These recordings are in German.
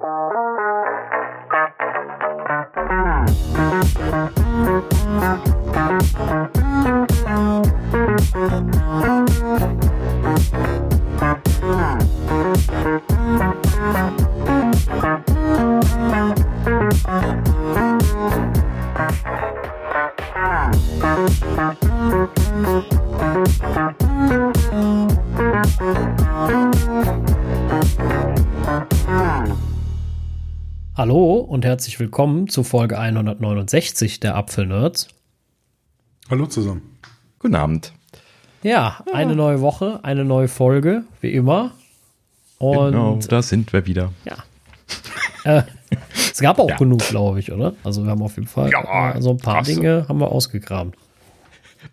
Hallo und herzlich willkommen zu Folge 169 der Apfelnerds. Hallo zusammen. Guten Abend. Ja, eine neue Woche, eine neue Folge, wie immer. Und genau, da sind wir wieder. ja. äh, es gab auch Ja. genug, glaube ich, oder? Also wir haben auf jeden Fall Ja, äh, so ein paar krass. Dinge haben wir ausgegraben.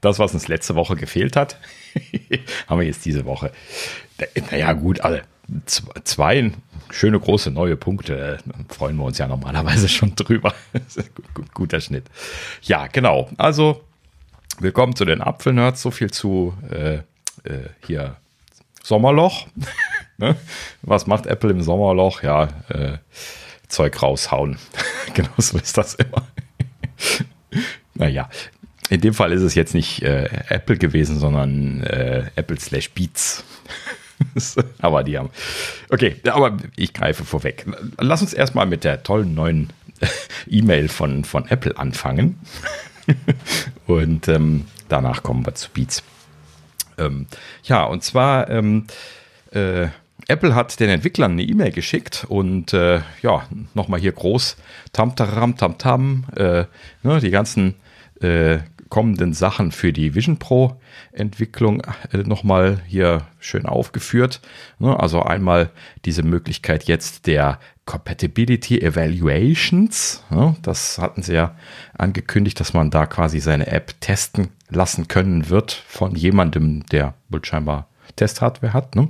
Das, was uns letzte Woche gefehlt hat, haben wir jetzt diese Woche. Naja, gut, alle. Zwei schöne große neue Punkte. äh, Freuen wir uns ja normalerweise schon drüber. Guter Schnitt. Ja, genau. Also, willkommen zu den Apfelnerds. So viel zu äh, äh, hier Sommerloch. ne? Was macht Apple im Sommerloch? Ja, äh, Zeug raushauen. genau so ist das immer. Naja, in dem Fall ist es jetzt nicht äh, Apple gewesen, sondern äh, Apple slash Beats. aber die haben. Okay, aber ich greife vorweg. Lass uns erstmal mit der tollen neuen E-Mail von, von Apple anfangen. Und ähm, danach kommen wir zu Beats. Ähm, ja, und zwar ähm, äh, Apple hat den Entwicklern eine E-Mail geschickt und äh, ja, nochmal hier groß Tamtaram Tamtam, äh, ne, die ganzen äh, kommenden Sachen für die Vision Pro Entwicklung äh, nochmal hier schön aufgeführt. Ne, also einmal diese Möglichkeit jetzt der Compatibility Evaluations. Ne, das hatten sie ja angekündigt, dass man da quasi seine App testen lassen können wird von jemandem, der wohl scheinbar Testhardware hat. Ne?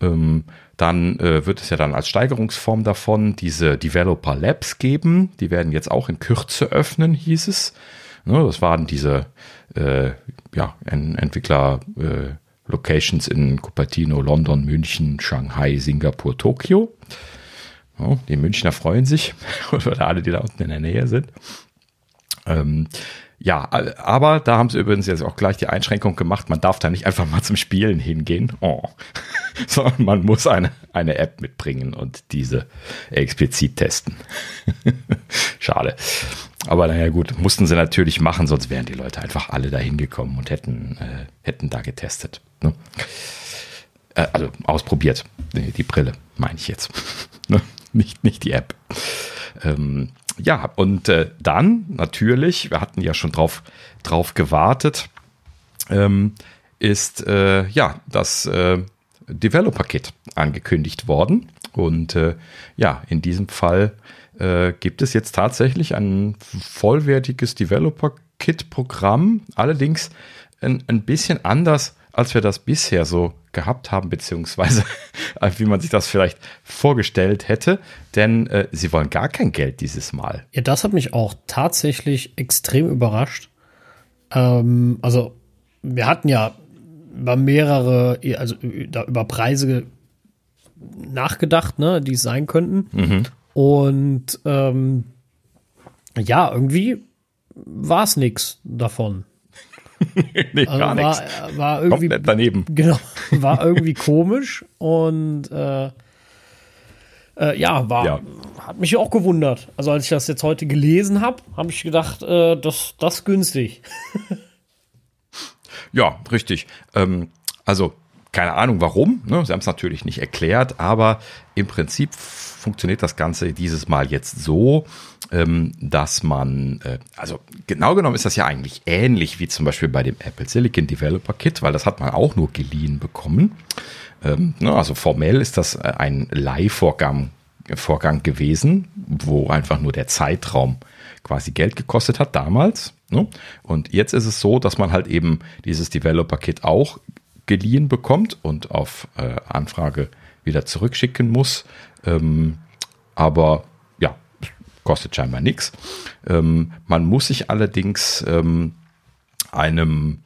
Ähm, dann äh, wird es ja dann als Steigerungsform davon diese Developer Labs geben. Die werden jetzt auch in Kürze öffnen, hieß es. Ne, das waren diese äh, ja, en Entwickler äh, in Cupertino, London, München, Shanghai, Singapur, Tokio. Ja, die Münchner freuen sich, oder alle, die da unten in der Nähe sind. Ähm, ja, aber da haben sie übrigens jetzt auch gleich die Einschränkung gemacht, man darf da nicht einfach mal zum Spielen hingehen, oh. sondern man muss eine, eine App mitbringen und diese explizit testen. Schade. Aber naja gut, mussten sie natürlich machen, sonst wären die Leute einfach alle da hingekommen und hätten, äh, hätten da getestet. Ne? Äh, also ausprobiert, die, die Brille meine ich jetzt, ne? nicht, nicht die App. Ähm, ja, und äh, dann natürlich, wir hatten ja schon drauf, drauf gewartet, ähm, ist äh, ja das äh, Developer Kit angekündigt worden. Und äh, ja, in diesem Fall äh, gibt es jetzt tatsächlich ein vollwertiges Developer Kit Programm, allerdings ein, ein bisschen anders, als wir das bisher so gehabt haben, beziehungsweise wie man sich das vielleicht vorgestellt hätte, denn äh, sie wollen gar kein Geld dieses Mal. Ja, das hat mich auch tatsächlich extrem überrascht. Ähm, also, wir hatten ja über mehrere, also da über Preise nachgedacht, ne, die es sein könnten. Und ähm, ja, irgendwie war es nichts davon. nee, Also gar nichts. war, irgendwie Komplett daneben. Genau, war irgendwie komisch und äh, äh, ja, war, Ja. hat mich auch gewundert. Also als ich das jetzt heute gelesen habe, habe ich gedacht, äh, das, das ist günstig. Ja, richtig. Ähm, also keine Ahnung warum. Ne? Sie haben es natürlich nicht erklärt, aber im Prinzip funktioniert das Ganze dieses Mal jetzt so, ähm, dass man, äh, also genau genommen ist das ja eigentlich ähnlich wie zum Beispiel bei dem Apple Silicon Developer Kit, weil das hat man auch nur geliehen bekommen. Ähm, ne? Also formell ist das äh, ein Leihvorgang Vorgang gewesen, wo einfach nur der Zeitraum quasi Geld gekostet hat damals. Ne? Und jetzt ist es so, dass man halt eben dieses Developer-Kit auch geliehen bekommt und auf äh, Anfrage wieder zurückschicken muss. Ähm, aber ja, kostet scheinbar nichts. Ähm, man muss sich allerdings ähm, einem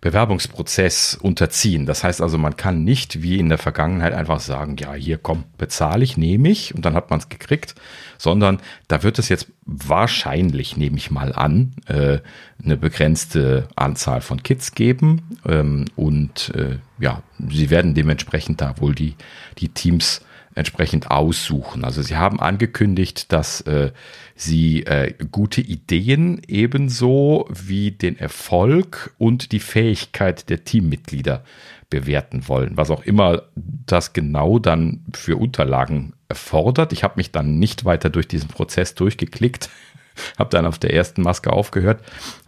Bewerbungsprozess unterziehen. Das heißt also, man kann nicht wie in der Vergangenheit einfach sagen, ja, hier komm, bezahle ich, nehme ich und dann hat man es gekriegt, sondern da wird es jetzt wahrscheinlich, nehme ich mal an, äh, eine begrenzte Anzahl von Kits geben ähm, und äh, ja, sie werden dementsprechend da wohl die, die Teams entsprechend aussuchen. Also sie haben angekündigt, dass äh, sie äh, gute Ideen ebenso wie den Erfolg und die Fähigkeit der Teammitglieder bewerten wollen. Was auch immer das genau dann für Unterlagen erfordert. Ich habe mich dann nicht weiter durch diesen Prozess durchgeklickt, habe dann auf der ersten Maske aufgehört.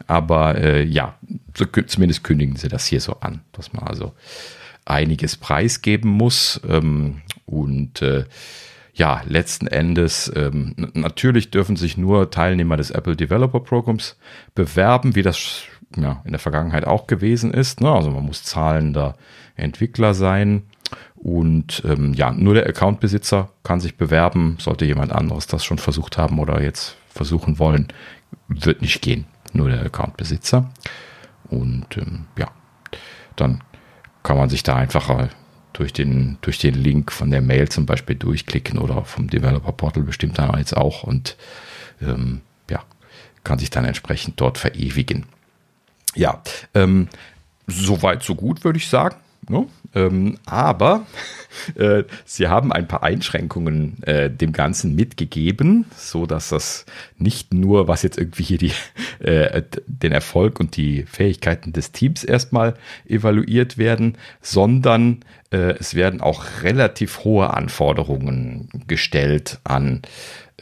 Aber äh, ja, so, zumindest kündigen sie das hier so an, dass man also einiges preisgeben muss. Ähm, und äh, ja, letzten Endes, ähm, natürlich dürfen sich nur Teilnehmer des Apple Developer Programs bewerben, wie das ja, in der Vergangenheit auch gewesen ist. Ne? Also man muss zahlender Entwickler sein. Und ähm, ja, nur der Accountbesitzer kann sich bewerben. Sollte jemand anderes das schon versucht haben oder jetzt versuchen wollen, wird nicht gehen. Nur der Accountbesitzer. Und ähm, ja, dann kann man sich da einfacher durch den, durch den Link von der Mail zum Beispiel durchklicken oder vom Developer Portal bestimmt dann jetzt auch und ähm, ja, kann sich dann entsprechend dort verewigen. Ja, ähm, soweit so gut, würde ich sagen. Ne? Ähm, aber äh, sie haben ein paar Einschränkungen äh, dem Ganzen mitgegeben, so dass das nicht nur, was jetzt irgendwie hier die, äh, den Erfolg und die Fähigkeiten des Teams erstmal evaluiert werden, sondern äh, es werden auch relativ hohe Anforderungen gestellt an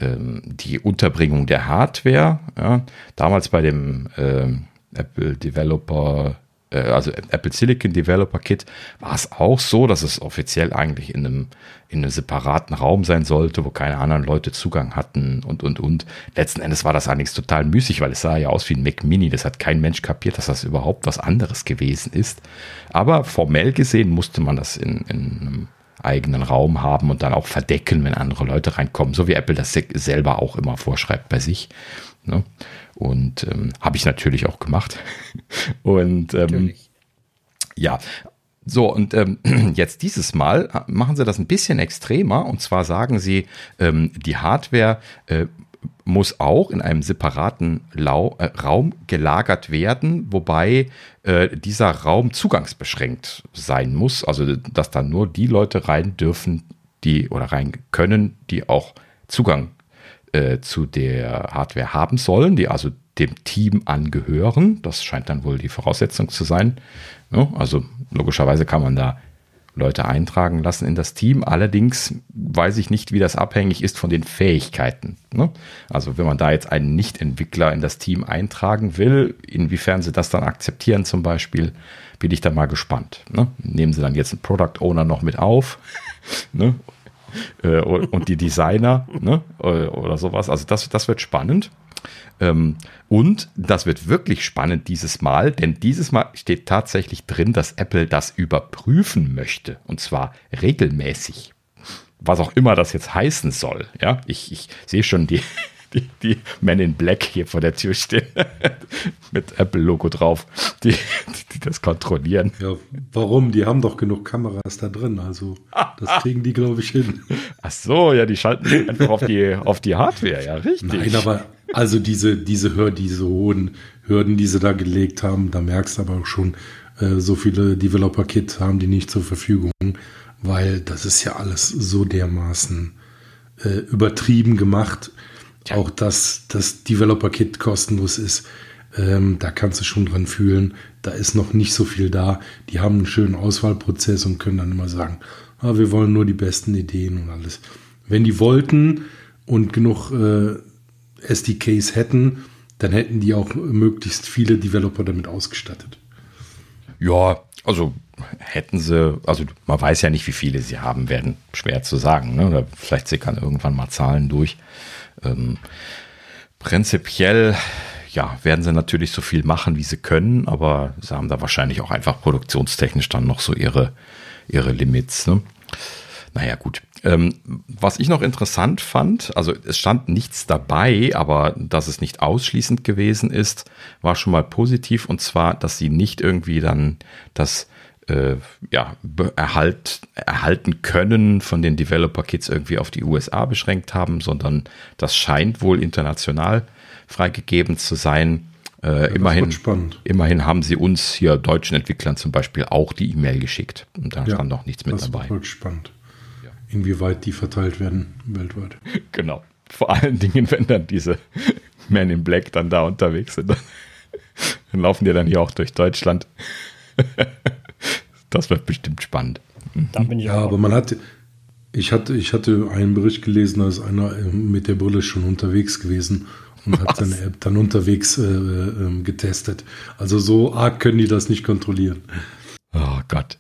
ähm, die Unterbringung der Hardware. Ja. Damals bei dem ähm, Apple Developer äh, also Apple Silicon Developer Kit, war es auch so, dass es offiziell eigentlich in einem, in einem separaten Raum sein sollte, wo keine anderen Leute Zugang hatten und, und, und. Letzten Endes war das allerdings total müßig, weil es sah ja aus wie ein Mac Mini. Das hat kein Mensch kapiert, dass das überhaupt was anderes gewesen ist. Aber formell gesehen musste man das in, in einem eigenen Raum haben und dann auch verdecken, wenn andere Leute reinkommen, so wie Apple das selber auch immer vorschreibt bei sich. Ne? Und ähm, habe ich natürlich auch gemacht. Und ähm, ja, so, und ähm, jetzt dieses Mal machen sie das ein bisschen extremer. Und zwar sagen sie, ähm, die Hardware äh, muss auch in einem separaten Lau äh, Raum gelagert werden, wobei äh, dieser Raum zugangsbeschränkt sein muss. Also, dass da nur die Leute rein dürfen, die oder rein können, die auch Zugang äh, zu der Hardware haben sollen, die also dem Team angehören. Das scheint dann wohl die Voraussetzung zu sein. Ja, also logischerweise kann man da Leute eintragen lassen in das Team. Allerdings weiß ich nicht, wie das abhängig ist von den Fähigkeiten. Ne? Also wenn man da jetzt einen Nicht-Entwickler in das Team eintragen will, inwiefern sie das dann akzeptieren zum Beispiel, bin ich da mal gespannt. Ne? Nehmen sie dann jetzt einen Product Owner noch mit auf ne? Äh, und die Designer ne? oder sowas. Also das, das wird spannend. Ähm, und das wird wirklich spannend dieses Mal, denn dieses Mal steht tatsächlich drin, dass Apple das überprüfen möchte. Und zwar regelmäßig. Was auch immer das jetzt heißen soll. Ja, ich, ich sehe schon die, die, die Men in Black hier vor der Tür stehen. Mit Apple-Logo drauf, die, die, das kontrollieren. Ja, warum? Die haben doch genug Kameras da drin. Also, das kriegen die, glaube ich, hin. Ach so, ja, die schalten einfach auf die, auf die Hardware, ja, richtig. Nein, aber also diese, diese, Hör diese hohen Hürden, die sie da gelegt haben, da merkst du aber auch schon, äh, so viele Developer-Kit haben die nicht zur Verfügung, weil das ist ja alles so dermaßen äh, übertrieben gemacht. Ja. Auch dass das Developer-Kit kostenlos ist, ähm, da kannst du schon dran fühlen, da ist noch nicht so viel da. Die haben einen schönen Auswahlprozess und können dann immer sagen, ah, wir wollen nur die besten Ideen und alles. Wenn die wollten und genug äh, SDKs hätten, dann hätten die auch möglichst viele Developer damit ausgestattet. Ja, also hätten sie, also man weiß ja nicht, wie viele sie haben werden, schwer zu sagen. Ne? Oder vielleicht sickern irgendwann mal Zahlen durch. Ähm, prinzipiell, ja, werden sie natürlich so viel machen, wie sie können, aber sie haben da wahrscheinlich auch einfach produktionstechnisch dann noch so ihre, ihre Limits. Ne? Naja, gut. Ähm, was ich noch interessant fand, also es stand nichts dabei, aber dass es nicht ausschließend gewesen ist, war schon mal positiv und zwar, dass sie nicht irgendwie dann das äh, ja, erhalt, erhalten können von den Developer Kits irgendwie auf die USA beschränkt haben, sondern das scheint wohl international freigegeben zu sein. Äh, ja, immerhin, immerhin haben sie uns hier deutschen Entwicklern zum Beispiel auch die E-Mail geschickt. Und da ja, stand noch nichts mit das dabei. Das wird spannend. Ja. Inwieweit die verteilt werden weltweit. Genau. Vor allen Dingen, wenn dann diese Men in Black dann da unterwegs sind. Dann laufen die dann hier auch durch Deutschland. Das wird bestimmt spannend. Da bin ich ja, aber man hat, ich hatte, ich hatte einen Bericht gelesen, da ist einer ähm, mit der Brille schon unterwegs gewesen und Was? hat seine App dann unterwegs äh, äh, getestet. Also so arg können die das nicht kontrollieren. Oh Gott.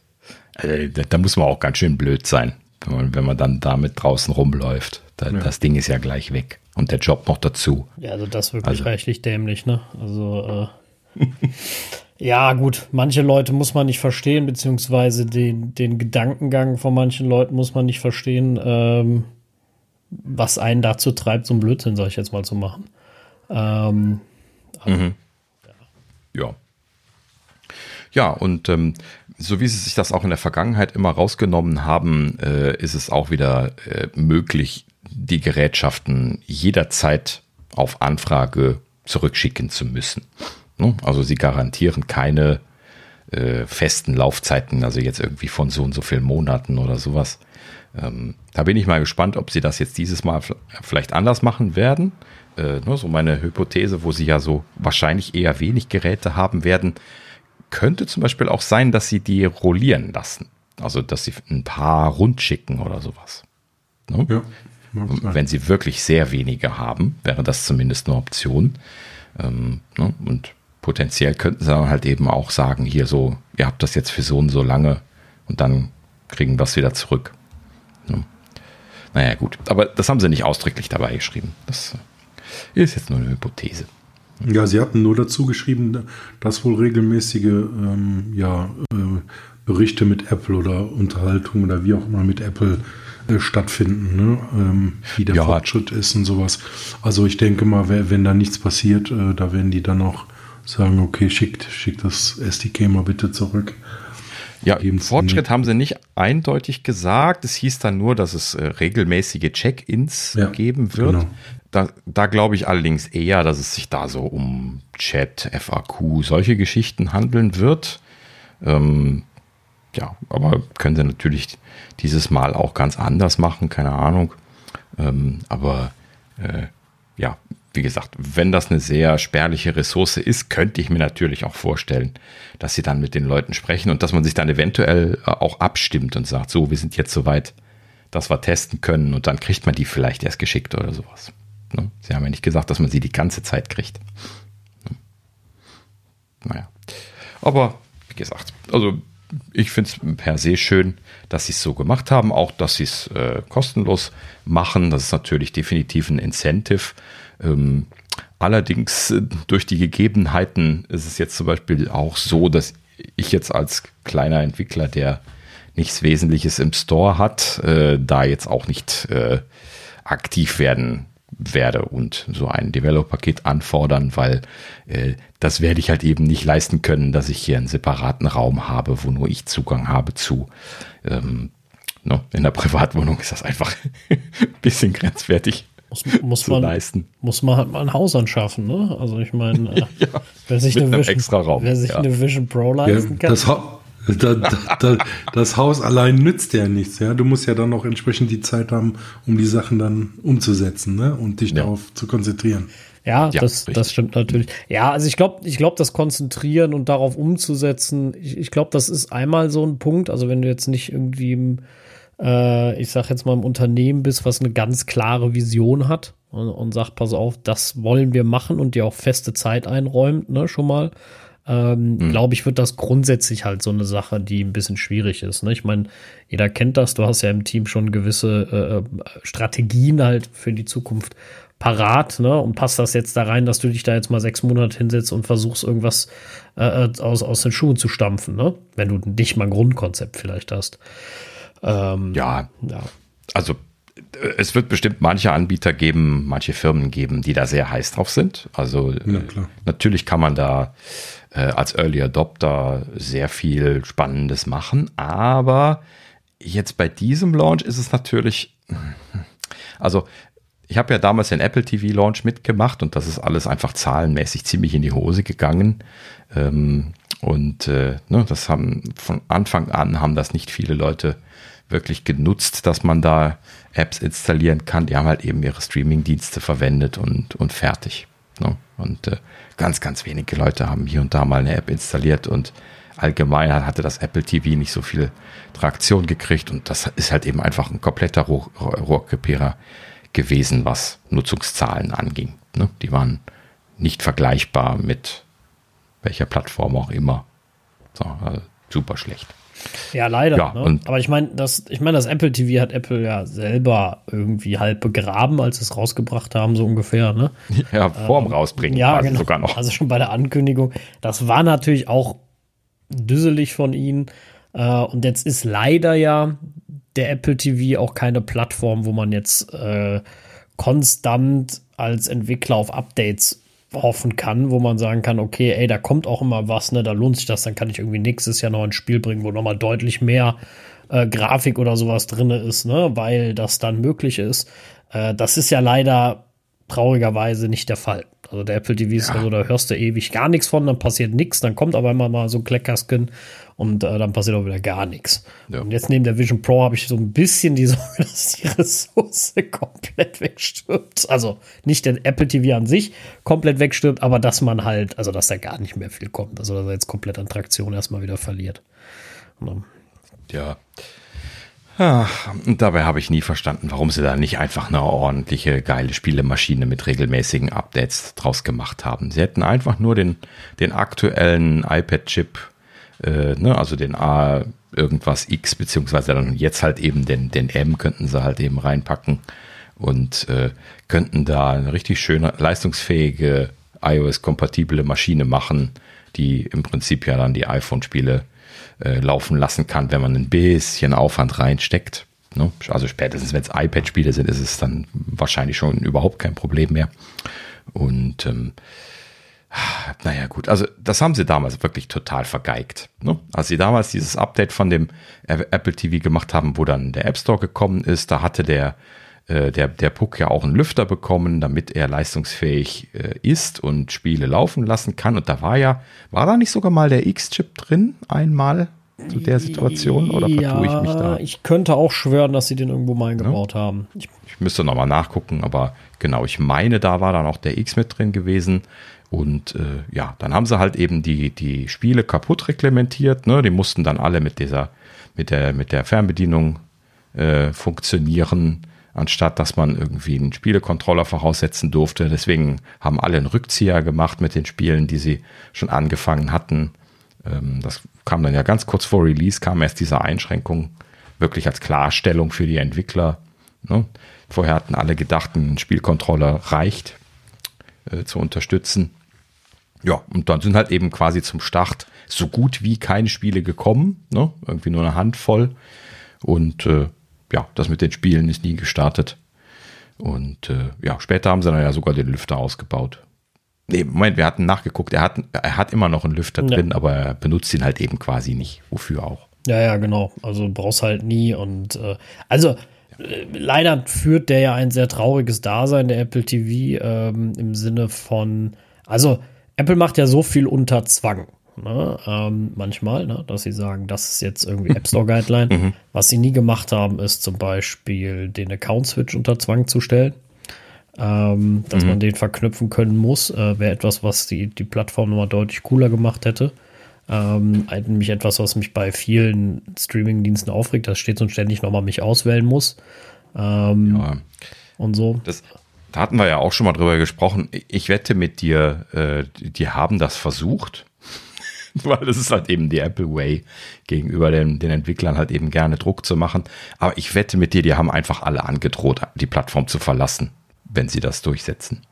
Also, da muss man auch ganz schön blöd sein, wenn man, wenn man dann damit draußen rumläuft. Da, ja. Das Ding ist ja gleich weg. Und der Job noch dazu. Ja, also das ist wirklich also, reichlich dämlich, ne? Also äh, Ja, gut, manche Leute muss man nicht verstehen, beziehungsweise den, den Gedankengang von manchen Leuten muss man nicht verstehen, ähm, was einen dazu treibt, so einen Blödsinn, sag ich jetzt mal, zu machen. Ähm, mhm. ja. ja. Ja, und ähm, so wie sie sich das auch in der Vergangenheit immer rausgenommen haben, äh, ist es auch wieder äh, möglich, die Gerätschaften jederzeit auf Anfrage zurückschicken zu müssen. Ne? Also sie garantieren keine äh, festen Laufzeiten, also jetzt irgendwie von so und so vielen Monaten oder sowas. Ähm, da bin ich mal gespannt, ob sie das jetzt dieses Mal vielleicht anders machen werden. Äh, ne, so meine Hypothese, wo sie ja so wahrscheinlich eher wenig Geräte haben werden, könnte zum Beispiel auch sein, dass sie die rollieren lassen. Also, dass sie ein paar rund schicken oder sowas. Ne? Ja, Wenn sie wirklich sehr wenige haben, wäre das zumindest eine Option. Ähm, ne? Und potenziell könnten sie dann halt eben auch sagen, hier so, ihr habt das jetzt für so und so lange und dann kriegen wir es wieder zurück. Ja. Naja, gut. Aber das haben sie nicht ausdrücklich dabei geschrieben. Das äh, ist jetzt nur eine Hypothese. Ja, sie hatten nur dazu geschrieben, dass wohl regelmäßige ähm, ja, äh, Berichte mit Apple oder Unterhaltung oder wie auch immer mit Apple äh, stattfinden, ne? ähm, wie der ja. Fortschritt ist und sowas. Also ich denke mal, wenn da nichts passiert, äh, da werden die dann auch sagen, okay, schickt, schickt das SDK mal bitte zurück. Ja, Fortschritt haben sie nicht eindeutig gesagt. Es hieß dann nur, dass es äh, regelmäßige Check-ins ja, geben wird. Genau. Da, da glaube ich allerdings eher, dass es sich da so um Chat, FAQ, solche Geschichten handeln wird. Ähm, ja, aber können sie natürlich dieses Mal auch ganz anders machen, keine Ahnung. Ähm, aber äh, ja, wie gesagt, wenn das eine sehr spärliche Ressource ist, könnte ich mir natürlich auch vorstellen, dass sie dann mit den Leuten sprechen und dass man sich dann eventuell äh, auch abstimmt und sagt, so, wir sind jetzt soweit, dass wir testen können und dann kriegt man die vielleicht erst geschickt oder sowas. Ne? Sie haben ja nicht gesagt, dass man sie die ganze Zeit kriegt. Ne? Naja. Aber wie gesagt, also ich finde es per se schön, dass sie es so gemacht haben, auch dass sie es äh, kostenlos machen. Das ist natürlich definitiv ein Incentive ähm, allerdings äh, durch die Gegebenheiten ist es jetzt zum Beispiel auch so, dass ich jetzt als kleiner Entwickler, der nichts Wesentliches im Store hat, äh, da jetzt auch nicht äh, aktiv werden werde und so ein Developer-Kit anfordern, weil äh, das werde ich halt eben nicht leisten können, dass ich hier einen separaten Raum habe, wo nur ich Zugang habe zu. Ähm, ne, in der Privatwohnung ist das einfach ein bisschen grenzwertig. Muss, muss man, leisten. Muss man halt mal ein Haus anschaffen, ne? Also ich meine, äh, ja, wer sich, eine Vision, extra Raum. Wer sich ja. eine Vision Pro leisten ja, kann. Das, ha da, da, das Haus allein nützt ja nichts, ja. Du musst ja dann auch entsprechend die Zeit haben, um die Sachen dann umzusetzen, ne? Und dich darauf zu konzentrieren. Ja, ja das, das stimmt natürlich. Ja, also ich glaube, ich glaube, das Konzentrieren und darauf umzusetzen, ich, ich glaube, das ist einmal so ein Punkt. Also wenn du jetzt nicht irgendwie im äh, ich sag jetzt mal, im Unternehmen bist, was eine ganz klare Vision hat und, und sagt, pass auf, das wollen wir machen und dir auch feste Zeit einräumt, ne, schon mal. Ähm, mhm. glaube ich, wird das grundsätzlich halt so eine Sache, die ein bisschen schwierig ist. Ne? Ich meine, jeder kennt das, du hast ja im Team schon gewisse äh, Strategien halt für die Zukunft parat, ne? Und passt das jetzt da rein, dass du dich da jetzt mal sechs Monate hinsetzt und versuchst, irgendwas äh, aus, aus den Schuhen zu stampfen, ne? Wenn du nicht mal ein Grundkonzept vielleicht hast. Ähm, ja. ja. also es wird bestimmt manche Anbieter geben, manche Firmen geben, die da sehr heiß drauf sind. Also ja, natürlich kann man da äh, als Early Adopter sehr viel Spannendes machen, aber jetzt bei diesem Launch ist es natürlich, also ich habe ja damals den Apple TV Launch mitgemacht und das ist alles einfach zahlenmäßig ziemlich in die Hose gegangen. Ähm, und äh, ne, das haben von Anfang an haben das nicht viele Leute wirklich genutzt, dass man da Apps installieren kann. Die haben halt eben ihre Streaming-Dienste verwendet und, und fertig. Ne? Und äh, ganz, ganz wenige Leute haben hier und da mal eine App installiert und allgemein hatte das Apple TV nicht so viel Traktion gekriegt und das ist halt eben einfach ein kompletter Rohrkrepierer gewesen, was Nutzungszahlen anging. Ne? Die waren nicht vergleichbar mit welcher Plattform auch immer. So, also super schlecht. Ja, leider. Ja, ne? Aber ich meine, das, ich meine, das Apple TV hat Apple ja selber irgendwie halb begraben, als sie es rausgebracht haben, so ungefähr. Ne? Ja, vorm ähm, Rausbringen ja, genau. sogar noch. Also schon bei der Ankündigung. Das war natürlich auch düsselig von ihnen. Äh, und jetzt ist leider ja der Apple TV auch keine Plattform, wo man jetzt äh, konstant als Entwickler auf Updates hoffen kann, wo man sagen kann, okay, ey, da kommt auch immer was, ne, da lohnt sich das, dann kann ich irgendwie nächstes Jahr noch ein Spiel bringen, wo nochmal deutlich mehr äh, Grafik oder sowas drin ist, ne, weil das dann möglich ist. Äh, das ist ja leider traurigerweise nicht der Fall. Also der Apple TV ist ja. also, da hörst du ewig gar nichts von, dann passiert nichts, dann kommt aber immer mal so ein Kleckerskin und äh, dann passiert auch wieder gar nichts. Ja. Und jetzt neben der Vision Pro habe ich so ein bisschen die Sorge, dass die Ressource komplett wegstirbt. Also nicht der Apple TV an sich komplett wegstirbt, aber dass man halt, also dass da gar nicht mehr viel kommt. Also dass er jetzt komplett an Traktion erstmal wieder verliert. ja. Ach, und dabei habe ich nie verstanden, warum sie da nicht einfach eine ordentliche, geile Spielemaschine mit regelmäßigen Updates draus gemacht haben. Sie hätten einfach nur den, den aktuellen iPad-Chip, äh, ne, also den A irgendwas X, beziehungsweise dann jetzt halt eben den, den M könnten sie halt eben reinpacken und äh, könnten da eine richtig schöne, leistungsfähige, iOS-kompatible Maschine machen, die im Prinzip ja dann die iPhone-Spiele äh, laufen lassen kann, wenn man ein bisschen Aufwand reinsteckt. Ne? Also spätestens, wenn es iPad-Spiele sind, ist es dann wahrscheinlich schon überhaupt kein Problem mehr. Und ähm, naja, gut, also das haben sie damals wirklich total vergeigt. Ne? Als sie damals dieses Update von dem Apple TV gemacht haben, wo dann der App Store gekommen ist, da hatte der äh, der, der Puck ja auch einen Lüfter bekommen, damit er leistungsfähig äh, ist und Spiele laufen lassen kann. Und da war ja, war da nicht sogar mal der X-Chip drin einmal zu der Situation oder ja, vertue ich mich da? Ich könnte auch schwören, dass sie den irgendwo mal eingebaut ja. haben. Ich, ich müsste nochmal nachgucken, aber genau, ich meine, da war dann auch der X mit drin gewesen. Und äh, ja, dann haben sie halt eben die, die Spiele kaputt reglementiert. Ne? Die mussten dann alle mit dieser, mit der, mit der Fernbedienung äh, funktionieren anstatt dass man irgendwie einen Spielecontroller voraussetzen durfte. Deswegen haben alle einen Rückzieher gemacht mit den Spielen, die sie schon angefangen hatten. Ähm, das kam dann ja ganz kurz vor Release, kam erst diese Einschränkung wirklich als Klarstellung für die Entwickler. Ne? Vorher hatten alle gedacht, ein Spielcontroller reicht äh, zu unterstützen. Ja, und dann sind halt eben quasi zum Start so gut wie keine Spiele gekommen, ne? irgendwie nur eine Handvoll. Und äh, ja, das mit den Spielen ist nie gestartet. Und äh, ja, später haben sie dann ja sogar den Lüfter ausgebaut. Nee, Moment, wir hatten nachgeguckt. Er hat, er hat immer noch einen Lüfter ja. drin, aber er benutzt ihn halt eben quasi nicht. Wofür auch? Ja, ja, genau. Also brauchst halt nie. Und äh, also äh, leider führt der ja ein sehr trauriges Dasein, der Apple TV, ähm, im Sinne von, also Apple macht ja so viel unter Zwang ne? ähm, manchmal, ne? dass sie sagen, das ist jetzt irgendwie App Store Guideline. mhm. Was sie nie gemacht haben, ist zum Beispiel den Account Switch unter Zwang zu stellen. Ähm, dass mhm. man den verknüpfen können muss, äh, wäre etwas, was die, die Plattform nochmal deutlich cooler gemacht hätte. Ähm, nämlich etwas, was mich bei vielen Streaming-Diensten aufregt, dass steht und ständig nochmal mich auswählen muss. Ähm, ja. Und so. Das, da hatten wir ja auch schon mal drüber gesprochen. Ich wette mit dir, äh, die haben das versucht weil das ist halt eben die Apple Way, gegenüber den, den Entwicklern halt eben gerne Druck zu machen. Aber ich wette mit dir, die haben einfach alle angedroht, die Plattform zu verlassen, wenn sie das durchsetzen.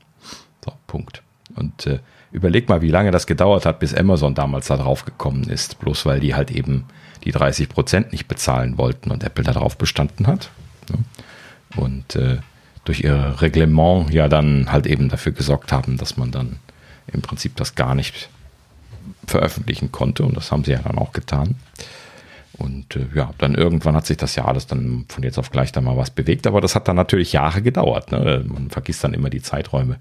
So, Punkt. Und äh, überleg mal, wie lange das gedauert hat, bis Amazon damals da drauf gekommen ist, bloß weil die halt eben die 30 Prozent nicht bezahlen wollten und Apple darauf bestanden hat. und äh, durch ihr Reglement ja dann halt eben dafür gesorgt haben, dass man dann im Prinzip das gar nicht veröffentlichen konnte und das haben sie ja dann auch getan. Und äh, ja, dann irgendwann hat sich das ja alles dann von jetzt auf gleich dann mal was bewegt, aber das hat dann natürlich Jahre gedauert. Ne? Man vergisst dann immer die Zeiträume,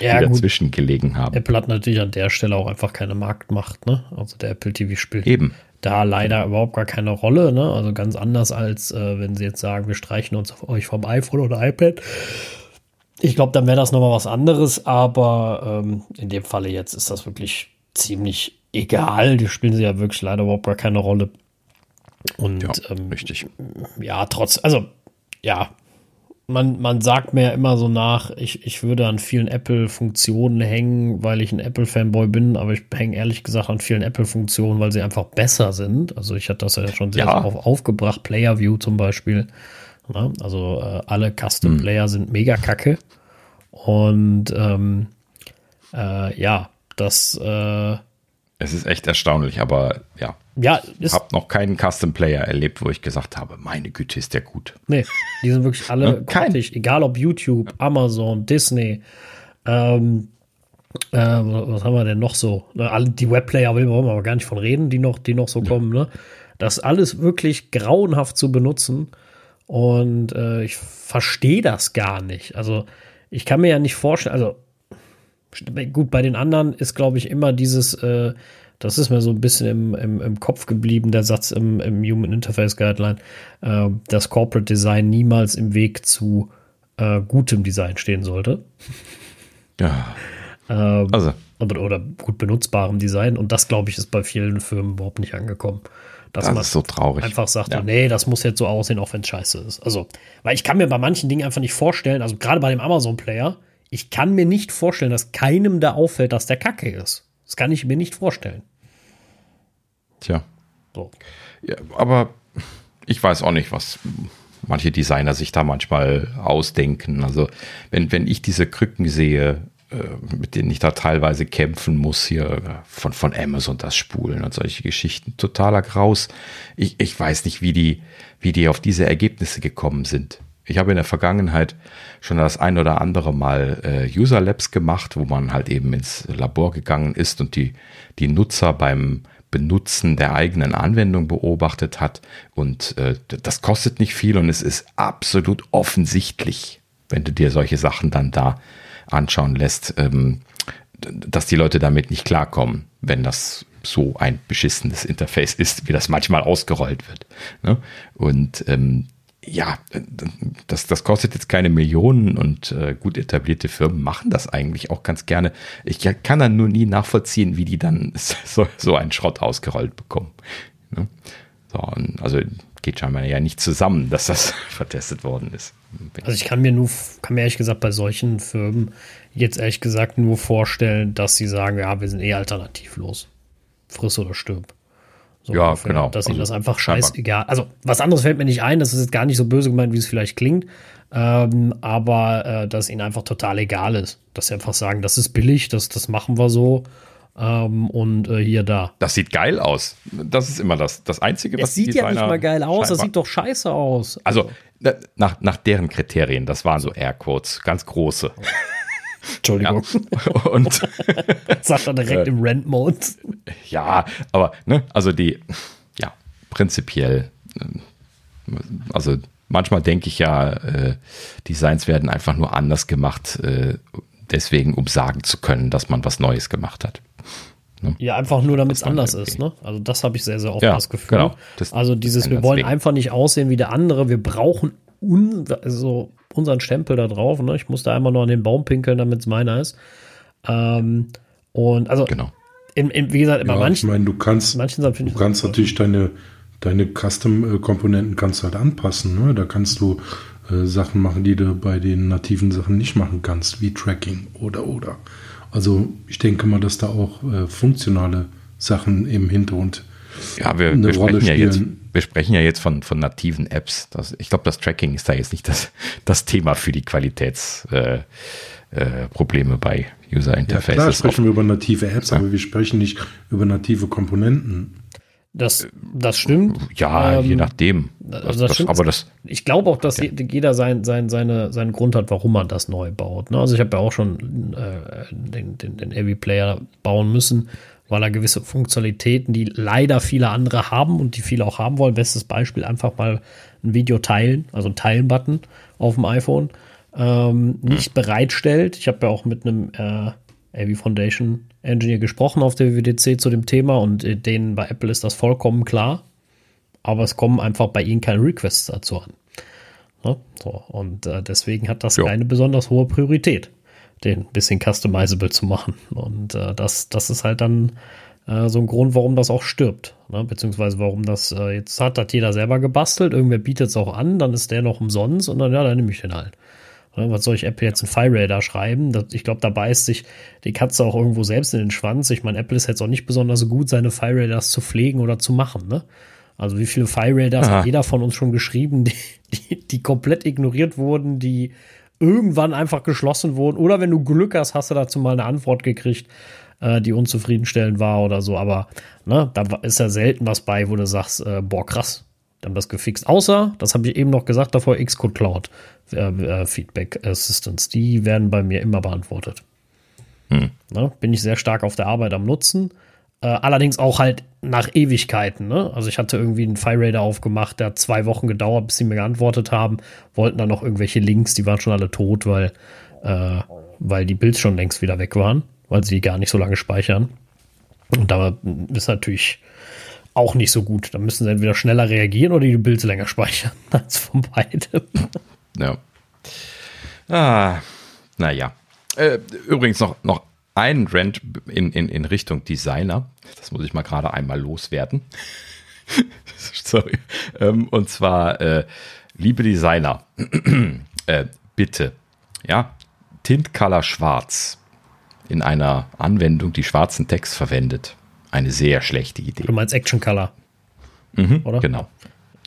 Ja, die gut. dazwischen gelegen haben. Apple hat natürlich an der Stelle auch einfach keine Marktmacht, ne? Also der Apple TV spielt Eben. da leider überhaupt gar keine Rolle, ne? Also ganz anders als äh, wenn sie jetzt sagen, wir streichen uns auf euch vom iPhone oder iPad. Ich glaube, dann wäre das nochmal was anderes, aber ähm, in dem Falle jetzt ist das wirklich ziemlich egal. Die spielen sie ja wirklich leider überhaupt gar keine Rolle. Und Ja, ähm, richtig. ja, trotz, also ja, man, man sagt mir ja immer so nach, ich, ich würde an vielen Apple-Funktionen hängen, weil ich ein Apple-Fanboy bin, aber ich hänge ehrlich gesagt an vielen Apple-Funktionen, weil sie einfach besser sind. Also ich hatte das ja schon sehr, Ja. auf, aufgebracht, Player View zum Beispiel. Ja, also äh, alle Custom-Player sind mega kacke. Und ähm, äh, ja, das äh, Es ist echt erstaunlich, aber ja, ja, ich habe noch keinen Custom Player erlebt, wo ich gesagt habe, meine Güte, ist der gut. Nee, die sind wirklich alle Ja, kein- grottig. Egal ob YouTube, Amazon, Disney. Ähm, äh, was haben wir denn noch so? Ne, Alle die Webplayer will man aber gar nicht von reden, die noch, die noch so kommen. Ne? Das alles wirklich grauenhaft zu benutzen. Und äh, ich verstehe das gar nicht. Also ich kann mir ja nicht vorstellen, also gut, bei den anderen ist, glaube ich, immer dieses, äh, das ist mir so ein bisschen im, im, im Kopf geblieben, der Satz im, im Human Interface Guideline, äh, dass Corporate Design niemals im Weg zu äh, gutem Design stehen sollte. Ja, Ähm, also, oder, oder gut benutzbarem Design. Und das, glaube ich, ist bei vielen Firmen überhaupt nicht angekommen. Dass das man ist so traurig. einfach sagt, Ja. nee, das muss jetzt so aussehen, auch wenn es scheiße ist. Also, weil ich kann mir bei manchen Dingen einfach nicht vorstellen, also gerade bei dem Amazon-Player, ich kann mir nicht vorstellen, dass keinem da auffällt, dass der Kacke ist. Das kann ich mir nicht vorstellen. Tja. So. Ja, aber ich weiß auch nicht, was manche Designer sich da manchmal ausdenken. Also, wenn, wenn ich diese Krücken sehe, äh, mit denen ich da teilweise kämpfen muss, hier von, von Amazon das Spulen und solche Geschichten, totaler Graus. Ich, ich weiß nicht, wie die, wie die auf diese Ergebnisse gekommen sind. Ich habe in der Vergangenheit schon das ein oder andere Mal äh, User Labs gemacht, wo man halt eben ins Labor gegangen ist und die, die Nutzer beim Benutzen der eigenen Anwendung beobachtet hat. Und äh, das kostet nicht viel und es ist absolut offensichtlich, wenn du dir solche Sachen dann da anschauen lässt, ähm, dass die Leute damit nicht klarkommen, wenn das so ein beschissenes Interface ist, wie das manchmal ausgerollt wird. Ne? Und ähm, ja, das, das kostet jetzt keine Millionen und äh, gut etablierte Firmen machen das eigentlich auch ganz gerne. Ich kann dann nur nie nachvollziehen, wie die dann so, so einen Schrott ausgerollt bekommen. Ne? So, also geht scheinbar ja nicht zusammen, dass das vertestet worden ist. Also ich kann mir nur, kann mir ehrlich gesagt bei solchen Firmen jetzt ehrlich gesagt nur vorstellen, dass sie sagen, ja, wir sind eh alternativlos. Friss oder stirb. So Ja, ungefähr. genau. Dass ihnen Also, das einfach scheißegal. Also was anderes fällt mir nicht ein, das ist jetzt gar nicht so böse gemeint, wie es vielleicht klingt. Ähm, aber äh, dass ihnen einfach total egal ist. Dass sie einfach sagen, das ist billig, das, das machen wir so. Ähm, und äh, hier, da. Das sieht geil aus. Das ist immer das, das Einzige, was Es sieht ja nicht mal geil aus, das sieht doch scheiße aus. Also na- nach, nach deren Kriterien, das waren so Airquotes, ganz große. Ja. Entschuldigung, Und sagt er direkt im Rent-Mode. ja, aber ne, also die, ja, prinzipiell, ähm, also manchmal denke ich ja, äh, Designs werden einfach nur anders gemacht, äh, deswegen, um sagen zu können, dass man was Neues gemacht hat. Ja, einfach nur, damit es anders irgendwie- ist. Ne? Also das habe ich sehr, sehr oft Ja, das Gefühl. genau. Das- also dieses, wir wollen wegen. einfach nicht aussehen wie der andere. Wir brauchen un also unseren Stempel da drauf. Ne? Ich muss da einmal nur an den Baum pinkeln, damit es meiner ist. Ähm, und also, Genau. in, in, wie gesagt, bei Ja, ich manchen, meine, du kannst, manchen Sachen finde du ich kannst natürlich deine, deine Custom-Komponenten kannst halt anpassen. Ne? Da kannst du äh, Sachen machen, die du bei den nativen Sachen nicht machen kannst, wie Tracking oder oder. Also ich denke mal, dass da auch äh, funktionale Sachen im Hintergrund Ja, wir, eine wir, Rolle sprechen ja jetzt, wir sprechen ja jetzt von, von nativen Apps. Das, ich glaube, das Tracking ist da jetzt nicht das, das Thema für die Qualitätsprobleme äh, äh, Probleme bei User Ja, Interfaces. klar sprechen wir über native Apps, aber wir sprechen nicht über native Komponenten. Das, das stimmt. Ja, je Ähm, nachdem. also Das, das das, stimmt. aber das, Ich glaube auch, dass je- jeder sein, sein, seine, seinen Grund hat, warum man das neu baut. Ne? Also ich habe ja auch schon äh, den, den, den Heavy Player bauen müssen, weil er gewisse Funktionalitäten, die leider viele andere haben und die viele auch haben wollen. Bestes Beispiel, einfach mal ein Video teilen, also ein Teilen-Button auf dem iPhone, ähm, nicht bereitstellt. Ich habe ja auch mit einem äh, AV Foundation Engineer gesprochen auf der WWDC zu dem Thema und äh, denen bei Apple ist das vollkommen klar aber es kommen einfach bei ihnen keine Requests dazu an. Ne? So, und äh, deswegen hat das Ja. keine besonders hohe Priorität, den ein bisschen customizable zu machen. Und äh, das, das ist halt dann äh, so ein Grund, warum das auch stirbt. Ne? Beziehungsweise warum das äh, jetzt hat, hat jeder selber gebastelt, irgendwer bietet es auch an, dann ist der noch umsonst und dann, ja, dann nehme ich den halt. Ne, Was soll ich Apple jetzt in Fire Radar schreiben? Das, ich glaube, da beißt sich die Katze auch irgendwo selbst in den Schwanz. Ich meine, Apple ist jetzt auch nicht besonders gut, seine Fire Radars zu pflegen oder zu machen. Ne? Also wie viele Fire Radars Aha. hat jeder von uns schon geschrieben, die, die, die komplett ignoriert wurden, die irgendwann einfach geschlossen wurden. Oder wenn du Glück hast, hast du dazu mal eine Antwort gekriegt, äh, die unzufriedenstellend war oder so. Aber ne, da ist ja selten was bei, wo du sagst, äh, boah, krass, haben das gefixt. Außer, das habe ich eben noch gesagt, davor Xcode Cloud äh, äh, Feedback Assistance. Die werden bei mir immer beantwortet. Ne, bin ich sehr stark auf der Arbeit am Nutzen. Äh, allerdings auch halt nach Ewigkeiten. Ne? Also ich hatte irgendwie einen FireRadar aufgemacht, der hat zwei Wochen gedauert, bis sie mir geantwortet haben. Wollten dann noch irgendwelche Links, die waren schon alle tot, weil, äh, weil die Builds schon längst wieder weg waren, weil sie gar nicht so lange speichern. Und da ist natürlich auch nicht so gut. Da müssen sie entweder schneller reagieren oder die Builds länger speichern. Als von beidem. Ja. Ah, naja. Äh, übrigens noch, noch ein Rant in, in, in Richtung Designer. Das muss ich mal gerade einmal loswerden. Sorry. Ähm, und zwar, äh, liebe Designer, äh, bitte, ja, Tint Color Schwarz in einer Anwendung, die schwarzen Text verwendet. Eine sehr schlechte Idee. Du meinst Action Color. oder? Genau.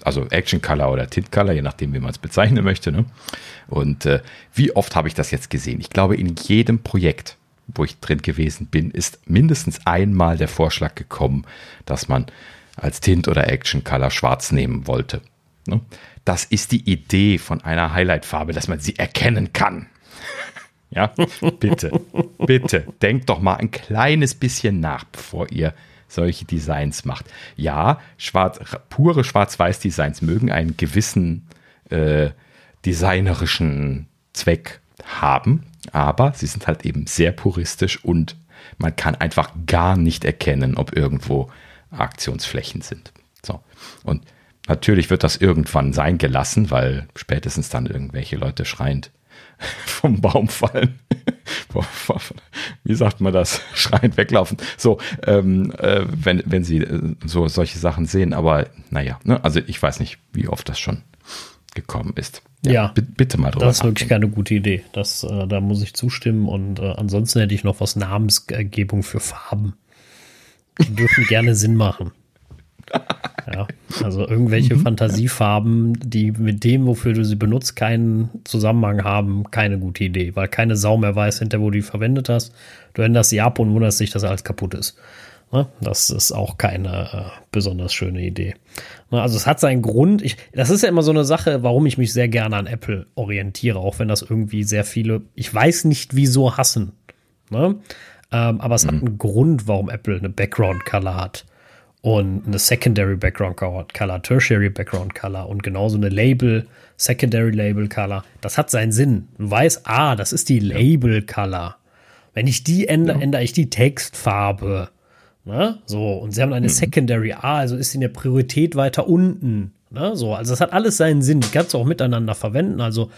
Also Action Color oder Tint Color, je nachdem, wie man es bezeichnen möchte. Ne? Und äh, wie oft habe ich das jetzt gesehen? Ich glaube, in jedem Projekt, wo ich drin gewesen bin, ist mindestens einmal der Vorschlag gekommen, dass man als Tint oder Action Color schwarz nehmen wollte. Ne? Das ist die Idee von einer Highlight-Farbe, dass man sie erkennen kann. Ja, bitte, bitte, denkt doch mal ein kleines bisschen nach, bevor ihr solche Designs macht. Ja, schwarz, pure Schwarz-Weiß-Designs mögen einen gewissen äh, designerischen Zweck haben, aber sie sind halt eben sehr puristisch und man kann einfach gar nicht erkennen, ob irgendwo Aktionsflächen sind. So. Und natürlich wird das irgendwann sein gelassen, weil spätestens dann irgendwelche Leute schreiend vom Baum fallen. Wie sagt man das? Schreiend weglaufen. So, ähm, äh, wenn, wenn sie äh, so solche Sachen sehen, aber naja, ne? also ich weiß nicht, wie oft das schon gekommen ist. Ja. bi- bitte mal drüber Das ist wirklich keine gute Idee. Das, äh, da muss ich zustimmen. Und äh, ansonsten hätte ich noch was Namensgebung für Farben. Die dürfen gerne Sinn machen. Ja, also irgendwelche Fantasiefarben, die mit dem, wofür du sie benutzt, keinen Zusammenhang haben, keine gute Idee, weil keine Sau mehr weiß, hinter wo du die verwendet hast. Du änderst sie ab und wunderst dich, dass alles kaputt ist. Ne? Das ist auch keine äh, besonders schöne Idee. Ne? Also es hat seinen Grund. Ich, das ist ja immer so eine Sache, warum ich mich sehr gerne an Apple orientiere, auch wenn das irgendwie sehr viele, ich weiß nicht wieso hassen. Ne? Ähm, aber es hat einen Grund, warum Apple eine Background Color hat und eine Secondary Background Color, Tertiary Background Color und genauso eine Label, Secondary Label Color. Das hat seinen Sinn. Du weißt, ah, das ist die Label Color. Wenn ich die ändere, ändere ich die Textfarbe. Ne? So, und sie haben eine Secondary A, also ist sie in der Priorität weiter unten. Ne? So, also das hat alles seinen Sinn. Die kannst du auch miteinander verwenden. Also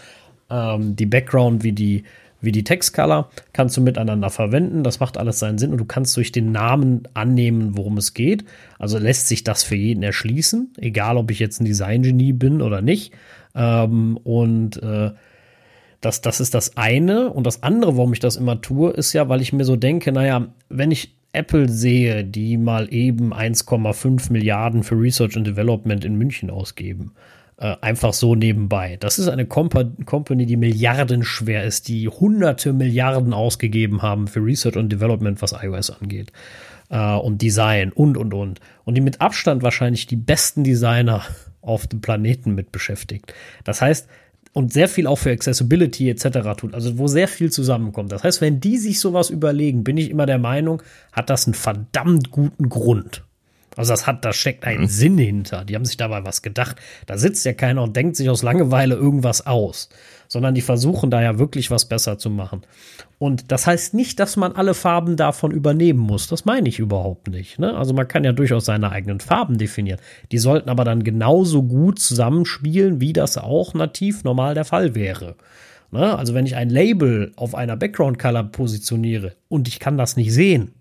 ähm, die Background wie die, wie die Textcolor kannst du miteinander verwenden. Das macht alles seinen Sinn und du kannst durch den Namen annehmen, worum es geht. Also lässt sich das für jeden erschließen, egal ob ich jetzt ein Design-Genie bin oder nicht. Ähm, und äh, das, das ist das eine. Und das andere, warum ich das immer tue, ist ja, weil ich mir so denke, naja, wenn ich Apple sehe, die mal eben 1,5 Milliarden für Research and Development in München ausgeben, äh, einfach so nebenbei. Das ist eine Compa Company, die milliardenschwer ist, die hunderte Milliarden ausgegeben haben für Research und Development, was iOS angeht. äh, und Design und, und, und. Und die mit Abstand wahrscheinlich die besten Designer auf dem Planeten mit beschäftigt. Das heißt, und sehr viel auch für Accessibility etc. tut, also wo sehr viel zusammenkommt. Das heißt, wenn die sich sowas überlegen, bin ich immer der Meinung, hat das einen verdammt guten Grund. Also das hat, da steckt ein mhm. Sinn hinter. Die haben sich dabei was gedacht. Da sitzt ja keiner und denkt sich aus Langeweile irgendwas aus, sondern die versuchen da ja wirklich was besser zu machen. Und das heißt nicht, dass man alle Farben davon übernehmen muss. Das meine ich überhaupt nicht. Ne? Also man kann ja durchaus seine eigenen Farben definieren. Die sollten aber dann genauso gut zusammenspielen, wie das auch nativ normal der Fall wäre. Ne? Also wenn ich ein Label auf einer Background Color positioniere und ich kann das nicht sehen,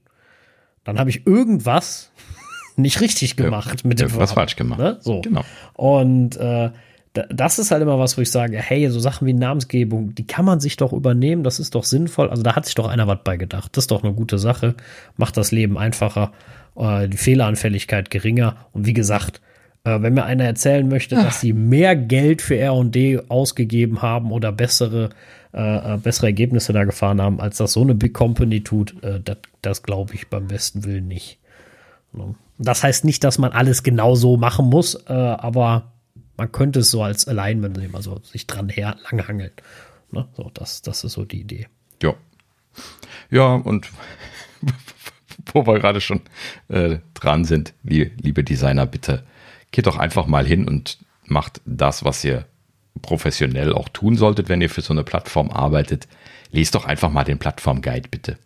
dann habe ich irgendwas nicht richtig gemacht ja, mit dem. Was falsch gemacht. Ne? So. Genau. Und äh, das ist halt immer was, wo ich sage, hey, so Sachen wie Namensgebung, die kann man sich doch übernehmen, das ist doch sinnvoll. Also da hat sich doch einer was bei gedacht. Das ist doch eine gute Sache, macht das Leben einfacher, äh, die Fehleranfälligkeit geringer. Und wie gesagt, äh, wenn mir einer erzählen möchte, dass sie mehr Geld für R&D ausgegeben haben oder bessere, äh, äh, bessere Ergebnisse da gefahren haben, als das so eine Big Company tut, äh, das, das glaube ich beim besten Willen nicht. Das heißt nicht, dass man alles genau so machen muss, äh, aber man könnte es so als Alignment nehmen, also sich dran her langhangeln. Ne? So, das, das ist so die Idee. Ja. Ja, und wo wir gerade schon äh, dran sind, wie, liebe Designer, bitte geht doch einfach mal hin und macht das, was ihr professionell auch tun solltet, wenn ihr für so eine Plattform arbeitet. Lest doch einfach mal den Plattform-Guide, bitte.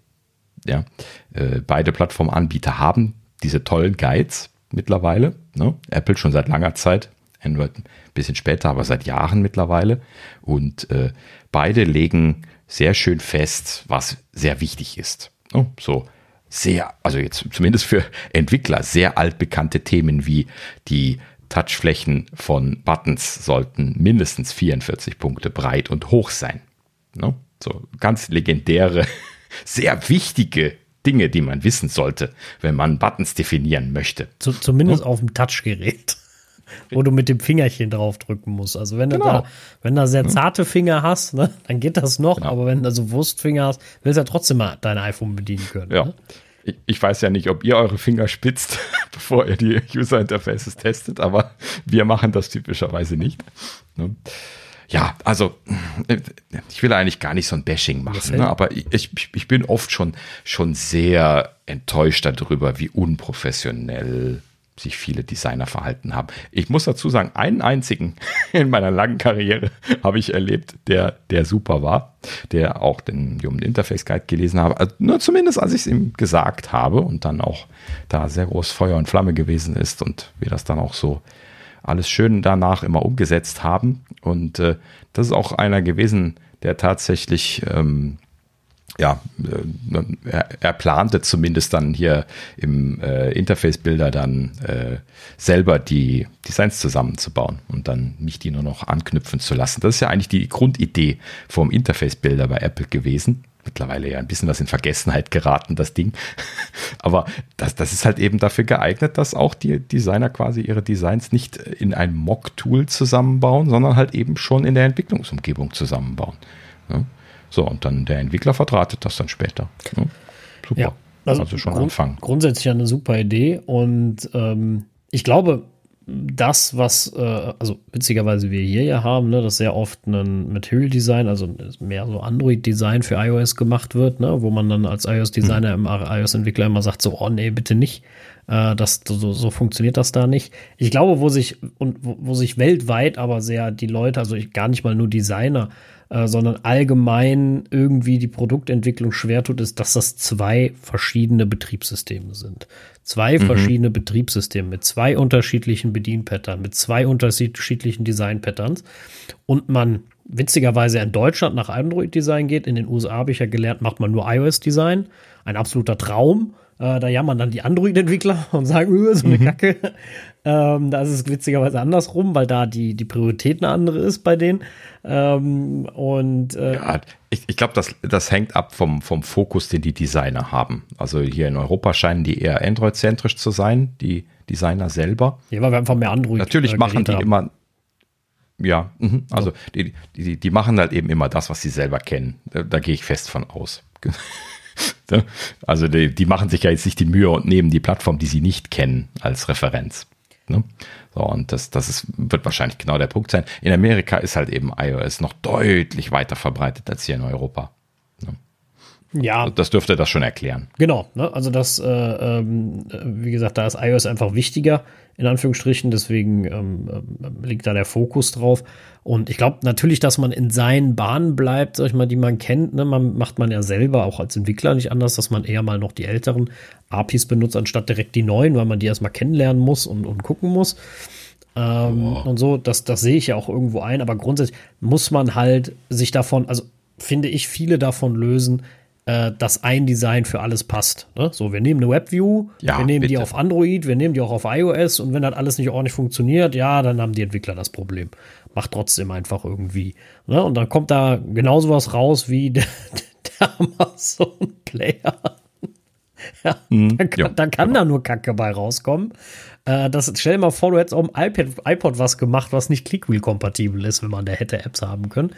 Ja, äh, beide Plattformanbieter haben diese tollen Guides mittlerweile. Ne? Apple schon seit langer Zeit, Android ein bisschen später, aber seit Jahren mittlerweile. Und äh, beide legen sehr schön fest, was sehr wichtig ist. Oh, so sehr, also jetzt zumindest für Entwickler, sehr altbekannte Themen wie die Touchflächen von Buttons sollten mindestens 44 Punkte breit und hoch sein. No? So ganz legendäre, sehr wichtige Dinge, die man wissen sollte, wenn man Buttons definieren möchte. Zumindest no? auf dem Touchgerät wo du mit dem Fingerchen drauf drücken musst. Also wenn genau. du da, wenn du sehr zarte Finger hast, ne, dann geht das noch, genau. aber wenn du so Wurstfinger hast, willst du ja trotzdem mal dein iPhone bedienen können. Ja. Ne? Ich, ich, weiß ja nicht, ob ihr eure Finger spitzt, bevor ihr die User Interfaces testet, aber wir machen das typischerweise nicht. Ne? Ja, also ich will eigentlich gar nicht so ein Bashing machen, ne, aber ich, ich, ich bin oft schon, schon sehr enttäuscht darüber, wie unprofessionell sich viele Designer verhalten haben. Ich muss dazu sagen, einen einzigen in meiner langen Karriere habe ich erlebt, der, der super war, der auch den Human Interface Guide gelesen habe. Also nur zumindest, als ich es ihm gesagt habe und dann auch da sehr groß Feuer und Flamme gewesen ist und wir das dann auch so alles schön danach immer umgesetzt haben. Und äh, das ist auch einer gewesen, der tatsächlich ähm, ja, äh, er, plante zumindest dann hier im äh, Interface-Bilder dann äh, selber die Designs zusammenzubauen und dann mich die nur noch anknüpfen zu lassen. Das ist ja eigentlich die Grundidee vom Interface-Bilder bei Apple gewesen. Mittlerweile ja ein bisschen was in Vergessenheit geraten, das Ding. Aber das, das ist halt eben dafür geeignet, dass auch die Designer quasi ihre Designs nicht in ein Mock-Tool zusammenbauen, sondern halt eben schon in der Entwicklungsumgebung zusammenbauen. Ja? So, und dann der Entwickler verdrahtet das dann später. Ja, super. Ja, also, also schon grund anfangen. Grundsätzlich eine super Idee und ähm, ich glaube, das, was, äh, also witzigerweise wir hier ja haben, ne, dass sehr oft ein Material Design, also mehr so Android Design für iOS gemacht wird, ne, wo man dann als iOS Designer, mhm. im iOS Entwickler immer sagt, so, oh nee, bitte nicht. Äh, das, so, so funktioniert das da nicht. Ich glaube, wo sich, und wo, wo sich weltweit aber sehr die Leute, also ich, gar nicht mal nur Designer, äh, sondern allgemein irgendwie die Produktentwicklung schwer tut, ist, dass das zwei verschiedene Betriebssysteme sind. Zwei mhm. verschiedene Betriebssysteme mit zwei unterschiedlichen Bedienpattern, mit zwei unterschiedlichen Design-Patterns und man witzigerweise in Deutschland nach Android-Design geht. In den USA habe ich ja gelernt, macht man nur iOS-Design. Ein absoluter Traum. Äh, da jammern dann die Android-Entwickler und sagen, öh, so eine mhm. Kacke. Ähm, da ist es witzigerweise andersrum, weil da die, die Priorität eine andere ist bei denen. Ähm, und äh, ja, ich, ich glaube, das, das hängt ab vom, vom Fokus, den die Designer haben. Also hier in Europa scheinen die eher Android-zentrisch zu sein, die Designer selber. Ja, weil wir einfach mehr Android Natürlich äh, machen die haben. immer, ja, mh, also die, die, die machen halt eben immer das, was sie selber kennen. Da, da gehe ich fest von aus. Also die, die, machen sich ja jetzt nicht die Mühe und nehmen die Plattform, die sie nicht kennen, als Referenz. Ne? So, und das, das ist, wird wahrscheinlich genau der Punkt sein. In Amerika ist halt eben iOS noch deutlich weiter verbreitet als hier in Europa. Ja. Das dürfte das schon erklären. Genau, ne? also das, äh, ähm, wie gesagt, da ist iOS einfach wichtiger, in Anführungsstrichen, deswegen ähm, äh, liegt da der Fokus drauf. Und ich glaube natürlich, dass man in seinen Bahnen bleibt, sag ich mal, die man kennt. Ne? Man macht man ja selber auch als Entwickler nicht anders, dass man eher mal noch die älteren APIs benutzt, anstatt direkt die neuen, weil man die erstmal kennenlernen muss und, und gucken muss. Ähm, oh. Und so, das, das sehe ich ja auch irgendwo ein, aber grundsätzlich muss man halt sich davon, also finde ich, viele davon lösen, äh, dass ein Design für alles passt. Ne? So, wir nehmen eine WebView, ja, wir nehmen bitte. die auf Android, wir nehmen die auch auf iOS und wenn das alles nicht ordentlich funktioniert, ja, dann haben die Entwickler das Problem. Macht trotzdem einfach irgendwie. Ne? Und dann kommt da genauso was raus wie der, der Amazon Player. ja, mhm, da kann, ja, da, kann genau. da nur Kacke bei rauskommen. Äh, das, stell dir mal vor, du hättest auf dem iPad, iPod was gemacht, was nicht Clickwheel-kompatibel ist, wenn man da hätte Apps haben können.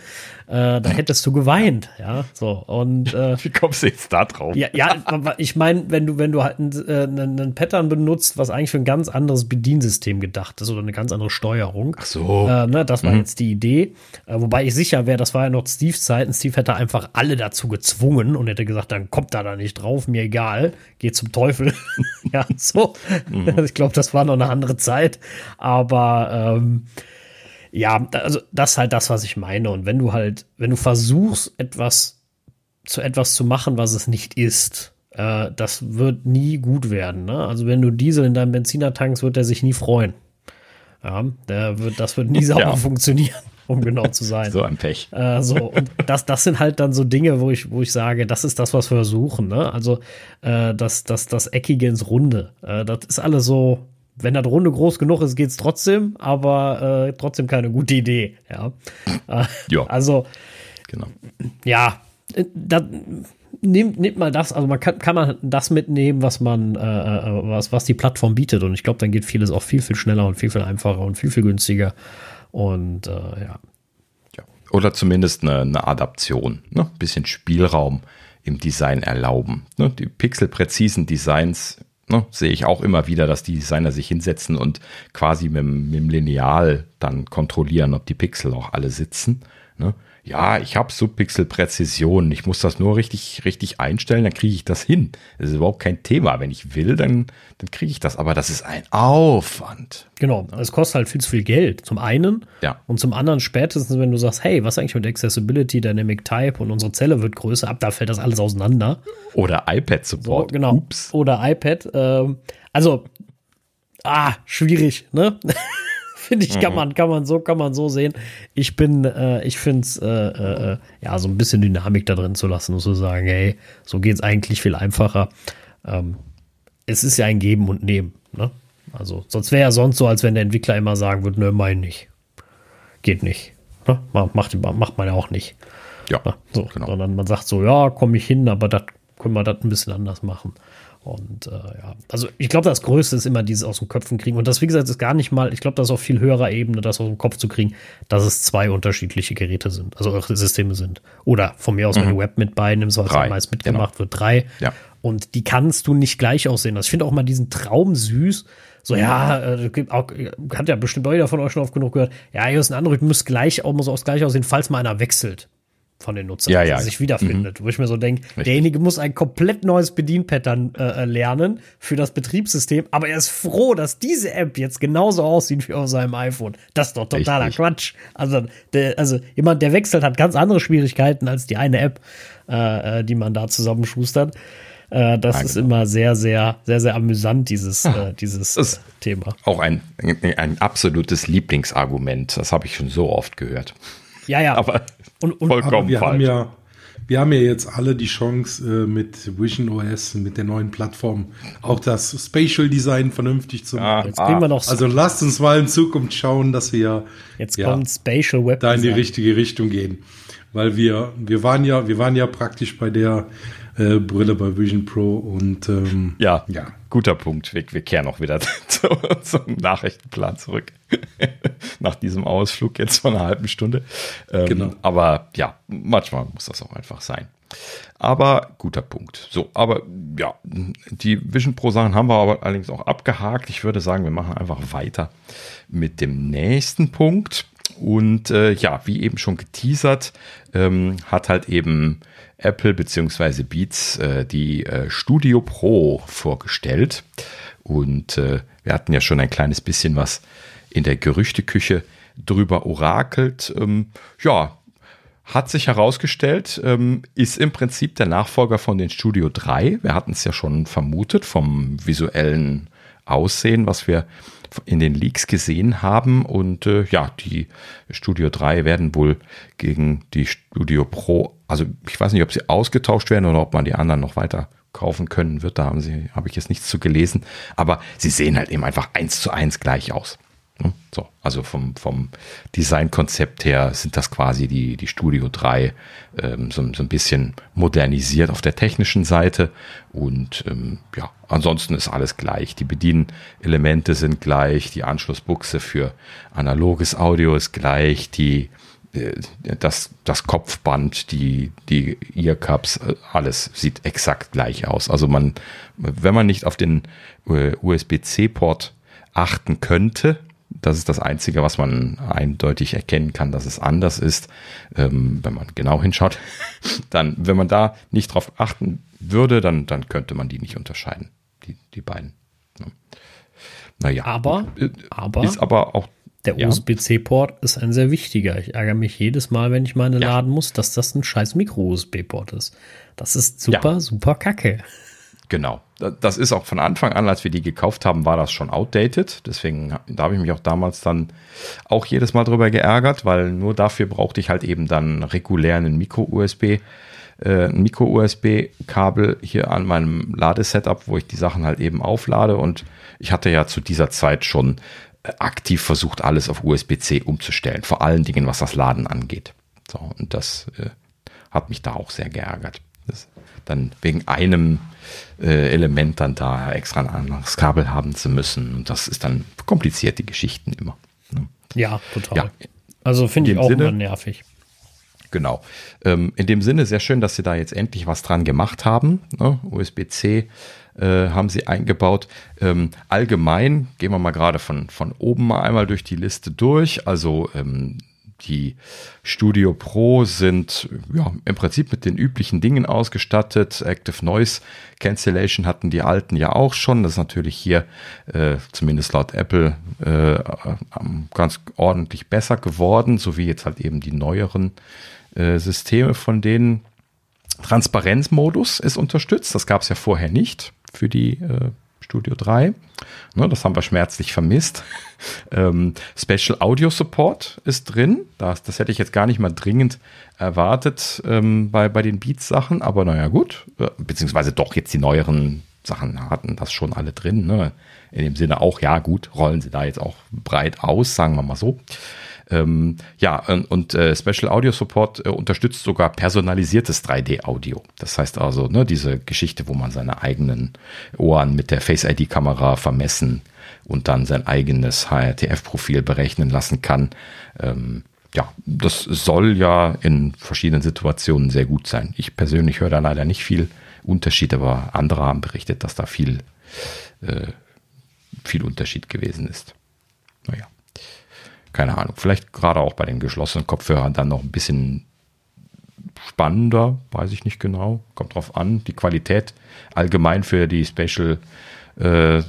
Äh, da hättest du geweint, ja. So, und äh, Wie kommst du jetzt da drauf? Ja, ja ich meine, wenn du, wenn du halt äh, einen, einen Pattern benutzt, was eigentlich für ein ganz anderes Bediensystem gedacht ist oder eine ganz andere Steuerung. Ach so. Äh, ne, das war mhm. jetzt die Idee. Äh, wobei ich sicher wäre, das war ja noch Steves Zeiten. Steve hätte einfach alle dazu gezwungen und hätte gesagt, dann kommt da da nicht drauf, mir egal, geh zum Teufel. ja, so. Mhm. Ich glaube, das war war noch eine andere Zeit. Aber ähm, ja, also das ist halt das, was ich meine. Und wenn du halt, wenn du versuchst, etwas zu etwas zu machen, was es nicht ist, äh, das wird nie gut werden. Ne? Also wenn du Diesel in deinem Benziner tankst, wird er sich nie freuen. Ja, der wird, das wird nie sauber ja. funktionieren um genau zu sein. so ein Pech. Äh, so, und das, das sind halt dann so Dinge, wo ich, wo ich sage, das ist das, was wir suchen. Ne? Also äh, das, das, das Eckige ins Runde. Äh, das ist alles so, wenn das Runde groß genug ist, geht's trotzdem, aber äh, trotzdem keine gute Idee. Ja. Äh, ja. Also, genau. Ja, äh, da, nimmt, nimmt mal das, also man kann, kann man das mitnehmen, was man, äh, äh, was, was die Plattform bietet. Und ich glaube, dann geht vieles auch viel, viel schneller und viel, viel einfacher und viel, viel günstiger. Und äh, ja. ja. Oder zumindest eine, eine Adaption, ne? Ein bisschen Spielraum im Design erlauben. Ne? Die pixelpräzisen Designs ne, sehe ich auch immer wieder, dass die Designer sich hinsetzen und quasi mit, mit dem Lineal dann kontrollieren, ob die Pixel auch alle sitzen. Ne ja, ich habe Subpixel-Präzision, ich muss das nur richtig, richtig einstellen, dann kriege ich das hin. Das ist überhaupt kein Thema. Wenn ich will, dann, dann kriege ich das. Aber das ist ein Aufwand. Genau, es kostet halt viel zu viel Geld. Zum einen. Ja. Und zum anderen spätestens, wenn du sagst, hey, was eigentlich mit Accessibility, Dynamic Type und unsere Zelle wird größer, ab da fällt das alles auseinander. Oder iPad-Support. So, genau. Ups. Oder iPad. Ähm, also, ah, schwierig, ne? finde ich, kann mhm. man, kann man so, kann man so sehen. Ich bin, äh, ich finde es, äh, äh, ja, so ein bisschen Dynamik da drin zu lassen und zu sagen, hey, so geht es eigentlich viel einfacher. Ähm, es ist ja ein Geben und Nehmen, ne? Also, sonst wäre ja sonst so, als wenn der Entwickler immer sagen würde, nö, mein nicht. Geht nicht. Ne? Macht, macht man ja auch nicht. Ja, ne? so, genau. Sondern man sagt so, ja, komme ich hin, aber das können wir das ein bisschen anders machen. Und äh, ja, also ich glaube, das Größte ist immer dieses aus dem Köpfen kriegen. Und das, wie gesagt, ist gar nicht mal, ich glaube, das ist auf viel höherer Ebene, das aus dem Kopf zu kriegen, dass es zwei unterschiedliche Geräte sind, also Systeme sind. Oder von mir aus, mhm. wenn du Web mit beinimmst, was drei. meist mitgemacht genau. wird, drei. Ja. Und die kannst du nicht gleich aussehen. Also ich finde auch mal diesen Traum süß. So, ja, äh, auch, hat ja bestimmt jeder von euch schon oft genug gehört. Ja, hier ist ein Android, muss gleich, muss auch gleich aussehen, falls mal einer wechselt von den Nutzern, ja, ja. sich wiederfindet. Mhm. Wo ich mir so denke, derjenige muss ein komplett neues Bedienpattern äh, lernen für das Betriebssystem, aber er ist froh, dass diese App jetzt genauso aussieht wie auf seinem iPhone. Das ist doch totaler Richtig. Quatsch. Also, der, also jemand, der wechselt, hat ganz andere Schwierigkeiten als die eine App, äh, äh die man da zusammenschustert. Äh, das ja, ist genau. immer sehr, sehr, sehr, sehr amüsant, dieses, äh, dieses das Thema. Auch ein, ein absolutes Lieblingsargument. Das habe ich schon so oft gehört. Ja, ja. Aber und, und vollkommen wir falsch. Haben ja, wir haben ja jetzt alle die Chance, äh, mit Vision OS, mit der neuen Plattform, auch das Spatial Design vernünftig zu machen. jetzt kriegen wir noch also lasst uns mal in Zukunft schauen, dass wir jetzt ja, kommt Spatial Web da in die richtige Richtung gehen. Weil wir, wir waren ja, wir waren ja praktisch bei der äh, Brille bei Vision Pro und ähm, ja, ja, guter Punkt. Wir, wir kehren auch wieder zu, zum Nachrichtenplan zurück. Nach diesem Ausflug jetzt von einer halben Stunde. Ähm, genau. Aber ja, manchmal muss das auch einfach sein. Aber guter Punkt. So, aber ja, die Vision Pro Sachen haben wir aber allerdings auch abgehakt. Ich würde sagen, wir machen einfach weiter mit dem nächsten Punkt. Und äh, ja, wie eben schon geteasert, ähm, hat halt eben Apple bzw. Beats äh, die äh, Studio Pro vorgestellt. Und äh, wir hatten ja schon ein kleines bisschen was in der Gerüchteküche drüber orakelt. Ähm, ja, hat sich herausgestellt, ähm, ist im Prinzip der Nachfolger von den Studio 3. Wir hatten es ja schon vermutet vom visuellen Aussehen, was wir in den Leaks gesehen haben. Und äh, ja, die Studio 3 werden wohl gegen die Studio Pro, also ich weiß nicht, ob sie ausgetauscht werden oder ob man die anderen noch weiter kaufen können wird. Da haben sie, habe ich jetzt nichts zu gelesen. Aber sie sehen halt eben einfach eins zu eins gleich aus. Ne? So, also vom, vom Designkonzept her sind das quasi die, die Studio 3 ähm, so, so ein bisschen modernisiert auf der technischen Seite. Und ähm, ja, ansonsten ist alles gleich. Die Bedienelemente sind gleich, die Anschlussbuchse für analoges Audio ist gleich, die das, das Kopfband, die, die Earcups, äh, alles sieht exakt gleich aus. Also man, wenn man nicht auf den äh, USB-C-Port achten könnte, das ist das Einzige, was man eindeutig erkennen kann, dass es anders ist, ähm, wenn man genau hinschaut. Dann, wenn man da nicht drauf achten würde, dann, dann könnte man die nicht unterscheiden, die, die beiden. Naja. Aber, äh, aber, ist aber auch. Der ja. USB-C-Port ist ein sehr wichtiger. Ich ärgere mich jedes Mal, wenn ich meine ja. laden muss, dass das ein scheiß Micro-USB-Port ist. Das ist super, ja. super kacke. Genau. Das ist auch von Anfang an, als wir die gekauft haben, war das schon outdated. Deswegen, da habe ich mich auch damals dann auch jedes Mal drüber geärgert, weil nur dafür brauchte ich halt eben dann regulären Micro-USB, äh, ein Micro-USB-Kabel hier an meinem Ladesetup, wo ich die Sachen halt eben auflade. Und ich hatte ja zu dieser Zeit schon aktiv versucht, alles auf USB-C umzustellen. Vor allen Dingen, was das Laden angeht. So, und das äh, hat mich da auch sehr geärgert. Das, dann wegen einem äh, Element dann da extra ein anderes Kabel haben zu müssen. Und das ist dann kompliziert, die Geschichten immer. Ne? Ja, total. Ja. Also finde ich auch Sinne, immer nervig. Genau. Ähm, in dem Sinne sehr schön, dass sie da jetzt endlich was dran gemacht haben. Ne? USB-C äh, haben sie eingebaut. Ähm, allgemein gehen wir mal gerade von, von oben mal einmal durch die Liste durch. Also ähm, die Studio Pro sind ja, im Prinzip mit den üblichen Dingen ausgestattet. Active Noise Cancellation hatten die alten ja auch schon. Das ist natürlich hier, äh, zumindest laut Apple, äh, ganz ordentlich besser geworden, sowie jetzt halt eben die neueren äh, Systeme von denen. Transparenzmodus ist unterstützt. Das gab es ja vorher nicht für die äh, Studio 3. Ne, das haben wir schmerzlich vermisst. ähm, Special Audio Support ist drin. Das, das hätte ich jetzt gar nicht mal dringend erwartet ähm, bei, bei den Beats-Sachen, aber naja, gut. Äh, beziehungsweise doch jetzt die neueren Sachen hatten das schon alle drin. Ne? In dem Sinne auch, ja, gut, rollen sie da jetzt auch breit aus, sagen wir mal so. Ähm, ja, und äh, Special Audio Support äh, unterstützt sogar personalisiertes 3D-Audio. Das heißt also, ne, diese Geschichte, wo man seine eigenen Ohren mit der Face ID-Kamera vermessen und dann sein eigenes HRTF-Profil berechnen lassen kann. Ähm, ja, das soll ja in verschiedenen Situationen sehr gut sein. Ich persönlich höre da leider nicht viel Unterschied, aber andere haben berichtet, dass da viel, äh, viel Unterschied gewesen ist. Naja keine Ahnung, vielleicht gerade auch bei den geschlossenen Kopfhörern dann noch ein bisschen spannender, weiß ich nicht genau, kommt drauf an. Die Qualität allgemein für die Special, äh,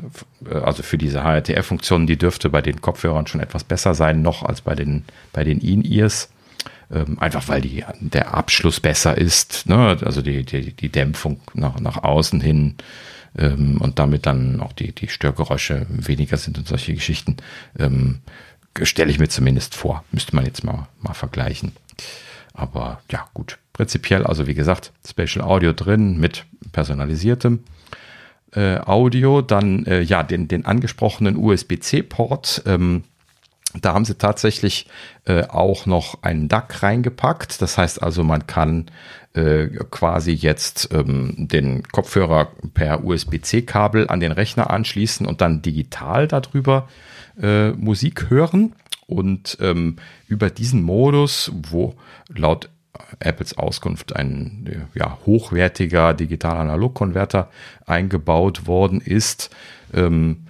also für diese HRTF-Funktionen, die dürfte bei den Kopfhörern schon etwas besser sein, noch als bei den, bei den In-Ears. Ähm, einfach weil die, der Abschluss besser ist, ne? also die, die, die Dämpfung nach, nach außen hin ähm, und damit dann auch die, die Störgeräusche weniger sind und solche Geschichten. Ähm, stelle ich mir zumindest vor. Müsste man jetzt mal, mal vergleichen. Aber ja, gut. Prinzipiell, also wie gesagt, Special Audio drin mit personalisiertem äh, Audio. Dann äh, ja, den, den angesprochenen USB-C-Port. Ähm, Da haben sie tatsächlich äh, auch noch einen DAC reingepackt. Das heißt also, man kann äh, quasi jetzt ähm, den Kopfhörer per USB-C-Kabel an den Rechner anschließen und dann digital darüber äh, Musik hören. Und ähm, über diesen Modus, wo laut Apples Auskunft ein ja, hochwertiger Digital-Analog-Konverter eingebaut worden ist, ähm,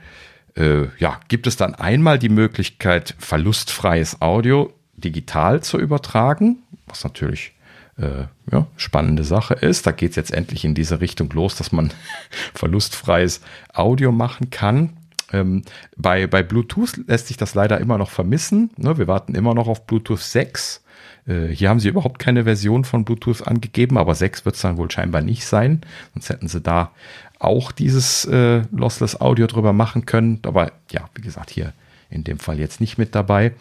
äh, ja, gibt es dann einmal die Möglichkeit, verlustfreies Audio digital zu übertragen, was natürlich äh, ja, spannende Sache ist. Da geht es jetzt endlich in diese Richtung los, dass man verlustfreies Audio machen kann. Ähm, bei, bei Bluetooth lässt sich das leider immer noch vermissen. Ne? Wir warten immer noch auf Bluetooth 6. Äh, hier haben sie überhaupt keine Version von Bluetooth angegeben, aber 6 wird es dann wohl scheinbar nicht sein. Sonst hätten sie da auch dieses äh, Lossless Audio drüber machen können. Aber ja, wie gesagt, hier in dem Fall jetzt nicht mit dabei.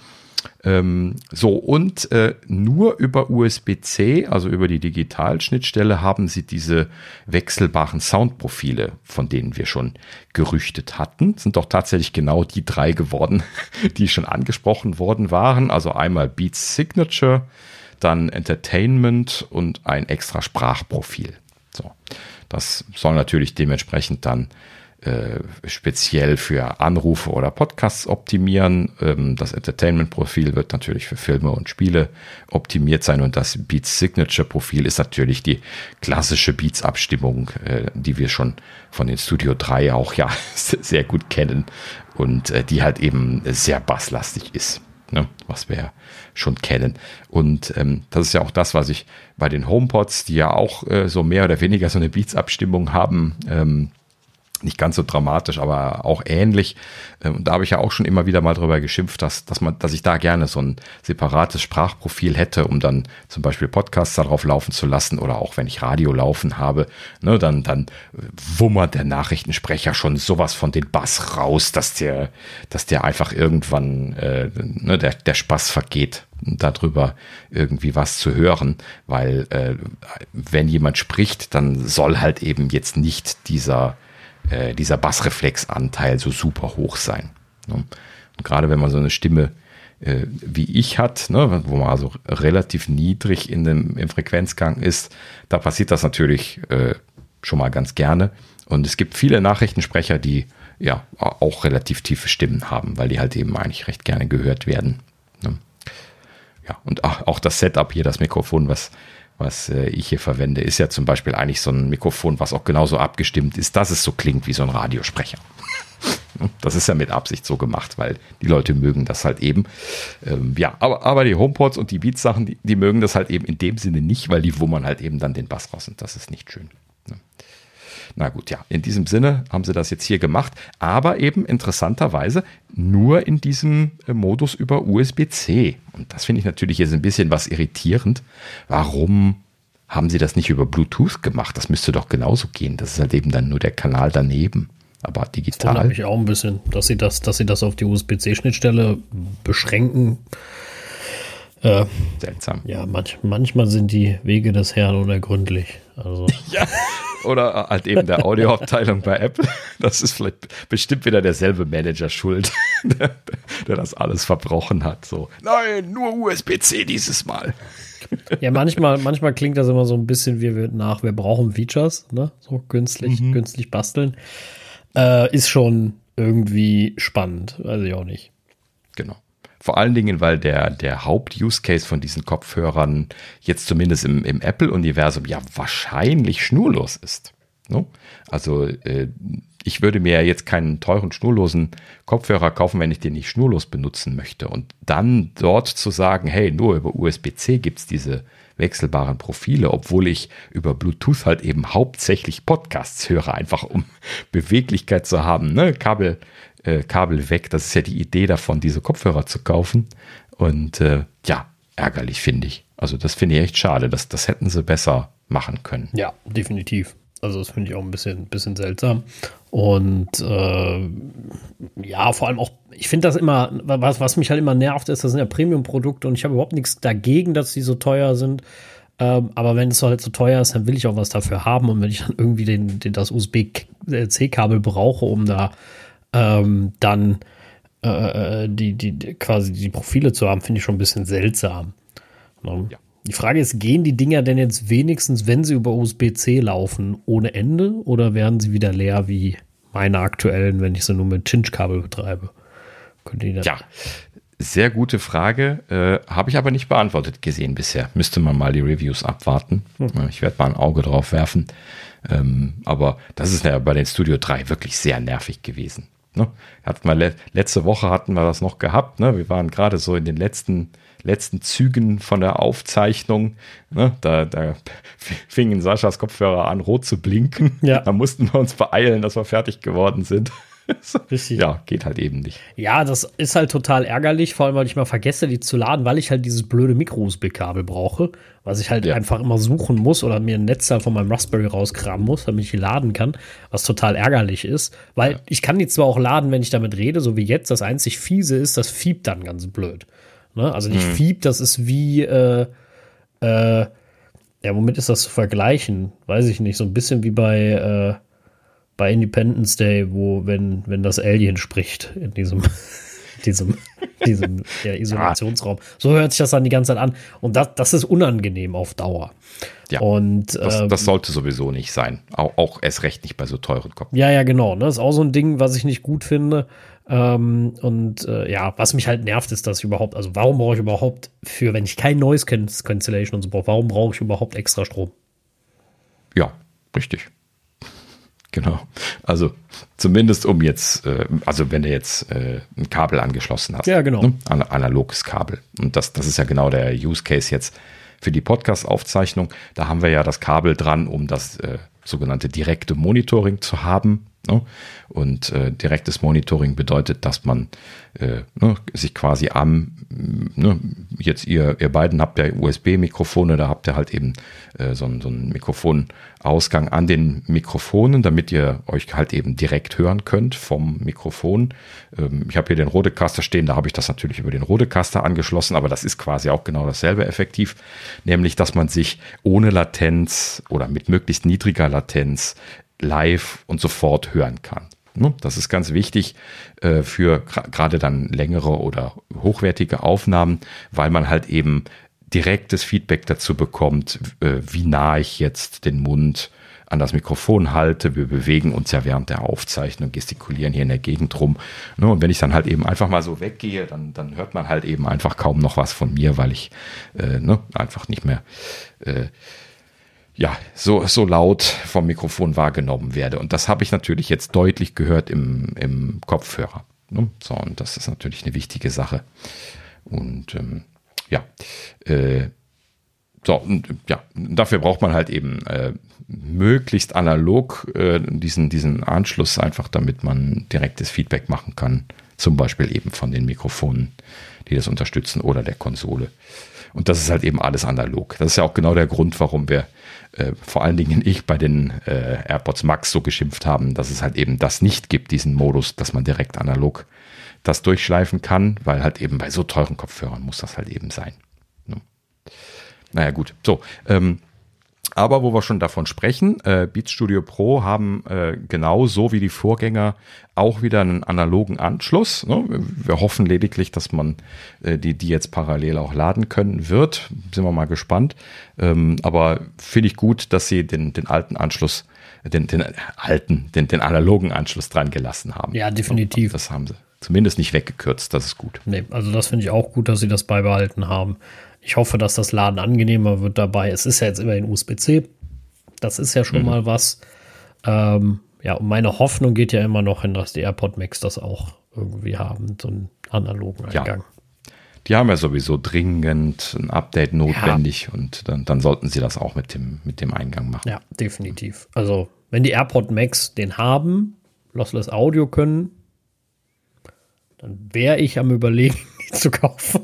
Ähm, so, und äh, nur über USB-C, also über die Digitalschnittstelle, haben sie diese wechselbaren Soundprofile, von denen wir schon gerüchtet hatten. Sind doch tatsächlich genau die drei geworden, die schon angesprochen worden waren. Also einmal Beats Signature, dann Entertainment und ein extra Sprachprofil. So, das soll natürlich dementsprechend dann äh, speziell für Anrufe oder Podcasts optimieren. Ähm, das Entertainment-Profil wird natürlich für Filme und Spiele optimiert sein und das Beats Signature-Profil ist natürlich die klassische Beats-Abstimmung, äh, die wir schon von den Studio 3 auch ja sehr gut kennen und äh, die halt eben sehr basslastig ist. Ne, was wir schon kennen. Und ähm, das ist ja auch das, was ich bei den HomePods, die ja auch äh, so mehr oder weniger so eine Beats-Abstimmung haben, ähm, nicht ganz so dramatisch, aber auch ähnlich. Ähm, und da habe ich ja auch schon immer wieder mal drüber geschimpft, dass, dass man, dass ich da gerne so ein separates Sprachprofil hätte, um dann zum Beispiel Podcasts darauf laufen zu lassen oder auch wenn ich Radio laufen habe, ne, dann, dann wummert der Nachrichtensprecher schon sowas von den Bass raus, dass der, dass der einfach irgendwann äh, ne, der, der Spaß vergeht darüber irgendwie was zu hören, weil äh, wenn jemand spricht, dann soll halt eben jetzt nicht dieser äh, dieser Bassreflexanteil so super hoch sein. Ne? Und gerade wenn man so eine Stimme äh, wie ich hat, ne, wo man also relativ niedrig in dem, im Frequenzgang ist, da passiert das natürlich äh, schon mal ganz gerne. Und es gibt viele Nachrichtensprecher, die ja auch relativ tiefe Stimmen haben, weil die halt eben eigentlich recht gerne gehört werden. Ne? Ja, und auch, auch das Setup hier, das Mikrofon, was was äh, ich hier verwende, ist ja zum Beispiel eigentlich so ein Mikrofon, was auch genauso abgestimmt ist, dass es so klingt wie so ein Radiosprecher. Das ist ja mit Absicht so gemacht, weil die Leute mögen das halt eben. Ähm, ja, aber, aber die HomePods und die Beats-Sachen, die, die mögen das halt eben in dem Sinne nicht, weil die wummern halt eben dann den Bass raus und das ist nicht schön. Na gut, ja, in diesem Sinne haben sie das jetzt hier gemacht, aber eben interessanterweise nur in diesem äh, Modus über USB-C. Und das finde ich natürlich jetzt ein bisschen was irritierend. Warum haben sie das nicht über Bluetooth gemacht? Das müsste doch genauso gehen. Das ist halt eben dann nur der Kanal daneben. Aber digital. Das mich auch ein bisschen, dass sie das, dass sie das auf die USB-C-Schnittstelle beschränken. Äh, Seltsam. Ja, manch, manchmal sind die Wege des Herrn unergründlich. Also. ja, oder halt eben der Audioabteilung bei Apple. Das ist vielleicht bestimmt wieder derselbe Manager schuld, der, der das alles verbrochen hat. So, nein, nur USB-C dieses Mal. Ja, manchmal, manchmal klingt das immer so ein bisschen wie wir nach, wir brauchen Features, ne? So künstlich, mhm. künstlich basteln. Äh, ist schon irgendwie spannend, weiß ich auch nicht. Genau. Vor allen Dingen, weil der, der Haupt-Use-Case von diesen Kopfhörern jetzt zumindest im, im Apple-Universum ja wahrscheinlich schnurlos ist. No? Also äh, ich würde mir jetzt keinen teuren schnurlosen Kopfhörer kaufen, wenn ich den nicht schnurlos benutzen möchte. Und dann dort zu sagen, hey, nur über USB-C gibt es diese wechselbaren Profile, obwohl ich über Bluetooth halt eben hauptsächlich Podcasts höre, einfach um Beweglichkeit zu haben. Ne? Kabel, äh, Kabel weg. Das ist ja die Idee davon, diese Kopfhörer zu kaufen. Und äh, ja, ärgerlich finde ich. Also das finde ich echt schade. Das, das hätten sie besser machen können. Ja, definitiv. Also das finde ich auch ein bisschen, bisschen seltsam. Und äh, ja, vor allem auch, ich finde das immer, was, was mich halt immer nervt, ist, das sind ja Premium-Produkte und ich habe überhaupt nichts dagegen, dass die so teuer sind. Ähm, aber wenn es halt so teuer ist, dann will ich auch was dafür haben. Und wenn ich dann irgendwie den, den das USB-C-Kabel brauche, um da ähm, dann äh, äh, die, die, quasi die Profile zu haben, finde ich schon ein bisschen seltsam. Ne? Ja. Die Frage ist, gehen die Dinger denn jetzt wenigstens, wenn sie über USB-C laufen, ohne Ende oder werden sie wieder leer wie meine aktuellen, wenn ich sie nur mit Cinch-Kabel betreibe? Ja, sehr gute Frage. Äh, Habe ich aber nicht beantwortet gesehen bisher. Müsste man mal die Reviews abwarten. Hm. Ich werde mal ein Auge drauf werfen. Ähm, aber das ist ja bei den Studio 3 wirklich sehr nervig gewesen. Ne? Hatten wir le letzte Woche hatten wir das noch gehabt. Ne? Wir waren gerade so in den letzten, letzten Zügen von der Aufzeichnung. Ne? Da, da fingen Saschas Kopfhörer an, rot zu blinken. Ja. Da mussten wir uns beeilen, dass wir fertig geworden sind. Richtig. Ja, geht halt eben nicht. Ja, das ist halt total ärgerlich, vor allem, weil ich mal vergesse, die zu laden, weil ich halt dieses blöde Micro-USB-Kabel brauche, was ich halt ja. einfach immer suchen muss oder mir ein Netzteil von meinem Raspberry rauskramen muss, damit ich die laden kann, was total ärgerlich ist, weil ja. ich kann die zwar auch laden, wenn ich damit rede, so wie jetzt, das einzig fiese ist, das fiebt dann ganz blöd. Ne? Also nicht hm. fiebt, das ist wie, äh, äh, ja, womit ist das zu vergleichen? Weiß ich nicht, so ein bisschen wie bei, äh, bei Independence Day, wo, wenn, wenn das Alien spricht in diesem, diesem, diesem ja, Isolationsraum. So hört sich das dann die ganze Zeit an. Und das, das ist unangenehm auf Dauer. Ja, und, das, ähm, das sollte sowieso nicht sein. Auch, auch erst recht nicht bei so teuren Kopf. Ja, ja, genau. Ne? Das ist auch so ein Ding, was ich nicht gut finde. Ähm, und äh, ja, was mich halt nervt, ist, dass ich überhaupt, also warum brauche ich überhaupt für, wenn ich kein Noise Cancellation und so brauche, warum brauche ich überhaupt extra Strom? Ja, richtig. Genau. Also zumindest um jetzt, äh, also wenn du jetzt äh, ein Kabel angeschlossen hast. Ja, genau. Ne? Analoges Kabel. Und das, das ist ja genau der Use Case jetzt für die Podcast-Aufzeichnung. Da haben wir ja das Kabel dran, um das äh, sogenannte direkte Monitoring zu haben. Ne? Und äh, direktes Monitoring bedeutet, dass man äh, ne, sich quasi am, ne, jetzt ihr, ihr beiden habt ja USB-Mikrofone, da habt ihr halt eben äh, so, so einen Mikrofonausgang an den Mikrofonen, damit ihr euch halt eben direkt hören könnt vom Mikrofon. Ähm, ich habe hier den Rodecaster stehen, da habe ich das natürlich über den Rodecaster angeschlossen, aber das ist quasi auch genau dasselbe effektiv, nämlich dass man sich ohne Latenz oder mit möglichst niedriger Latenz live und sofort hören kann. Ne? Das ist ganz wichtig äh, für gerade dann längere oder hochwertige Aufnahmen, weil man halt eben direktes Feedback dazu bekommt, äh, wie nah ich jetzt den Mund an das Mikrofon halte. Wir bewegen uns ja während der Aufzeichnung, gestikulieren hier in der Gegend rum. Ne? Und wenn ich dann halt eben einfach mal so weggehe, dann, dann hört man halt eben einfach kaum noch was von mir, weil ich äh, ne, einfach nicht mehr äh, ja, so, so laut vom Mikrofon wahrgenommen werde. Und das habe ich natürlich jetzt deutlich gehört im, im Kopfhörer. Ne? So, und das ist natürlich eine wichtige Sache. Und ähm, ja, äh, so, und, ja, dafür braucht man halt eben äh, möglichst analog äh, diesen, diesen Anschluss einfach, damit man direktes Feedback machen kann. Zum Beispiel eben von den Mikrofonen, die das unterstützen oder der Konsole. Und das ist halt eben alles analog. Das ist ja auch genau der Grund, warum wir äh, vor allen Dingen ich bei den äh, AirPods Max so geschimpft haben, dass es halt eben das nicht gibt, diesen Modus, dass man direkt analog das durchschleifen kann, weil halt eben bei so teuren Kopfhörern muss das halt eben sein. Ne? Naja, gut. So, ähm, aber wo wir schon davon sprechen, äh, Beat Studio Pro haben äh, genauso wie die Vorgänger auch wieder einen analogen Anschluss. Ne? Wir hoffen lediglich, dass man äh, die, die jetzt parallel auch laden können wird. Sind wir mal gespannt. Ähm, aber finde ich gut, dass sie den, den alten Anschluss, den, den alten, den, den analogen Anschluss dran gelassen haben. Ja, definitiv. Das haben sie zumindest nicht weggekürzt. Das ist gut. Nee, also das finde ich auch gut, dass sie das beibehalten haben. Ich hoffe, dass das Laden angenehmer wird dabei. Es ist ja jetzt immerhin USB-C. Das ist ja schon mhm. mal was. Ähm, ja, und meine Hoffnung geht ja immer noch hin, dass die AirPod Max das auch irgendwie haben, so einen analogen Eingang. Ja. Die haben ja sowieso dringend ein Update notwendig ja. und dann, dann sollten sie das auch mit dem, mit dem Eingang machen. Ja, definitiv. Also, wenn die AirPod Max den haben, Lossless Audio können, dann wäre ich am Überlegen, die zu kaufen.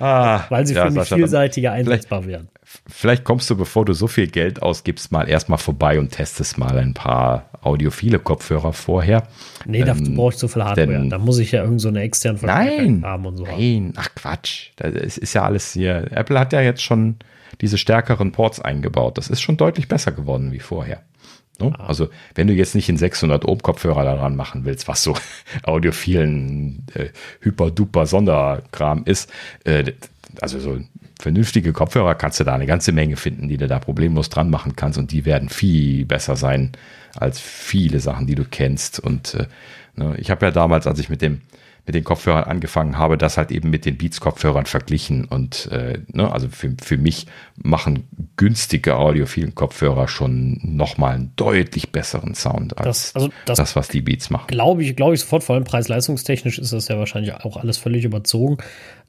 Ah, Weil sie ja, für mich Sascha, vielseitiger einsetzbar werden. Vielleicht kommst du, bevor du so viel Geld ausgibst, mal erstmal vorbei und testest mal ein paar audiophile Kopfhörer vorher. Nee, ähm, dafür brauche ich so viel Hardware. Denn, da muss ich ja irgend so eine externe Verstärkung haben und so. Nein, ach Quatsch. Das ist ja alles hier. Apple hat ja jetzt schon diese stärkeren Ports eingebaut. Das ist schon deutlich besser geworden wie vorher. Ne? Ah. Also wenn du jetzt nicht einen 600 Ohm Kopfhörer daran machen willst, was so audiophilen äh, hyper-duper Sonderkram ist, äh, also so vernünftige Kopfhörer kannst du da eine ganze Menge finden, die du da problemlos dran machen kannst und die werden viel besser sein als viele Sachen, die du kennst. Und äh, ne, ich habe ja damals, als ich mit dem mit den Kopfhörern angefangen habe, das halt eben mit den Beats-Kopfhörern verglichen. Und äh, ne, also für, für mich machen günstige audiophilen Kopfhörer schon nochmal einen deutlich besseren Sound als das, also das, das was die Beats machen. Glaube ich, glaube ich sofort, vor allem preis-leistungstechnisch ist das ja wahrscheinlich auch alles völlig überzogen.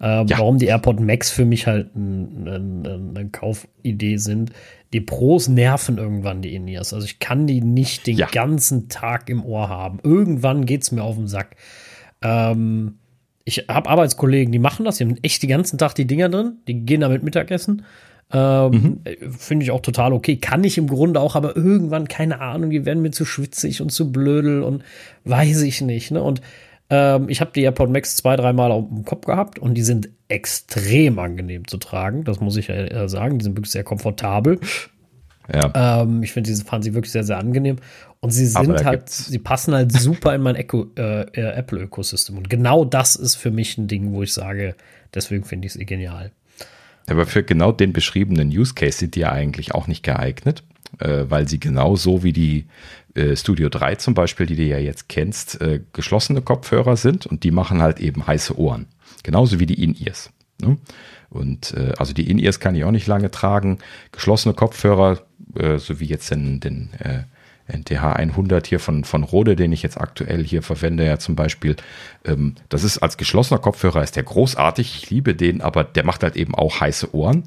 Äh, ja. Warum die AirPod Max für mich halt eine ein, ein Kaufidee sind. Die Pros nerven irgendwann die In-Ears. Also ich kann die nicht den ja. ganzen Tag im Ohr haben. Irgendwann geht es mir auf den Sack. Ähm, ich habe Arbeitskollegen, die machen das, die haben echt den ganzen Tag die Dinger drin, die gehen damit Mittagessen. Ähm, mhm. Finde ich auch total okay. Kann ich im Grunde auch, aber irgendwann, keine Ahnung, die werden mir zu schwitzig und zu blödel und weiß ich nicht. Ne? Und ähm, ich habe die AirPod Max zwei, dreimal auf dem Kopf gehabt und die sind extrem angenehm zu tragen. Das muss ich ja sagen. Die sind wirklich sehr komfortabel. Ja. Ähm, ich finde, diese fahren sie wirklich sehr, sehr angenehm. Und sie sind halt, sie passen halt super in mein äh, äh, Apple-Ökosystem. Und genau das ist für mich ein Ding, wo ich sage, deswegen finde ich es genial. Aber für genau den beschriebenen Use Case sind die ja eigentlich auch nicht geeignet, äh, weil sie genau so wie die äh, Studio 3 zum Beispiel, die du ja jetzt kennst, äh, geschlossene Kopfhörer sind und die machen halt eben heiße Ohren. Genauso wie die In-Ears. Ne? Und äh, also die In-Ears kann ich auch nicht lange tragen. Geschlossene Kopfhörer, äh, so wie jetzt den, den äh, NTH 100 hier von, von Rode, den ich jetzt aktuell hier verwende, ja zum Beispiel. Ähm, das ist als geschlossener Kopfhörer, ist der großartig. Ich liebe den, aber der macht halt eben auch heiße Ohren.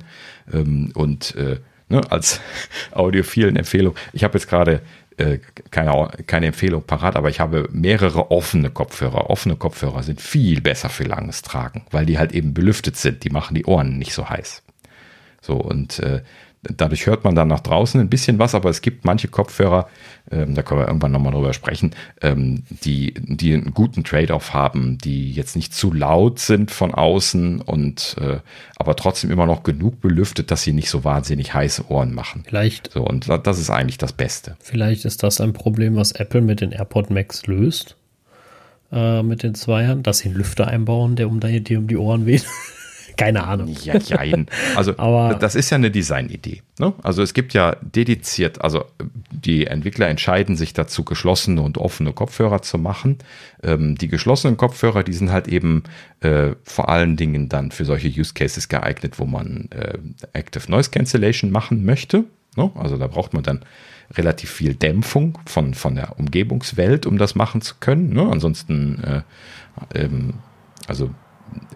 Ähm, und äh, ne, als audiophilen Empfehlung, ich habe jetzt gerade äh, keine, keine Empfehlung parat, aber ich habe mehrere offene Kopfhörer. Offene Kopfhörer sind viel besser für langes Tragen, weil die halt eben belüftet sind. Die machen die Ohren nicht so heiß. So, und äh, Dadurch hört man dann nach draußen ein bisschen was, aber es gibt manche Kopfhörer, ähm, da können wir irgendwann nochmal drüber sprechen, ähm, die, die einen guten Trade-off haben, die jetzt nicht zu laut sind von außen und äh, aber trotzdem immer noch genug belüftet, dass sie nicht so wahnsinnig heiße Ohren machen. Vielleicht. So, und das ist eigentlich das Beste. Vielleicht ist das ein Problem, was Apple mit den AirPod Max löst. Äh, mit den Zweiern, dass sie einen Lüfter einbauen, der um die, um die Ohren weht. Keine Ahnung. Ja, jein. Also Aber das ist ja eine Designidee. Ne? Also es gibt ja dediziert, also die Entwickler entscheiden sich dazu, geschlossene und offene Kopfhörer zu machen. Ähm, die geschlossenen Kopfhörer, die sind halt eben äh, vor allen Dingen dann für solche Use Cases geeignet, wo man äh, Active Noise Cancellation machen möchte. Ne? Also da braucht man dann relativ viel Dämpfung von, von der Umgebungswelt, um das machen zu können. Ne? Ansonsten, äh, ähm, also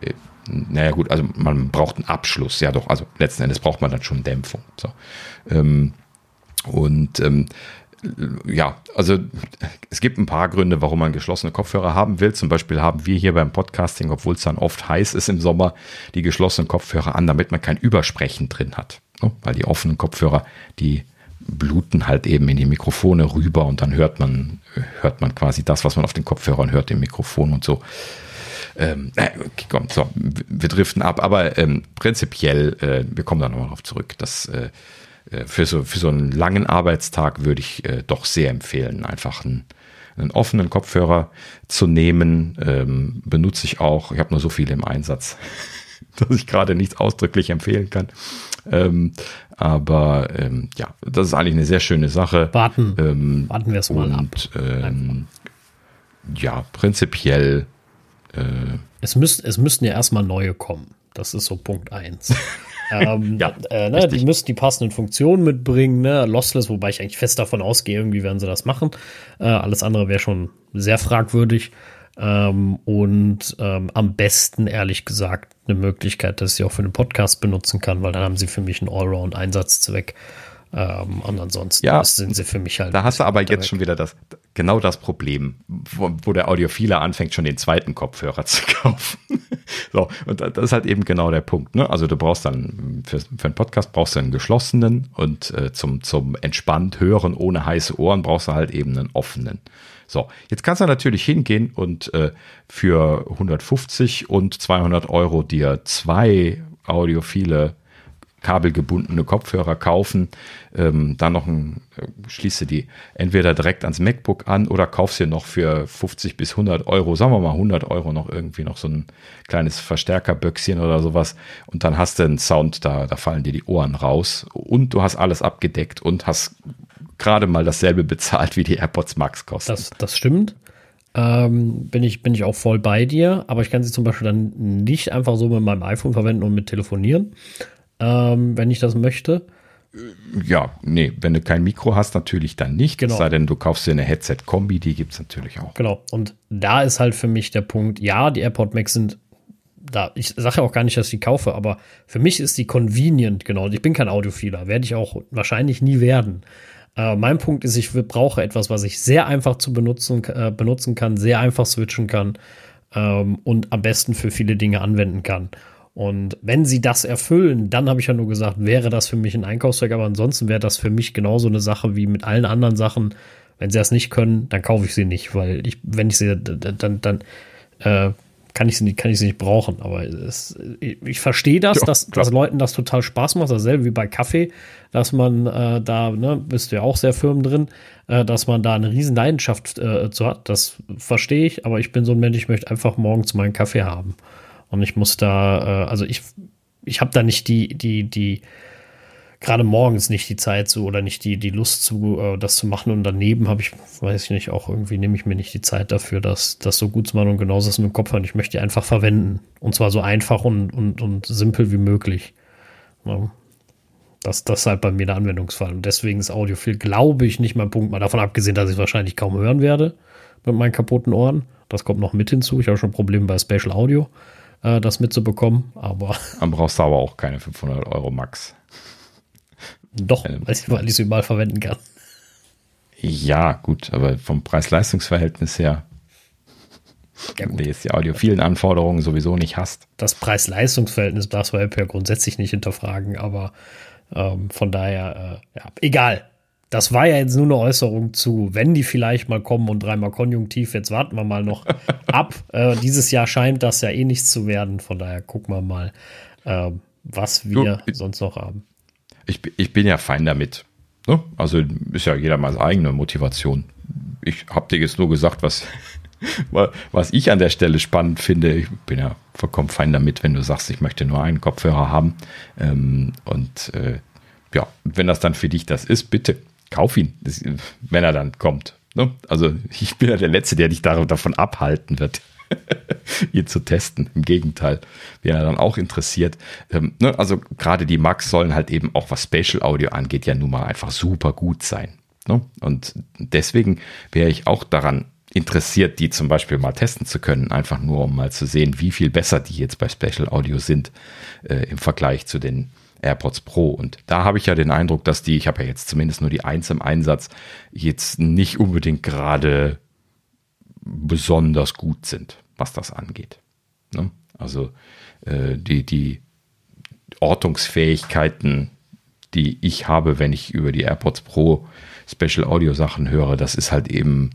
äh, naja gut, also man braucht einen Abschluss, ja doch, also letzten Endes braucht man dann schon Dämpfung. So. Ähm, und ähm, ja, also es gibt ein paar Gründe, warum man geschlossene Kopfhörer haben will. Zum Beispiel haben wir hier beim Podcasting, obwohl es dann oft heiß ist im Sommer, die geschlossenen Kopfhörer an, damit man kein Übersprechen drin hat. Ne? Weil die offenen Kopfhörer, die bluten halt eben in die Mikrofone rüber und dann hört man, hört man quasi das, was man auf den Kopfhörern hört, im Mikrofon und so. Ähm, okay, komm, so, wir driften ab, aber ähm, prinzipiell, äh, wir kommen da nochmal drauf zurück, dass äh, äh, für, so, für so einen langen Arbeitstag würde ich äh, doch sehr empfehlen, einfach einen, einen offenen Kopfhörer zu nehmen. Ähm, benutze ich auch, ich habe nur so viele im Einsatz, dass ich gerade nichts ausdrücklich empfehlen kann. Ähm, aber ähm, ja, das ist eigentlich eine sehr schöne Sache. Warten, ähm, warten wir es mal und, ab. Ähm, ja, prinzipiell äh, es, müsst, es müssten ja erstmal neue kommen. Das ist so Punkt 1. ähm, ja, äh, ne, die müssen die passenden Funktionen mitbringen, ne? Lossless, wobei ich eigentlich fest davon ausgehe, irgendwie werden sie das machen. Äh, alles andere wäre schon sehr fragwürdig. Ähm, und ähm, am besten, ehrlich gesagt, eine Möglichkeit, dass ich sie auch für den Podcast benutzen kann, weil dann haben sie für mich einen Allround-Einsatzzweck. Ähm, und ansonsten ja, sind sie für mich halt. Da hast du aber jetzt weg. schon wieder das, genau das Problem, wo, wo, der Audiophile anfängt, schon den zweiten Kopfhörer zu kaufen. so, und das ist halt eben genau der Punkt. Ne? Also du brauchst dann, für, für einen Podcast brauchst du einen geschlossenen und äh, zum, zum entspannt hören ohne heiße Ohren brauchst du halt eben einen offenen. So, jetzt kannst du natürlich hingehen und äh, für 150 und 200 Euro dir zwei audiophile kabelgebundene Kopfhörer kaufen, ähm, dann noch ein, äh, schließe die entweder direkt ans MacBook an oder kaufst dir noch für 50 bis 100 Euro, sagen wir mal 100 Euro noch irgendwie noch so ein kleines Verstärkerböckchen oder sowas und dann hast du einen Sound, da, da fallen dir die Ohren raus und du hast alles abgedeckt und hast gerade mal dasselbe bezahlt, wie die AirPods Max kosten. Das, das stimmt. Ähm, bin, ich, bin ich auch voll bei dir, aber ich kann sie zum Beispiel dann nicht einfach so mit meinem iPhone verwenden und mit telefonieren, ähm, wenn ich das möchte. Ja, nee, wenn du kein Mikro hast, natürlich dann nicht. Genau. Es sei denn, du kaufst dir eine Headset-Kombi, die gibt es natürlich auch. Genau. Und da ist halt für mich der Punkt, ja, die AirPod Max sind da, ich sage ja auch gar nicht, dass ich die kaufe, aber für mich ist die convenient, genau. Ich bin kein Audiophiler, werde ich auch wahrscheinlich nie werden. Äh, mein Punkt ist, ich brauche etwas, was ich sehr einfach zu benutzen, äh, benutzen kann, sehr einfach switchen kann ähm, und am besten für viele Dinge anwenden kann. Und wenn sie das erfüllen, dann habe ich ja nur gesagt, wäre das für mich ein Einkaufszweck, aber ansonsten wäre das für mich genauso eine Sache wie mit allen anderen Sachen. Wenn sie das nicht können, dann kaufe ich sie nicht, weil ich, wenn ich sie, dann, dann äh, kann ich sie nicht, kann ich sie nicht brauchen. Aber es, ich, ich verstehe das, Ja, dass, klar. dass Leuten das total Spaß macht. Dasselbe wie bei Kaffee, dass man äh, da, ne, bist du ja auch sehr firm drin, äh, dass man da eine riesen Leidenschaft äh, zu hat. Das verstehe ich, aber ich bin so ein Mensch, ich möchte einfach morgens meinen Kaffee haben. Und ich muss da, äh, also ich, ich habe da nicht die, die, die, gerade morgens nicht die Zeit zu oder nicht die, die Lust zu, äh, das zu machen. Und daneben habe ich, weiß ich nicht, auch irgendwie nehme ich mir nicht die Zeit dafür, das, das so gut zu machen. Und genauso ist mit dem Kopfhörer. Ich möchte die einfach verwenden. Und zwar so einfach und, und, und simpel wie möglich. Ja. Das, das ist halt bei mir der Anwendungsfall. Und deswegen ist Audiophil, glaube ich, nicht mein Punkt. Mal davon abgesehen, dass ich es wahrscheinlich kaum hören werde mit meinen kaputten Ohren. Das kommt noch mit hinzu. Ich habe schon Probleme bei Spatial Audio, äh, das mitzubekommen. Aber Dann brauchst du aber auch keine 500 Euro Max. doch, Ähm, weil ich weil ich es überall verwenden kann. Ja, gut, aber vom Preis-Leistungs-Verhältnis her, Ja, wenn du jetzt die audiophilen Anforderungen sowieso nicht hast. das Preis-Leistungs-Verhältnis darfst du ja grundsätzlich nicht hinterfragen, aber ähm, von daher, äh, ja, egal. Das war ja jetzt nur eine Äußerung zu, wenn die vielleicht mal kommen und dreimal konjunktiv, jetzt warten wir mal noch ab. Äh, dieses Jahr scheint das ja eh nichts zu werden, von daher gucken wir mal, äh, was wir Du, sonst noch haben. Ich, ich bin ja fein damit. Ne? Also ist ja jeder mal seine eigene Motivation. Ich habe dir jetzt nur gesagt, was, wa- was ich an der Stelle spannend finde. Ich bin ja vollkommen fein damit, wenn du sagst, ich möchte nur einen Kopfhörer haben. Ähm, und äh, ja, wenn das dann für dich das ist, bitte kauf ihn, das, wenn er dann kommt. Ne? Also ich bin ja der Letzte, der dich davon abhalten wird ihn zu testen. Im Gegenteil, wäre er dann auch interessiert. Ähm, ne, also gerade die Max sollen halt eben auch was Spatial Audio angeht, ja nun mal einfach super gut sein. Ne? Und deswegen wäre ich auch daran interessiert, die zum Beispiel mal testen zu können, einfach nur um mal zu sehen, wie viel besser die jetzt bei Spatial Audio sind äh, im Vergleich zu den AirPods Pro. Und da habe ich ja den Eindruck, dass die, ich habe ja jetzt zumindest nur die eins im Einsatz, jetzt nicht unbedingt gerade besonders gut sind, was das angeht. Ne? Also äh, die, die Ortungsfähigkeiten, die ich habe, wenn ich über die AirPods Pro Special Audio Sachen höre, das ist halt eben,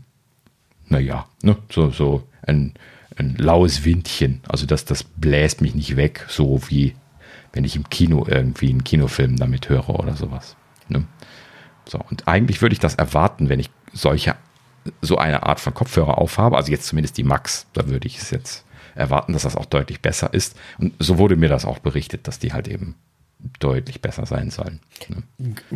naja, ne? so, so ein, ein laues Windchen. Also das, das bläst mich nicht weg, so wie wenn ich im Kino irgendwie einen Kinofilm damit höre oder sowas. Ne? So, und eigentlich würde ich das erwarten, wenn ich solche, so eine Art von Kopfhörer aufhabe, also jetzt zumindest die Max, da würde ich es jetzt erwarten, dass das auch deutlich besser ist. Und so wurde mir das auch berichtet, dass die halt eben deutlich besser sein sollen. Ne?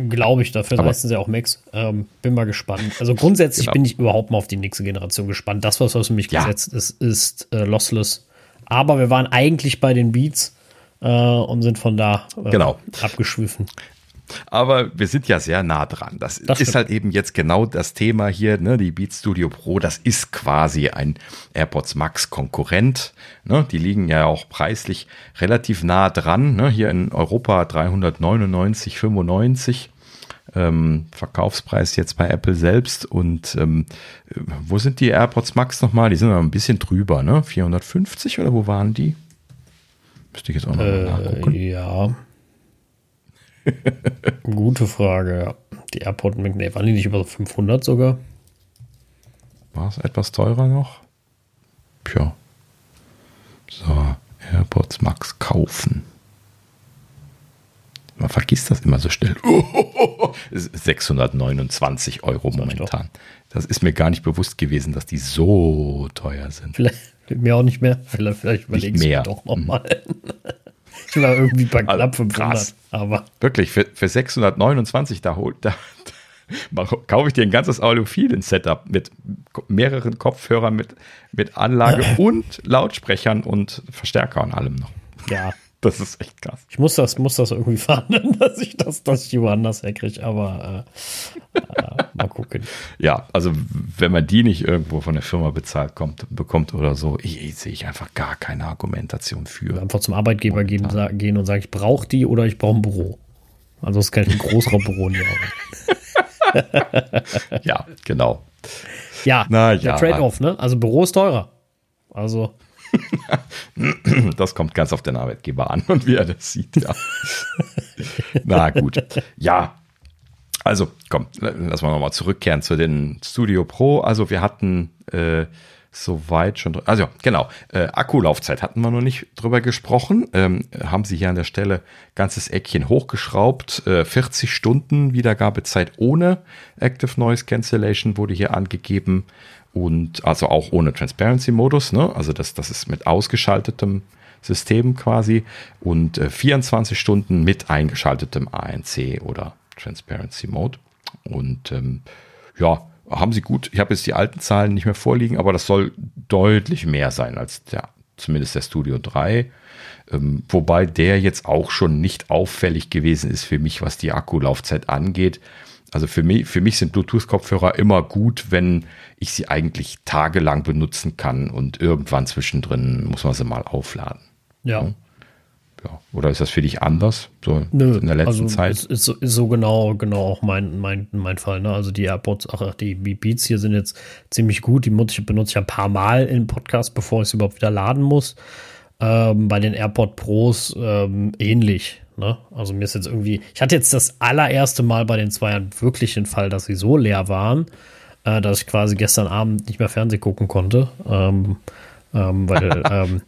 Glaube ich, dafür leisten sie auch Max. Ähm, bin mal gespannt. Also grundsätzlich Genau. bin ich überhaupt mal auf die nächste Generation gespannt. Das, was für mich Ja. gesetzt ist, ist äh, lossless. Aber wir waren eigentlich bei den Beats äh, und sind von da äh, Genau. abgeschwiffen. Aber wir sind ja sehr nah dran. Das, Das ist stimmt. halt eben jetzt genau das Thema hier, ne? Die Beats Studio Pro, das ist quasi ein AirPods Max Konkurrent. Ne? Die liegen ja auch preislich relativ nah dran. Ne? Hier in Europa 399,95. Ähm, Verkaufspreis jetzt bei Apple selbst. Und ähm, wo sind die AirPods Max nochmal? Die sind noch ein bisschen drüber, ne? 450 oder wo waren die? Müsste ich jetzt auch noch mal nachgucken. Äh, ja. Gute Frage. Die AirPod, nee, waren die nicht über 500 sogar? War es etwas teurer noch? Tja. So, AirPods Max kaufen. Man vergisst das immer so schnell. 629 Euro momentan. Das ist mir gar nicht bewusst gewesen, dass die so teuer sind. Vielleicht mir auch nicht mehr. Vielleicht, überlege ich mehr. doch nochmal. ich war irgendwie bei Also, knapp 500. krass. Aber Wirklich, für, für 629 da holt, da, da kaufe ich dir ein ganzes Audiophilen-Setup mit mehreren Kopfhörern, mit, mit Anlage und Lautsprechern und Verstärker und allem noch. ja, Das ist echt krass. ich muss das, muss das irgendwie verhandeln, dass ich das, dass ich die woanders herkriege. Aber äh, äh, mal gucken. Ja, also wenn man die nicht irgendwo von der Firma bezahlt kommt, bekommt oder so, ich, ich sehe ich einfach gar keine Argumentation für. Einfach zum Arbeitgeber gehen, sa gehen und sagen, ich brauche die oder ich brauche ein Büro. Also es kann ich ein Großraumbüro in die Arbeit. Ja, genau. Ja, Na der ja. Trade-off, ne? Also Büro ist teurer. Also Das kommt ganz auf den Arbeitgeber an und wie er das sieht, ja. Na gut. Ja. Also, komm, lass mal nochmal zurückkehren zu den Studio Pro. Also, wir hatten äh, soweit schon, also genau, äh, Akkulaufzeit hatten wir noch nicht drüber gesprochen. Ähm, haben sie hier an der Stelle ganzes Eckchen hochgeschraubt. Äh, 40 Stunden Wiedergabezeit ohne Active Noise Cancellation wurde hier angegeben und also auch ohne Transparency-Modus, ne? Also das, das ist mit ausgeschaltetem System quasi und äh, 24 Stunden mit eingeschaltetem ANC oder Transparency Mode. Und ähm, ja, haben sie gut. Ich habe jetzt die alten Zahlen nicht mehr vorliegen, aber das soll deutlich mehr sein als der, zumindest der Studio 3. Ähm, wobei der jetzt auch schon nicht auffällig gewesen ist für mich, was die Akkulaufzeit angeht. Also für mich, für mich sind Bluetooth-Kopfhörer immer gut, wenn ich sie eigentlich tagelang benutzen kann und irgendwann zwischendrin muss man sie mal aufladen. ja. Ja. Oder ist das für dich anders? So Nö, in der letzten also Zeit? Ist, ist, so- ist so genau, genau auch mein, mein, mein Fall. Ne? Also die AirPods, ach, die Beats hier sind jetzt ziemlich gut. Die benutze ich, benutze ich ein paar Mal im Podcast, bevor ich es überhaupt wieder laden muss. Ähm, bei den AirPod Pros ähm, ähnlich. Ne? Also mir ist jetzt irgendwie, ich hatte jetzt das allererste Mal bei den Zweiern wirklich den Fall, dass sie so leer waren, äh, dass ich quasi gestern Abend nicht mehr Fernsehen gucken konnte. Ähm, ähm, weil ähm,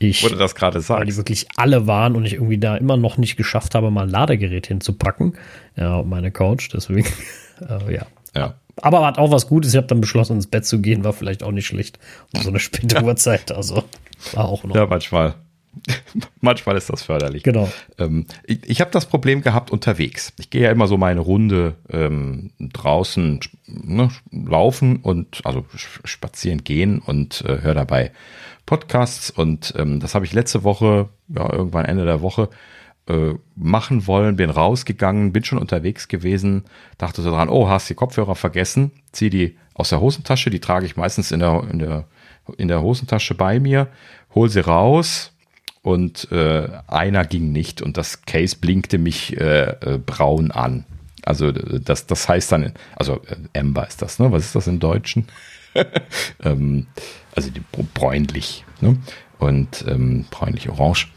ich Wurde das gerade weil die wirklich alle waren und ich irgendwie da immer noch nicht geschafft habe, mal ein Ladegerät hinzupacken. Ja, meine Couch, deswegen, äh, ja. Ja. Aber hat auch was Gutes. Ich habe dann beschlossen, ins Bett zu gehen, war vielleicht auch nicht schlecht. Um so eine späte Uhrzeit, also war auch noch. Ja, manchmal. manchmal ist das förderlich. Genau. Ähm, ich ich habe das Problem gehabt unterwegs. Ich gehe ja immer so meine Runde ähm, draußen ne, laufen und also spazieren gehen und äh, höre dabei Podcasts. Und ähm, das habe ich letzte Woche, ja, irgendwann Ende der Woche, äh, machen wollen, bin rausgegangen, bin schon unterwegs gewesen, dachte so dran, oh, hast die Kopfhörer vergessen, zieh die aus der Hosentasche, die trage ich meistens in der, in der, in der Hosentasche bei mir, hol sie raus und äh, einer ging nicht und das Case blinkte mich äh, äh, braun an. Also das, das heißt dann, also äh, Amber ist das, ne? Was ist das im Deutschen? ähm, also die, bräunlich, ne? Und ähm, bräunlich-orange.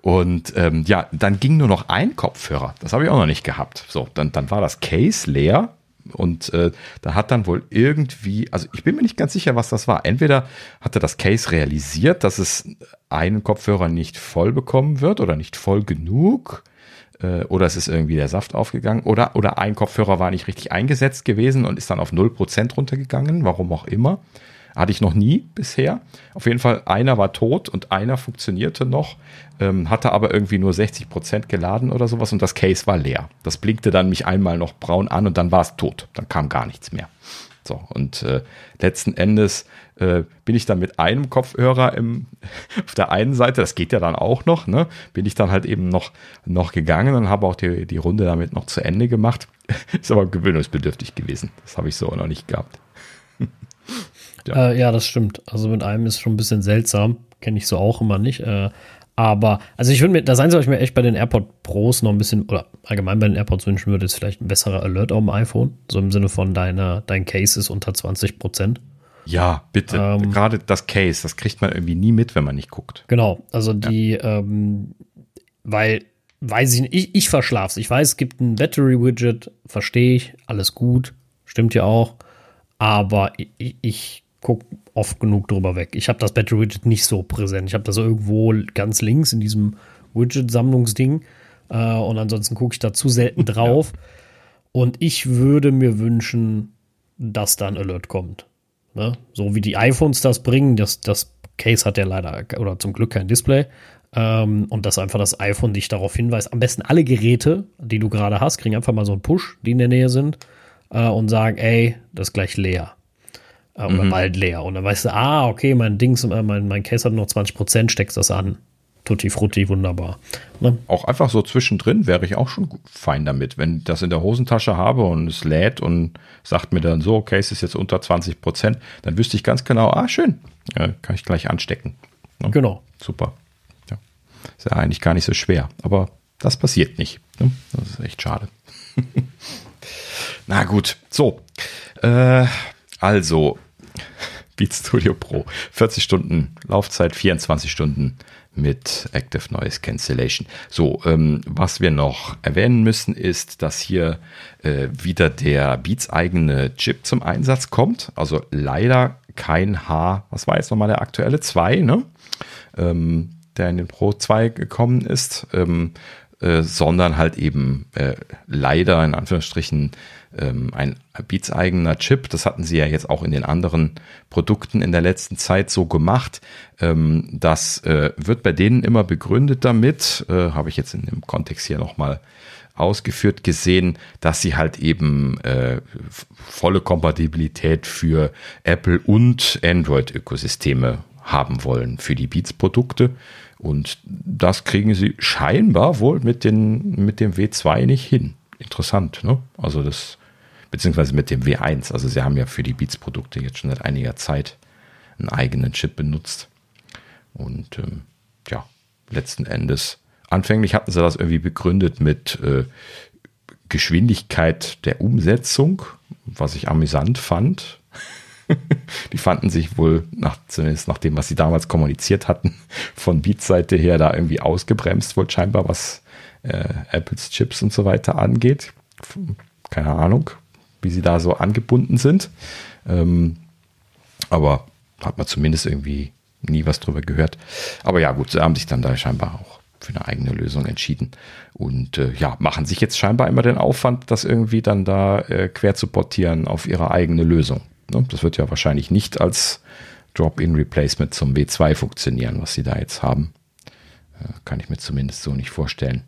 Und ähm, ja, dann ging nur noch ein Kopfhörer. Das habe ich auch noch nicht gehabt. So, dann, dann war das Case leer und äh, da hat dann wohl irgendwie, also ich bin mir nicht ganz sicher, was das war. Entweder hatte das Case realisiert, dass es einen Kopfhörer nicht voll bekommen wird oder nicht voll genug. äh, Oder es ist irgendwie der Saft aufgegangen. Oder, oder ein Kopfhörer war nicht richtig eingesetzt gewesen und ist dann auf 0% runtergegangen, warum auch immer. Hatte ich noch nie bisher. Auf jeden Fall, einer war tot und einer funktionierte noch, ähm, hatte aber irgendwie nur 60% geladen oder sowas und das Case war leer. Das blinkte dann mich einmal noch braun an und dann war es tot. Dann kam gar nichts mehr. So, und äh, letzten Endes äh, bin ich dann mit einem Kopfhörer im, auf der einen Seite, das geht ja dann auch noch, ne, bin ich dann halt eben noch, noch gegangen und habe auch die, die Runde damit noch zu Ende gemacht. Ist aber gewöhnungsbedürftig gewesen. Das habe ich so noch nicht gehabt. Ja. Äh, ja, das stimmt. Also mit einem ist schon ein bisschen seltsam. Kenne ich so auch immer nicht. Äh, aber, also ich würde mir, das Einzige, was ich mir echt bei den AirPod Pros noch ein bisschen, oder allgemein bei den AirPods wünschen würde, ist vielleicht ein besserer Alert auf dem iPhone. So im Sinne von deiner, dein Case ist unter 20 Prozent. Ja, bitte. Ähm. Gerade das Case, das kriegt man irgendwie nie mit, wenn man nicht guckt. Genau, also die, ähm, weil, weiß ich nicht, ich, ich verschlaf's. Ich weiß, es gibt ein Battery-Widget, verstehe ich, alles gut, stimmt ja auch, aber ich, ich gucke oft genug drüber weg. Ich habe das Battery-Widget nicht so präsent. Ich habe das irgendwo ganz links in diesem Widget-Sammlungsding Äh, und ansonsten gucke ich da zu selten drauf. Ja. Und ich würde mir wünschen, dass da ein Alert kommt. Ne? So wie die iPhones das bringen, das, das Case hat ja leider oder zum Glück kein Display. Ähm, und dass einfach das iPhone dich darauf hinweist. Am besten alle Geräte, die du gerade hast, kriegen einfach mal so einen Push, die in der Nähe sind, äh, und sagen, ey, das ist gleich leer. Äh, oder mhm. bald leer. Und dann weißt du, ah, okay, mein Dings, äh, mein, mein Case hat noch 20%, steckst das an. Tutti frutti, wunderbar. Ne? Auch einfach so zwischendrin wäre ich auch schon fein damit. Wenn ich das in der Hosentasche habe und es lädt und sagt mir dann so, okay, es ist jetzt unter 20 Prozent, dann wüsste ich ganz genau, ah, schön, ja, kann ich gleich anstecken. Ne? Genau. Super. Ja. Ist ja eigentlich gar nicht so schwer, aber das passiert nicht. Ne? Das ist echt schade. Na gut, so. Äh, also, Beat Studio Pro. 40 Stunden Laufzeit, 24 Stunden mit Active Noise Cancellation. So, ähm, was wir noch erwähnen müssen, ist, dass hier äh, wieder der Beats eigene Chip zum Einsatz kommt. Also leider kein H, was war jetzt nochmal der aktuelle 2, ne? Ähm, der in den Pro 2 gekommen ist, ähm, äh, sondern halt eben äh, leider in Anführungsstrichen ähm, ein Beats eigener Chip. Das hatten sie ja jetzt auch in den anderen Produkten in der letzten Zeit so gemacht. Ähm, das äh, wird bei denen immer begründet damit, äh, habe ich jetzt in dem Kontext hier nochmal ausgeführt gesehen, dass sie halt eben äh, volle Kompatibilität für Apple und Android-Ökosysteme haben wollen für die Beats-Produkte. Und das kriegen sie scheinbar wohl mit, den, mit dem W2 nicht hin. Interessant, ne? Also das beziehungsweise mit dem W1. Also sie haben ja für die Beats-Produkte jetzt schon seit einiger Zeit einen eigenen Chip benutzt. Und ähm, ja, letzten Endes, anfänglich hatten sie das irgendwie begründet mit äh, Geschwindigkeit der Umsetzung, was ich amüsant fand. die fanden sich wohl, nach, zumindest nach dem, was sie damals kommuniziert hatten, von Beats-Seite her da irgendwie ausgebremst, wohl scheinbar, was äh, Apples Chips und so weiter angeht. Keine Ahnung, wie sie da so angebunden sind. Ähm, aber hat man zumindest irgendwie nie was drüber gehört. Aber ja, gut, sie haben sich dann da scheinbar auch für eine eigene Lösung entschieden und äh, ja, machen sich jetzt scheinbar immer den Aufwand, das irgendwie dann da äh, quer zu portieren auf ihre eigene Lösung. Ne? Das wird ja wahrscheinlich nicht als Drop-in-Replacement zum W2 funktionieren, was sie da jetzt haben. Äh, kann ich mir zumindest so nicht vorstellen.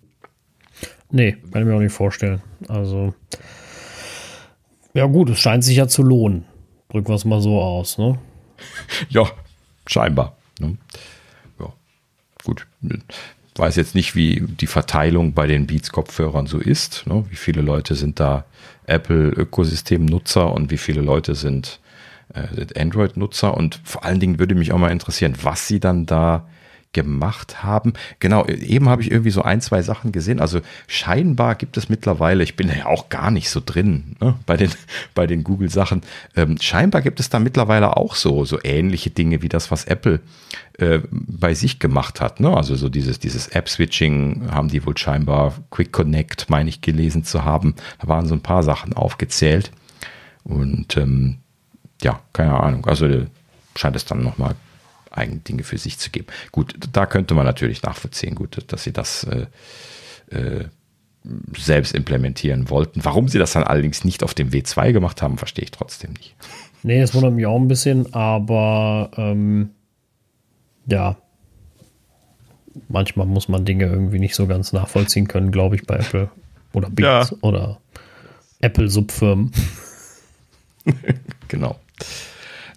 Nee, kann ich mir auch nicht vorstellen. Also ja, gut, es scheint sich ja zu lohnen. Drücken wir es mal so aus, ne? ja, scheinbar. Ne? Ja, gut. Ich weiß jetzt nicht, wie die Verteilung bei den Beats-Kopfhörern so ist. Ne? Wie viele Leute sind da Apple-Ökosystem-Nutzer und wie viele Leute sind äh, Android-Nutzer? Und vor allen Dingen würde mich auch mal interessieren, was sie dann da gemacht haben. Genau, eben habe ich irgendwie so ein, zwei Sachen gesehen. Also scheinbar gibt es mittlerweile, ich bin ja auch gar nicht so drin ne, bei den, bei den Google-Sachen, ähm, scheinbar gibt es da mittlerweile auch so, so ähnliche Dinge wie das, was Apple äh, bei sich gemacht hat. Ne? Also so dieses, dieses App-Switching haben die wohl scheinbar, Quick Connect, meine ich, gelesen zu haben. Da waren so ein paar Sachen aufgezählt. Und ähm, ja, keine Ahnung. Also scheint es dann nochmal eigene Dinge für sich zu geben. Gut, da könnte man natürlich nachvollziehen, gut, dass sie das äh, äh, selbst implementieren wollten. Warum sie das dann allerdings nicht auf dem W2 gemacht haben, verstehe ich trotzdem nicht. Nee, es wundert mich auch ein bisschen, aber ähm, ja, manchmal muss man Dinge irgendwie nicht so ganz nachvollziehen können, glaube ich, bei Apple oder Beats ja. oder Apple-Subfirmen. genau.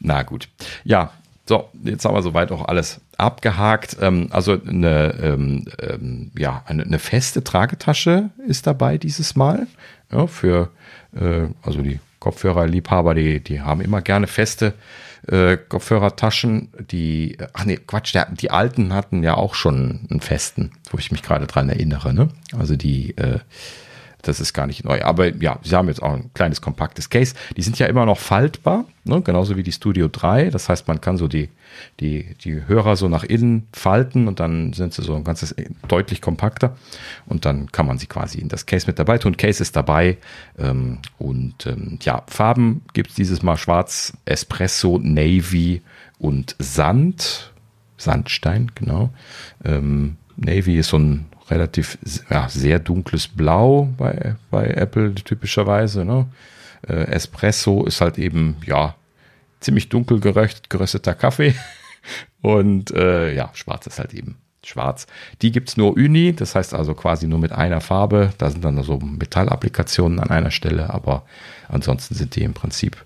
Na gut. Ja, so, jetzt haben wir soweit auch alles abgehakt. Ähm, also eine, ähm, ähm, ja, eine, eine, feste Tragetasche ist dabei dieses Mal. Ja, für äh, also die Kopfhörerliebhaber, die, die haben immer gerne feste äh, Kopfhörertaschen. Die, ach nee, Quatsch, der, die alten hatten ja auch schon einen festen, wo ich mich gerade dran erinnere. Ne? Also die äh, das ist gar nicht neu. Aber ja, sie haben jetzt auch ein kleines kompaktes Case. Die sind ja immer noch faltbar, ne? genauso wie die Studio 3. Das heißt, man kann so die, die, die Hörer so nach innen falten und dann sind sie so ein ganzes deutlich kompakter. Und dann kann man sie quasi in das Case mit dabei tun. Case ist dabei. Ähm, und ähm, ja, Farben gibt es dieses Mal schwarz, Espresso, Navy und Sand. Sandstein, genau. Ähm, Navy ist so ein relativ ja, sehr dunkles Blau bei, bei Apple typischerweise. Ne? Äh, Espresso ist halt eben, ja, ziemlich dunkel geröcht, gerösteter Kaffee. Und äh, ja, schwarz ist halt eben schwarz. Die gibt es nur Uni, das heißt also quasi nur mit einer Farbe. Da sind dann so Metallapplikationen an einer Stelle, aber ansonsten sind die im Prinzip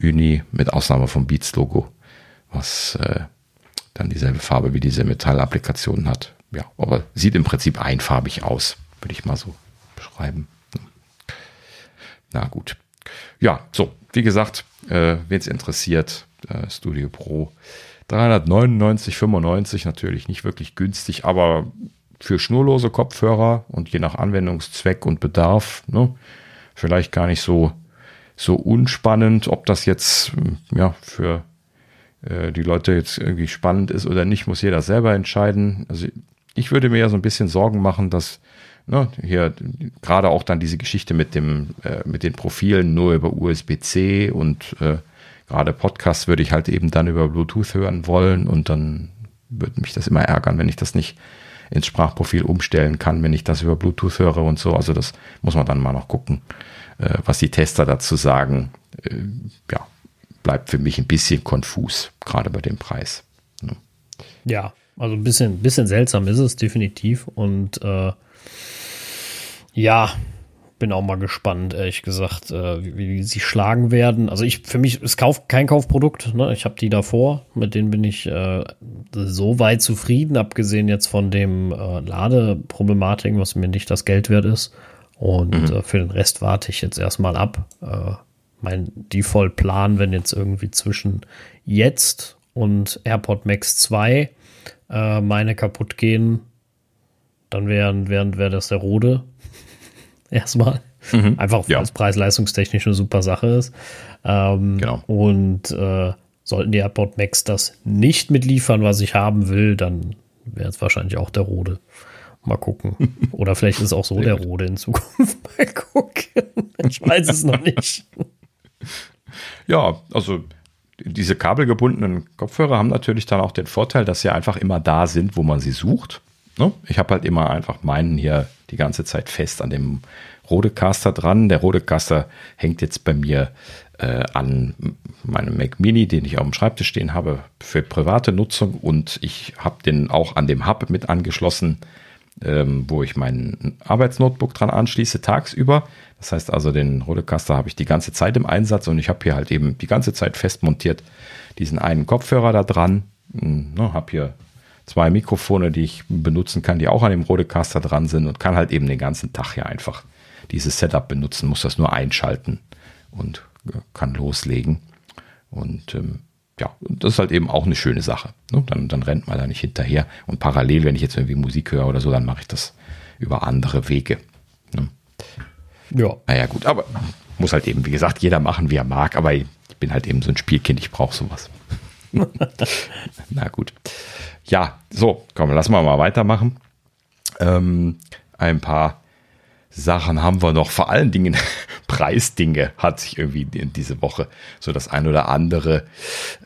Uni mit Ausnahme vom Beats-Logo, was äh, dann dieselbe Farbe wie diese Metallapplikationen hat. Ja, aber sieht im Prinzip einfarbig aus, würde ich mal so beschreiben. Na gut. Ja, so, wie gesagt, äh, wen es interessiert, äh, Studio Pro 399,95 natürlich nicht wirklich günstig, aber für schnurlose Kopfhörer und je nach Anwendungszweck und Bedarf, ne, vielleicht gar nicht so, so unspannend, ob das jetzt ja, für äh, die Leute jetzt irgendwie spannend ist oder nicht, muss jeder selber entscheiden. Also ich würde mir ja so ein bisschen Sorgen machen, dass ne, hier gerade auch dann diese Geschichte mit dem äh, mit den Profilen nur über USB-C und äh, gerade Podcasts würde ich halt eben dann über Bluetooth hören wollen und dann würde mich das immer ärgern, wenn ich das nicht ins Sprachprofil umstellen kann, wenn ich das über Bluetooth höre und so. Also das muss man dann mal noch gucken, äh, was die Tester dazu sagen. Äh, ja, bleibt für mich ein bisschen konfus, gerade bei dem Preis. Ne? Ja, also ein bisschen, bisschen seltsam ist es definitiv und äh, ja, bin auch mal gespannt, ehrlich gesagt, äh, wie, wie, sie schlagen werden. Also ich, für mich ist Kauf, kein Kaufprodukt. Ne? Ich habe die davor, mit denen bin ich äh, so weit zufrieden, abgesehen jetzt von dem äh, Ladeproblematik, was mir nicht das Geld wert ist. Und mhm. äh, für den Rest warte ich jetzt erstmal ab. Äh, mein Default-Plan, wenn jetzt irgendwie zwischen jetzt und AirPod Max 2 äh, meine kaputt gehen, dann wäre wär, wär das der Rode erstmal. Mhm. Einfach weil ja. es preis-leistungstechnisch eine super Sache ist. Ähm, genau. Und äh, sollten die AirPod Max das nicht mitliefern, was ich haben will, dann wäre es wahrscheinlich auch der Rode. Mal gucken. Oder vielleicht ist es auch so der Rode in Zukunft. Mal gucken. Ich weiß es noch nicht. Ja, also diese kabelgebundenen Kopfhörer haben natürlich dann auch den Vorteil, dass sie einfach immer da sind, wo man sie sucht. Ne? Ich habe halt immer einfach meinen hier die ganze Zeit fest an dem Rodecaster dran. Der Rodecaster hängt jetzt bei mir äh, an meinem Mac Mini, den ich auf dem Schreibtisch stehen habe, für private Nutzung und ich habe den auch an dem Hub mit angeschlossen, ähm, wo ich mein Arbeitsnotebook dran anschließe, tagsüber. Das heißt also, den Rodecaster habe ich die ganze Zeit im Einsatz und ich habe hier halt eben die ganze Zeit fest montiert diesen einen Kopfhörer da dran. Hm, ne, habe hier zwei Mikrofone, die ich benutzen kann, die auch an dem Rodecaster dran sind und kann halt eben den ganzen Tag hier einfach dieses Setup benutzen, muss das nur einschalten und äh, kann loslegen. Und ähm, ja, das ist halt eben auch eine schöne Sache. Ne? Dann, dann rennt man da nicht hinterher. Und parallel, wenn ich jetzt irgendwie Musik höre oder so, dann mache ich das über andere Wege. Ne? Ja. Naja, gut, aber muss halt eben, wie gesagt, jeder machen, wie er mag, aber ich bin halt eben so ein Spielkind, ich brauche sowas. Na gut. Ja, so, komm, lassen wir mal weitermachen. Ähm, ein paar Sachen haben wir noch. Vor allen Dingen Preisdinge hat sich irgendwie in diese Woche so das ein oder andere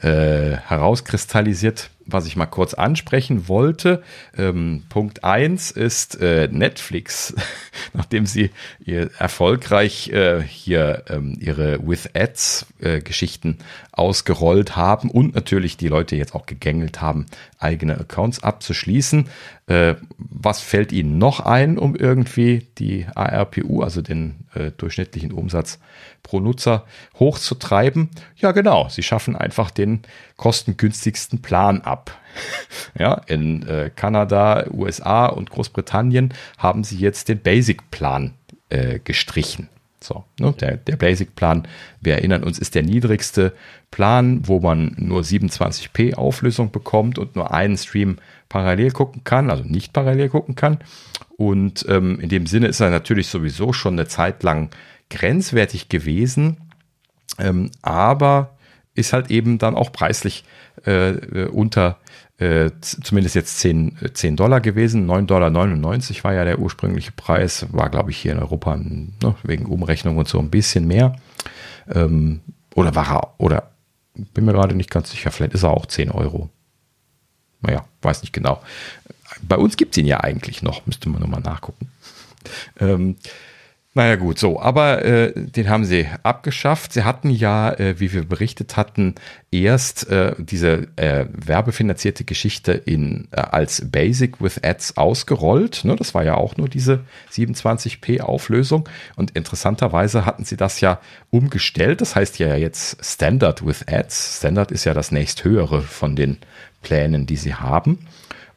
äh, herauskristallisiert was ich mal kurz ansprechen wollte. Ähm, Punkt eins ist äh, Netflix, nachdem sie erfolgreich äh, hier ähm, ihre With Ads äh, Geschichten ausgerollt haben und natürlich die Leute jetzt auch gegängelt haben, eigene Accounts abzuschließen. Äh, was fällt ihnen noch ein, um irgendwie die ARPU, also den äh, durchschnittlichen Umsatz pro Nutzer hochzutreiben? Ja, genau. Sie schaffen einfach den kostengünstigsten Plan ab. ja, in äh, Kanada, USA und Großbritannien haben sie jetzt den Basic-Plan äh, gestrichen. So, ne, der, der Basic-Plan, wir erinnern uns, ist der niedrigste Plan, wo man nur 27p Auflösung bekommt und nur einen Stream parallel gucken kann, also nicht parallel gucken kann. Und ähm, in dem Sinne ist er natürlich sowieso schon eine Zeit lang grenzwertig gewesen, ähm, aber ist halt eben dann auch preislich äh, äh unter äh, zumindest jetzt 10, 10 Dollar gewesen. 9,99 Dollar war ja der ursprüngliche Preis, war glaube ich hier in Europa ne, wegen Umrechnung und so ein bisschen mehr. Ähm, oder war er, oder bin mir gerade nicht ganz sicher, vielleicht ist er auch 10 Euro. Naja, weiß nicht genau bei uns gibt es ihn ja eigentlich noch, müsste man nochmal nachgucken. Ähm, naja gut, so, aber äh, den haben sie abgeschafft. Sie hatten ja, äh, wie wir berichtet hatten, erst äh, diese äh, werbefinanzierte Geschichte in, äh, als Basic with Ads ausgerollt. Ne? Das war ja auch nur diese 27p Auflösung. Und interessanterweise hatten sie das ja umgestellt. Das heißt ja jetzt Standard with Ads. Standard ist ja das nächsthöhere von den Plänen, die sie haben.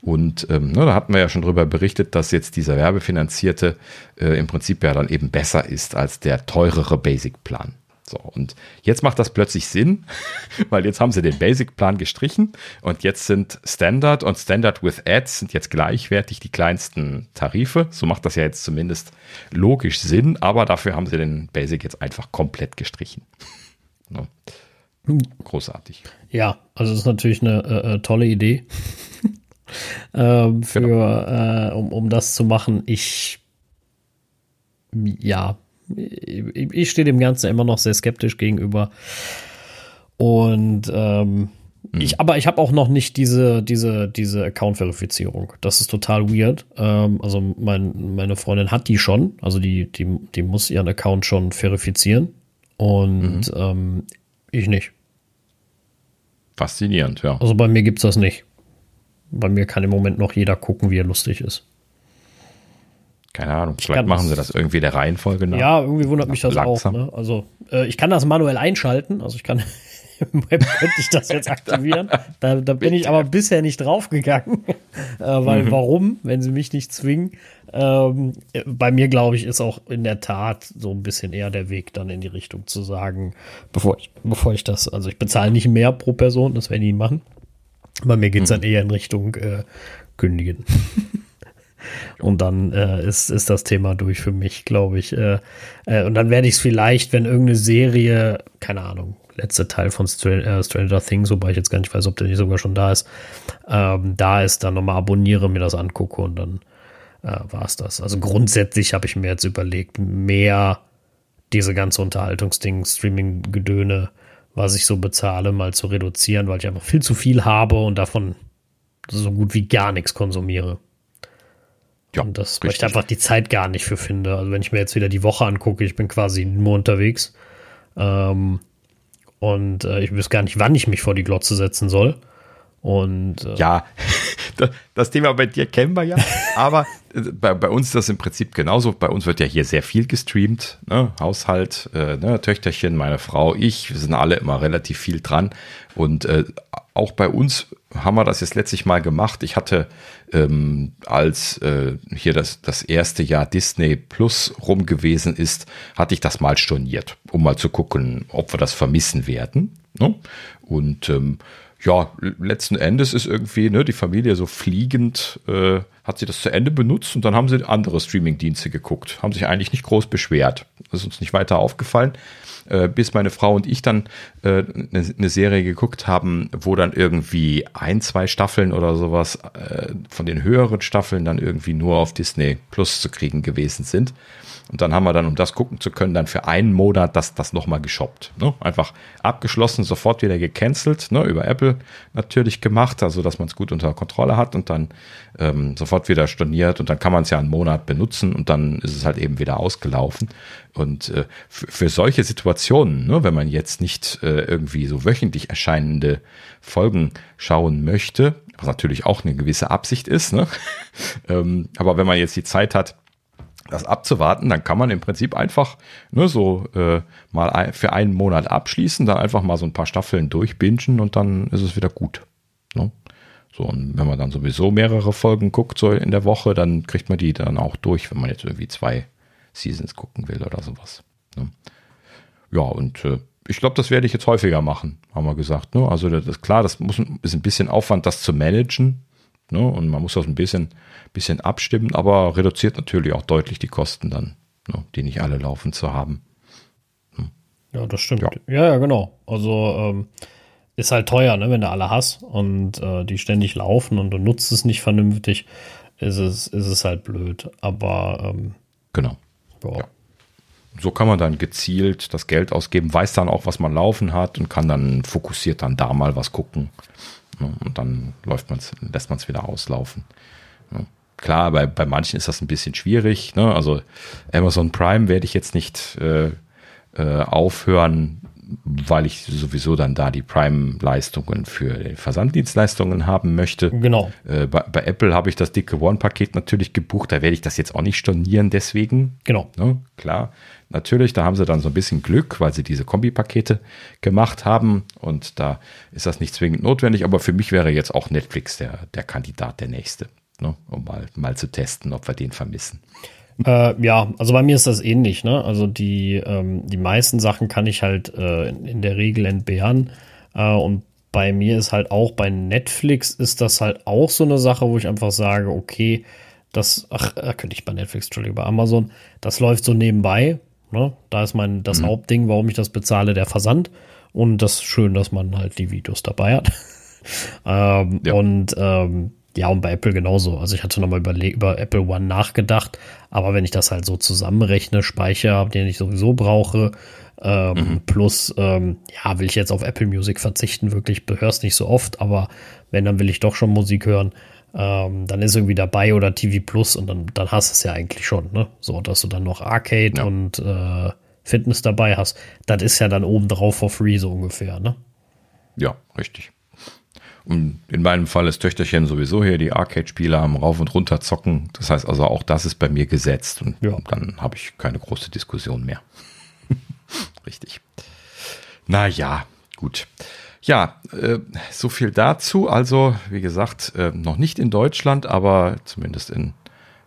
Und ähm, ne, da hatten wir ja schon darüber berichtet, dass jetzt dieser werbefinanzierte äh, im Prinzip ja dann eben besser ist als der teurere Basic-Plan. So, und jetzt macht das plötzlich Sinn, weil jetzt haben sie den Basic-Plan gestrichen und jetzt sind Standard und Standard with Ads sind jetzt gleichwertig die kleinsten Tarife. So macht das ja jetzt zumindest logisch Sinn, aber dafür haben sie den Basic jetzt einfach komplett gestrichen. Ne? Großartig. Ja, also das ist natürlich eine äh, äh tolle Idee. ähm, für, genau. äh, um, um das zu machen. Ich, ja, ich, ich stehe dem Ganzen immer noch sehr skeptisch gegenüber. Und ähm, mhm. ich, aber ich habe auch noch nicht diese, diese, diese Account-Verifizierung. Das ist total weird. Ähm, also mein, meine Freundin hat die schon. Also die, die, die muss ihren Account schon verifizieren. Und mhm. ähm, ich nicht. Faszinierend, ja. Also bei mir gibt es das nicht. Bei mir kann im Moment noch jeder gucken, wie er lustig ist. Keine Ahnung, vielleicht machen sie das irgendwie der Reihenfolge nach. Ja, irgendwie wundert mich das langsam. auch. Ne? Also äh, ich kann das manuell einschalten, also ich kann im Web könnte ich das jetzt aktivieren. Da, da bin ich aber bisher nicht draufgegangen. äh, weil mhm. warum, wenn sie mich nicht zwingen? Ähm, bei mir, glaube ich, ist auch in der Tat so ein bisschen eher der Weg dann in die Richtung zu sagen, bevor ich, bevor ich das, also ich bezahle nicht mehr pro Person, das werden die machen. Bei mir geht es mhm. dann eher in Richtung äh, Kündigen. Und dann äh, ist, ist das Thema durch für mich, glaube ich. Äh, äh, und dann werde ich es vielleicht, wenn irgendeine Serie, keine Ahnung, letzter Teil von Str äh, Stranger Things, wobei ich jetzt gar nicht weiß, ob der nicht sogar schon da ist, ähm, da ist, dann nochmal abonniere, mir das angucke und dann äh, war es das. Also grundsätzlich habe ich mir jetzt überlegt, mehr diese ganze Unterhaltungsding, Streaming-Gedöne was ich so bezahle, mal zu reduzieren, weil ich einfach viel zu viel habe und davon so gut wie gar nichts konsumiere. Ja, und das, weil ich einfach die Zeit gar nicht für finde. Also wenn ich mir jetzt wieder die Woche angucke, ich bin quasi nur unterwegs. Ähm, und äh, ich weiß gar nicht, wann ich mich vor die Glotze setzen soll. Und äh, ja, das Thema bei dir kennen wir ja, aber äh, bei, bei, uns ist das im Prinzip genauso. Bei uns wird ja hier sehr viel gestreamt. Ne? Haushalt, äh, ne? Töchterchen, meine Frau, ich, wir sind alle immer relativ viel dran. Und äh, auch bei uns haben wir das jetzt letztlich mal gemacht. Ich hatte, ähm, als äh, hier das, das erste Jahr Disney Plus rum gewesen ist, hatte ich das mal storniert, um mal zu gucken, ob wir das vermissen werden. Ne? Und ähm, ja, letzten Endes ist irgendwie ne, die Familie so fliegend, äh, hat sie das zu Ende benutzt und dann haben sie andere Streaming-Dienste geguckt, haben sich eigentlich nicht groß beschwert. Das ist uns nicht weiter aufgefallen, äh, bis meine Frau und ich dann äh, eine, eine Serie geguckt haben, wo dann irgendwie ein, zwei Staffeln oder sowas äh, von den höheren Staffeln dann irgendwie nur auf Disney Plus zu kriegen gewesen sind. Und dann haben wir dann, um das gucken zu können, dann für einen Monat das, das nochmal geshoppt. Ne? Einfach abgeschlossen, sofort wieder gecancelt, ne? über Apple natürlich gemacht, also dass man es gut unter Kontrolle hat und dann ähm, sofort wieder storniert und dann kann man es ja einen Monat benutzen und dann ist es halt eben wieder ausgelaufen. Und äh, für solche Situationen, ne, wenn man jetzt nicht äh, irgendwie so wöchentlich erscheinende Folgen schauen möchte, was natürlich auch eine gewisse Absicht ist, ne? ähm, aber wenn man jetzt die Zeit hat, das abzuwarten, dann kann man im Prinzip einfach ne, so äh, mal ein, für einen Monat abschließen, dann einfach mal so ein paar Staffeln durchbingen und dann ist es wieder gut. Ne? So, und wenn man dann sowieso mehrere Folgen guckt, so in der Woche, dann kriegt man die dann auch durch, wenn man jetzt irgendwie zwei Seasons gucken will oder sowas. Ne? Ja, und äh, ich glaube, das werde ich jetzt häufiger machen, haben wir gesagt. Ne? Also das ist klar, das muss, ist ein bisschen Aufwand, das zu managen. Ne? Und man muss das ein bisschen bisschen abstimmen, aber reduziert natürlich auch deutlich die Kosten dann, ne, die nicht alle laufen zu haben. Hm. Ja, das stimmt. Ja, ja, ja genau. Also ähm, ist halt teuer, ne, wenn du alle hast und äh, die ständig laufen und du nutzt es nicht vernünftig, ist es, ist es halt blöd. Aber ähm, genau. Ja. So kann man dann gezielt das Geld ausgeben, weiß dann auch, was man laufen hat und kann dann fokussiert dann da mal was gucken. Ne, und dann läuft man's, lässt man es wieder auslaufen. Klar, bei, bei manchen ist das ein bisschen schwierig. Ne? Also Amazon Prime werde ich jetzt nicht äh, äh, aufhören, weil ich sowieso dann da die Prime-Leistungen für Versanddienstleistungen haben möchte. Genau. Äh, bei, bei, Apple habe ich das dicke One-Paket natürlich gebucht. Da werde ich das jetzt auch nicht stornieren deswegen. Genau. Ne? Klar. Natürlich, da haben sie dann so ein bisschen Glück, weil sie diese Kombipakete gemacht haben und da ist das nicht zwingend notwendig, aber für mich wäre jetzt auch Netflix der, der Kandidat, der nächste, ne? um mal, mal zu testen, ob wir den vermissen. Äh, ja, also bei mir ist das ähnlich. Ne? Also die, ähm, die meisten Sachen kann ich halt äh, in der Regel entbehren. Äh, und bei mir ist halt auch bei Netflix ist das halt auch so eine Sache, wo ich einfach sage, okay, das, ach, äh, könnte ich bei Netflix, Entschuldigung, bei Amazon, das läuft so nebenbei. Ne? Da ist mein das mhm. Hauptding, warum ich das bezahle, der Versand. Und das ist schön, dass man halt die Videos dabei hat. ähm, ja. Und ähm, ja, und bei Apple genauso. Also ich hatte nochmal über Apple One nachgedacht, aber wenn ich das halt so zusammenrechne, Speicher, den ich sowieso brauche, ähm, mhm. plus, ähm, ja, will ich jetzt auf Apple Music verzichten, wirklich, hörst nicht so oft, aber wenn, dann will ich doch schon Musik hören, ähm, dann ist irgendwie dabei oder TV Plus und dann, dann hast du es ja eigentlich schon, ne? So, dass du dann noch Arcade ja. und äh, Fitness dabei hast. Das ist ja dann obendrauf for free so ungefähr, ne? Ja, richtig. Und in meinem Fall ist Töchterchen sowieso hier die Arcade-Spiele am Rauf und Runter zocken. Das heißt also, auch das ist bei mir gesetzt und ja. dann habe ich keine große Diskussion mehr. Richtig. Naja, gut. Ja, äh, so viel dazu. Also, wie gesagt, äh, noch nicht in Deutschland, aber zumindest in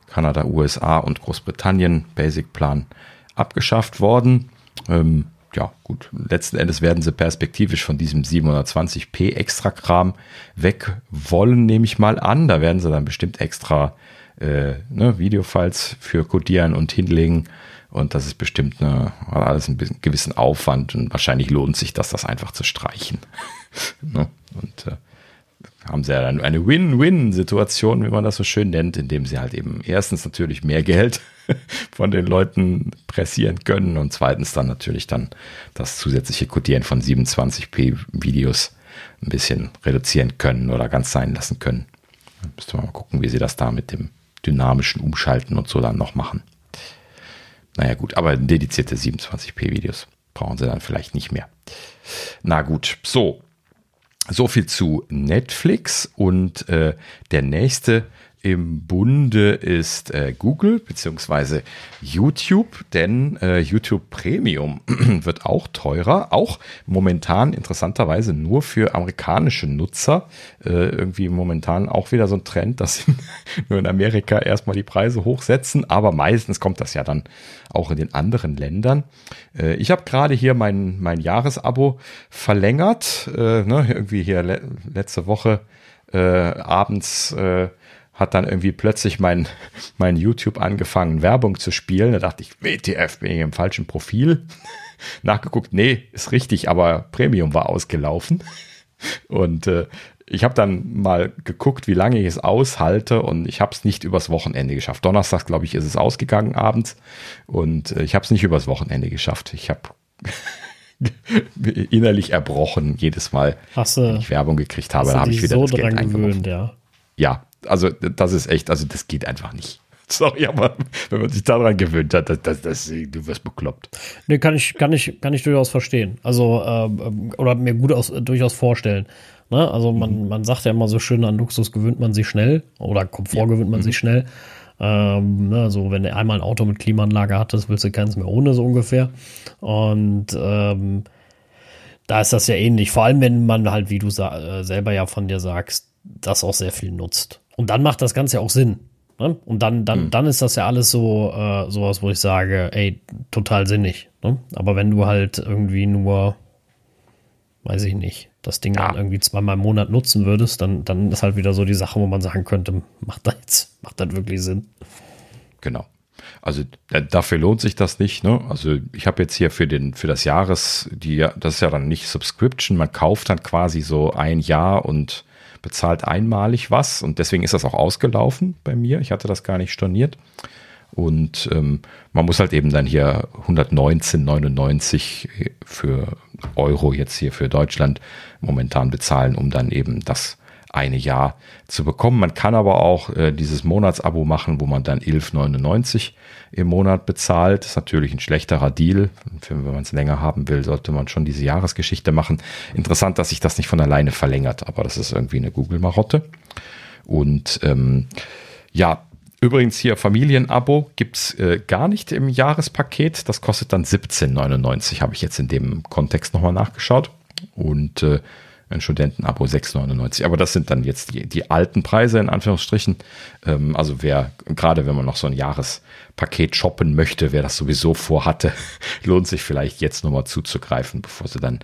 Kanada, USA und Großbritannien Basic Plan abgeschafft worden. Ähm, ja, gut, letzten Endes werden sie perspektivisch von diesem 720p Extra-Kram weg wollen, nehme ich mal an. Da werden sie dann bestimmt extra äh, ne, Videofiles für codieren und hinlegen. Und das ist bestimmt eine, alles ein bisschen gewissen Aufwand und wahrscheinlich lohnt sich das, das einfach zu streichen. ne? Und äh, haben sie ja dann eine Win-Win-Situation, wie man das so schön nennt, indem sie halt eben erstens natürlich mehr Geld von den Leuten pressieren können und zweitens dann natürlich dann das zusätzliche Codieren von 27p Videos ein bisschen reduzieren können oder ganz sein lassen können. Dann müsste man mal gucken, wie sie das da mit dem dynamischen Umschalten und so dann noch machen. Naja gut, aber dedizierte 27p Videos brauchen sie dann vielleicht nicht mehr. Na gut, so, so viel zu Netflix und äh, der nächste im Bunde ist äh, Google beziehungsweise YouTube, denn äh, YouTube Premium wird auch teurer, auch momentan interessanterweise nur für amerikanische Nutzer. Äh, irgendwie momentan auch wieder so ein Trend, dass nur in Amerika erstmal die Preise hochsetzen, aber meistens kommt das ja dann auch in den anderen Ländern. Äh, ich habe gerade hier mein, mein Jahresabo verlängert, äh, ne, irgendwie hier le letzte Woche äh, abends hat dann irgendwie plötzlich mein, mein YouTube angefangen, Werbung zu spielen. Da dachte ich, WTF, bin ich im falschen Profil? Nachgeguckt, nee, ist richtig, aber Premium war ausgelaufen. Und äh, ich habe dann mal geguckt, wie lange ich es aushalte und ich habe es nicht übers Wochenende geschafft. Donnerstag, glaube ich, ist es ausgegangen abends und äh, ich habe es nicht übers Wochenende geschafft. Ich habe innerlich erbrochen jedes Mal, wenn ich Werbung gekriegt habe. Da habe ich wieder so das Geld dran gewöhnt, ja. Ja, also das ist echt, also das geht einfach nicht. Sorry, aber wenn man sich daran gewöhnt hat, das, das, das, du wirst bekloppt. Nee, kann ich, kann ich, kann ich durchaus verstehen. Also, ähm, oder mir gut aus, durchaus vorstellen. Ne? Also man, mhm. man sagt ja immer so schön, an Luxus gewöhnt man sich schnell oder Komfort ja. gewöhnt man mhm. sich schnell. Ähm, ne, also wenn du einmal ein Auto mit Klimaanlage hattest, willst du keins mehr ohne, so ungefähr. Und ähm, da ist das ja ähnlich. Vor allem, wenn man halt, wie du äh, selber ja von dir sagst, das auch sehr viel nutzt. Und dann macht das Ganze auch Sinn. Ne? Und dann, dann, mhm. dann ist das ja alles so äh, sowas, wo ich sage, ey, total sinnig. Ne? Aber wenn du halt irgendwie nur, weiß ich nicht, das Ding ja. dann irgendwie zweimal im Monat nutzen würdest, dann, dann ist halt wieder so die Sache, wo man sagen könnte, macht das jetzt, macht das wirklich Sinn? Genau. Also dafür lohnt sich das nicht. Ne? Also ich habe jetzt hier für den für das Jahres, die das ist ja dann nicht Subscription, man kauft dann quasi so ein Jahr und bezahlt einmalig was und deswegen ist das auch ausgelaufen bei mir. Ich hatte das gar nicht storniert. Und ähm, man muss halt eben dann hier 119,99 für Euro jetzt hier für Deutschland momentan bezahlen, um dann eben das eine Jahr zu bekommen. Man kann aber auch äh, dieses Monatsabo machen, wo man dann 11,99 im Monat bezahlt. Das ist natürlich ein schlechterer Deal. Wenn man es länger haben will, sollte man schon diese Jahresgeschichte machen. Interessant, dass sich das nicht von alleine verlängert, aber das ist irgendwie eine Google-Marotte. Und ähm, ja, Übrigens hier Familienabo gibt's äh, gar nicht im Jahrespaket. Das kostet dann 17,99, habe ich jetzt in dem Kontext nochmal nachgeschaut. Und äh, ein Studentenabo 6,99. Aber das sind dann jetzt die, die alten Preise in Anführungsstrichen. Ähm, also wer, gerade wenn man noch so ein Jahrespaket shoppen möchte, wer das sowieso vorhatte, lohnt sich vielleicht jetzt nochmal zuzugreifen, bevor sie dann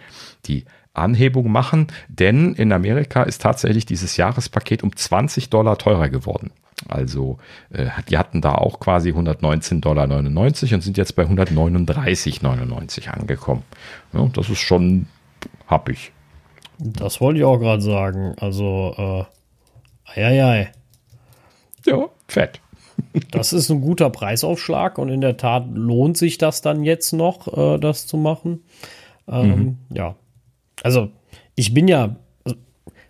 die Anhebung machen. Denn in Amerika ist tatsächlich dieses Jahrespaket um 20 Dollar teurer geworden. Also äh, die hatten da auch quasi 119,99 Dollar und sind jetzt bei 139,99 angekommen. Ja, das ist schon happig. Das wollte ich auch gerade sagen. Also, äh, eieiei. Ja, fett. das ist ein guter Preisaufschlag und in der Tat lohnt sich das dann jetzt noch, äh, das zu machen. Ähm, mhm. Ja. Also, ich bin ja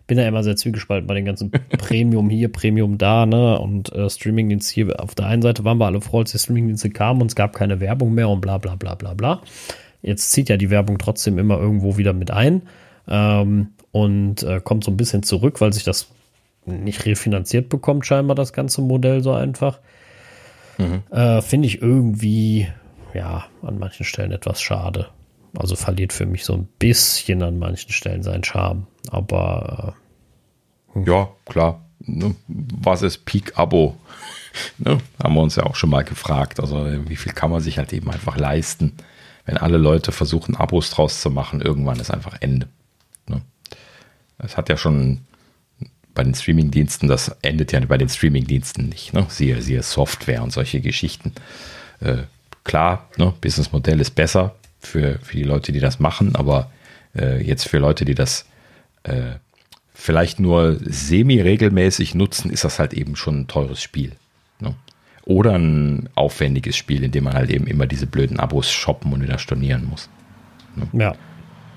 bin ja immer sehr zwiegespalten bei den ganzen Premium hier, Premium da, ne? Und äh, Streamingdienst hier. Auf der einen Seite waren wir alle froh, als die Streamingdienste kamen und es gab keine Werbung mehr und bla bla bla bla bla. Jetzt zieht ja die Werbung trotzdem immer irgendwo wieder mit ein ähm, und äh, kommt so ein bisschen zurück, weil sich das nicht refinanziert bekommt, scheinbar das ganze Modell so einfach. Mhm. Äh, Finde ich irgendwie, ja, an manchen Stellen etwas schade. Also verliert für mich so ein bisschen an manchen Stellen seinen Charme. Aber äh, hm. ja, klar. Ne? Was ist Peak-Abo? ne? Haben wir uns ja auch schon mal gefragt. Also wie viel kann man sich halt eben einfach leisten, wenn alle Leute versuchen, Abos draus zu machen? Irgendwann ist einfach Ende. Das hat ja schon bei den Streamingdiensten, das endet ja bei den Streamingdiensten nicht. Ne? Siehe, siehe Software und solche Geschichten. Äh, klar, ne? Businessmodell ist besser, für, für die Leute, die das machen, aber äh, jetzt für Leute, die das äh, vielleicht nur semi-regelmäßig nutzen, ist das halt eben schon ein teures Spiel. Ne? Oder ein aufwendiges Spiel, in dem man halt eben immer diese blöden Abos shoppen und wieder stornieren muss. Ne? Ja.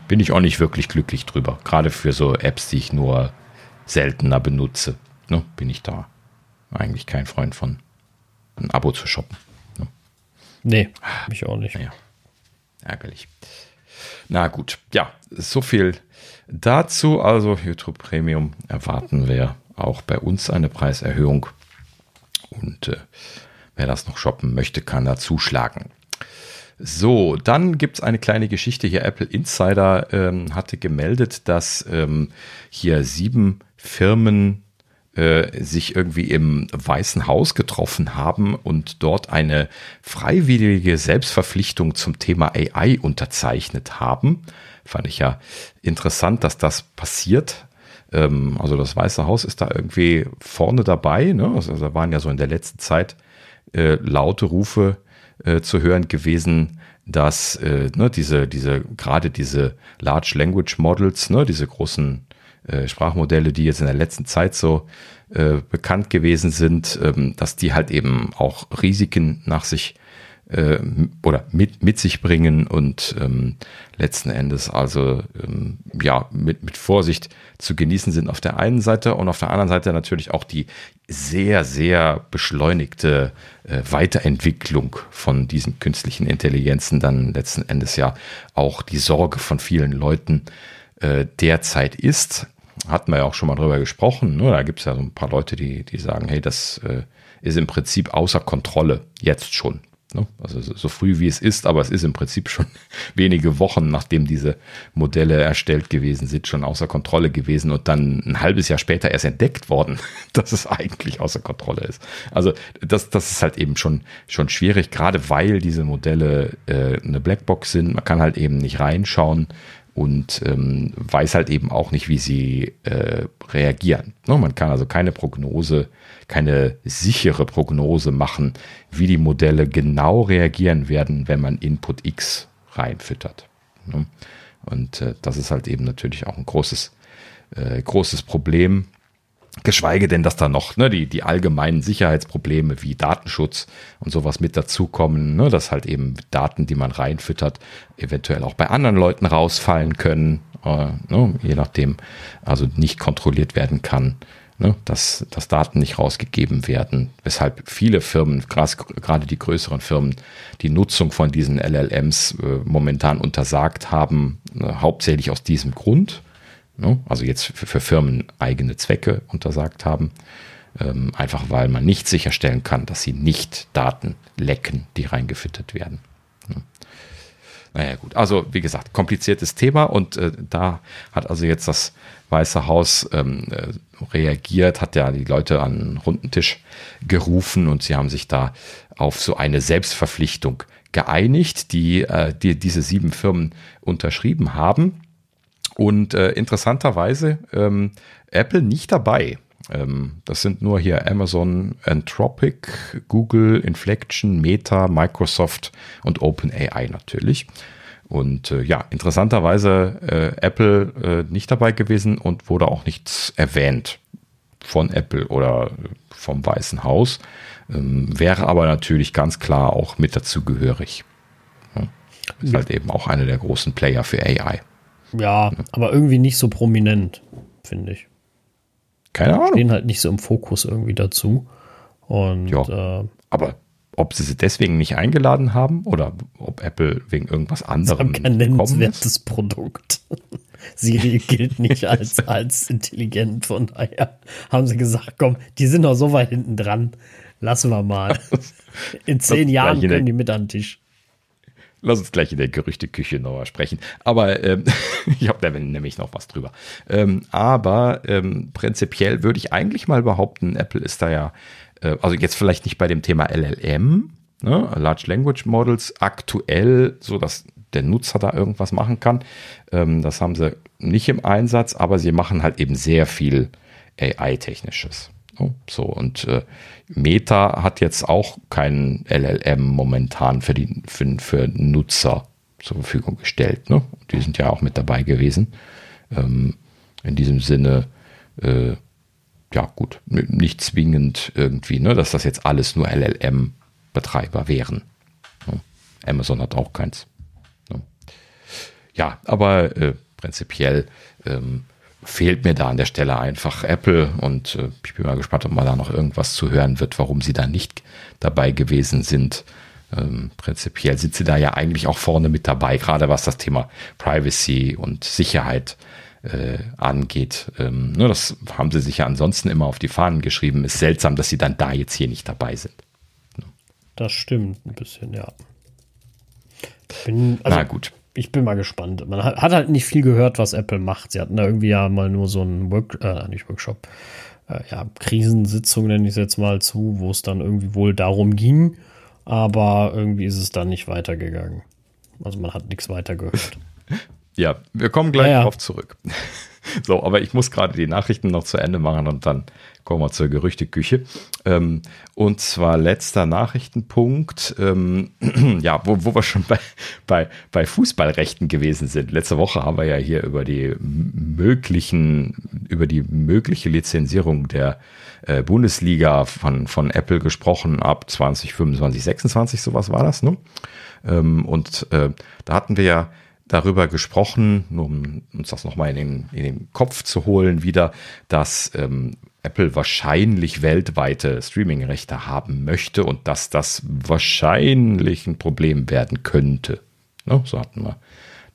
Bin ich auch nicht wirklich glücklich drüber. Gerade für so Apps, die ich nur seltener benutze, ne? bin ich da eigentlich kein Freund von, ein Abo zu shoppen. Ne? Nee, mich auch nicht. Naja. Ärgerlich. Na gut, ja, so viel dazu. Also YouTube Premium erwarten wir auch bei uns eine Preiserhöhung. Und äh, wer das noch shoppen möchte, kann da zuschlagen. So, dann gibt es eine kleine Geschichte hier. Apple Insider ähm, hatte gemeldet, dass ähm, hier sieben Firmen äh, sich irgendwie im Weißen Haus getroffen haben und dort eine freiwillige Selbstverpflichtung zum Thema AI unterzeichnet haben. Fand ich ja interessant, dass das passiert. Ähm, also das Weiße Haus ist da irgendwie vorne dabei. Ne? Also da waren ja so in der letzten Zeit äh, laute Rufe äh, zu hören gewesen, dass äh, ne, diese, diese, gerade diese Large Language Models, ne, diese großen äh, Sprachmodelle, die jetzt in der letzten Zeit so äh, bekannt gewesen sind, ähm, dass die halt eben auch Risiken nach sich äh, oder mit, mit sich bringen und ähm, letzten Endes also ähm, ja mit, mit Vorsicht zu genießen sind auf der einen Seite und auf der anderen Seite natürlich auch die sehr, sehr beschleunigte äh, Weiterentwicklung von diesen künstlichen Intelligenzen dann letzten Endes ja auch die Sorge von vielen Leuten äh, derzeit ist hatten wir ja auch schon mal drüber gesprochen. Ne? Da gibt es ja so ein paar Leute, die, die sagen, hey, das äh, ist im Prinzip außer Kontrolle, jetzt schon. Ne? Also so, früh wie es ist, aber es ist im Prinzip schon wenige Wochen, nachdem diese Modelle erstellt gewesen sind, schon außer Kontrolle gewesen und dann ein halbes Jahr später erst entdeckt worden, dass es eigentlich außer Kontrolle ist. Also das, das ist halt eben schon, schon schwierig, gerade weil diese Modelle äh, eine Blackbox sind. Man kann halt eben nicht reinschauen und ähm, weiß halt eben auch nicht, wie sie äh, reagieren. Ne? Man kann also keine Prognose, keine sichere Prognose machen, wie die Modelle genau reagieren werden, wenn man Input X reinfüttert. Ne? Und äh, das ist halt eben natürlich auch ein großes, äh, großes Problem. Geschweige denn, dass da noch ne, die, die allgemeinen Sicherheitsprobleme wie Datenschutz und sowas mit dazukommen, ne, dass halt eben Daten, die man reinfüttert, eventuell auch bei anderen Leuten rausfallen können, äh, ne, je nachdem, also nicht kontrolliert werden kann, ne, dass, dass Daten nicht rausgegeben werden, weshalb viele Firmen, gerade die größeren Firmen, die Nutzung von diesen LLMs äh, momentan untersagt haben, äh, hauptsächlich aus diesem Grund ne? also jetzt für, für Firmen eigene Zwecke untersagt haben, ähm, einfach weil man nicht sicherstellen kann, dass sie nicht Daten lecken, die reingefüttert werden. Naja gut, also wie gesagt, kompliziertes Thema und äh, da hat also jetzt das Weiße Haus ähm, äh, reagiert, hat ja die Leute an den runden Tisch gerufen und sie haben sich da auf so eine Selbstverpflichtung geeinigt, die, äh, die diese sieben Firmen unterschrieben haben. Und äh, interessanterweise ähm, Apple nicht dabei. Ähm, das sind nur hier Amazon, Anthropic, Google, Inflection, Meta, Microsoft und OpenAI natürlich. Und äh, ja, interessanterweise äh, Apple äh, nicht dabei gewesen und wurde auch nichts erwähnt von Apple oder vom Weißen Haus. Ähm, wäre aber natürlich ganz klar auch mit dazugehörig. Ja, ist ja. halt eben auch einer der großen Player für AI. Ja, aber irgendwie nicht so prominent, finde ich. Keine Ahnung. Stehen halt nicht so im Fokus irgendwie dazu. Und, ja, äh, aber ob sie sie deswegen nicht eingeladen haben oder ob Apple wegen irgendwas anderem. Das ist ein nennenswertes Produkt. Siri gilt nicht als, als intelligent, von daher haben sie gesagt, komm, die sind noch so weit hinten dran. Lassen wir mal. In zehn Jahren können die mit an den Tisch. Lass uns gleich in der Gerüchteküche nochmal sprechen. Aber ähm, ich habe da nämlich noch was drüber. Ähm, aber ähm, prinzipiell würde ich eigentlich mal behaupten, Apple ist da ja, äh, also jetzt vielleicht nicht bei dem Thema LLM, ne, Large Language Models, aktuell, so dass der Nutzer da irgendwas machen kann. Ähm, das haben sie nicht im Einsatz, aber sie machen halt eben sehr viel AI-Technisches. So, und äh, Meta hat jetzt auch keinen LLM momentan für, die, für, für Nutzer zur Verfügung gestellt. Ne? Die sind ja auch mit dabei gewesen. Ähm, in diesem Sinne, äh, ja gut, nicht zwingend irgendwie, ne, dass das jetzt alles nur LLM-Betreiber wären. Ne? Amazon hat auch keins. Ne? Ja, aber äh, prinzipiell ähm, fehlt mir da an der Stelle einfach Apple und äh, ich bin mal gespannt, ob man da noch irgendwas zu hören wird, warum sie da nicht dabei gewesen sind. Ähm, prinzipiell sind sie da ja eigentlich auch vorne mit dabei, gerade was das Thema Privacy und Sicherheit äh, angeht. Ähm, ne, das haben sie sich ja ansonsten immer auf die Fahnen geschrieben. Ist seltsam, dass sie dann da jetzt hier nicht dabei sind. Das stimmt ein bisschen, ja. Bin, also, Na gut ich bin mal gespannt. Man hat, hat, halt nicht viel gehört, was Apple macht. Sie hatten da irgendwie ja mal nur so einen Work, äh, nicht Workshop, äh, ja, Krisensitzung nenne ich es jetzt mal zu, wo es dann irgendwie wohl darum ging, aber irgendwie ist es dann nicht weitergegangen. Also man hat nichts weiter gehört. Ja, wir kommen gleich ja, ja. drauf zurück. So, aber ich muss gerade die Nachrichten noch zu Ende machen und dann kommen wir zur Gerüchteküche. Ähm, und zwar letzter Nachrichtenpunkt, ähm, ja, wo, wo wir schon bei, bei, bei Fußballrechten gewesen sind. Letzte Woche haben wir ja hier über die möglichen, über die mögliche Lizenzierung der äh, Bundesliga von, von Apple gesprochen ab 2025, 26, sowas war das, ne? Ähm, und äh, da hatten wir ja darüber gesprochen, um uns das nochmal in den, in den Kopf zu holen, wieder, dass ähm, Apple wahrscheinlich weltweite Streaming-Rechte haben möchte und dass das wahrscheinlich ein Problem werden könnte. Ne? So hatten wir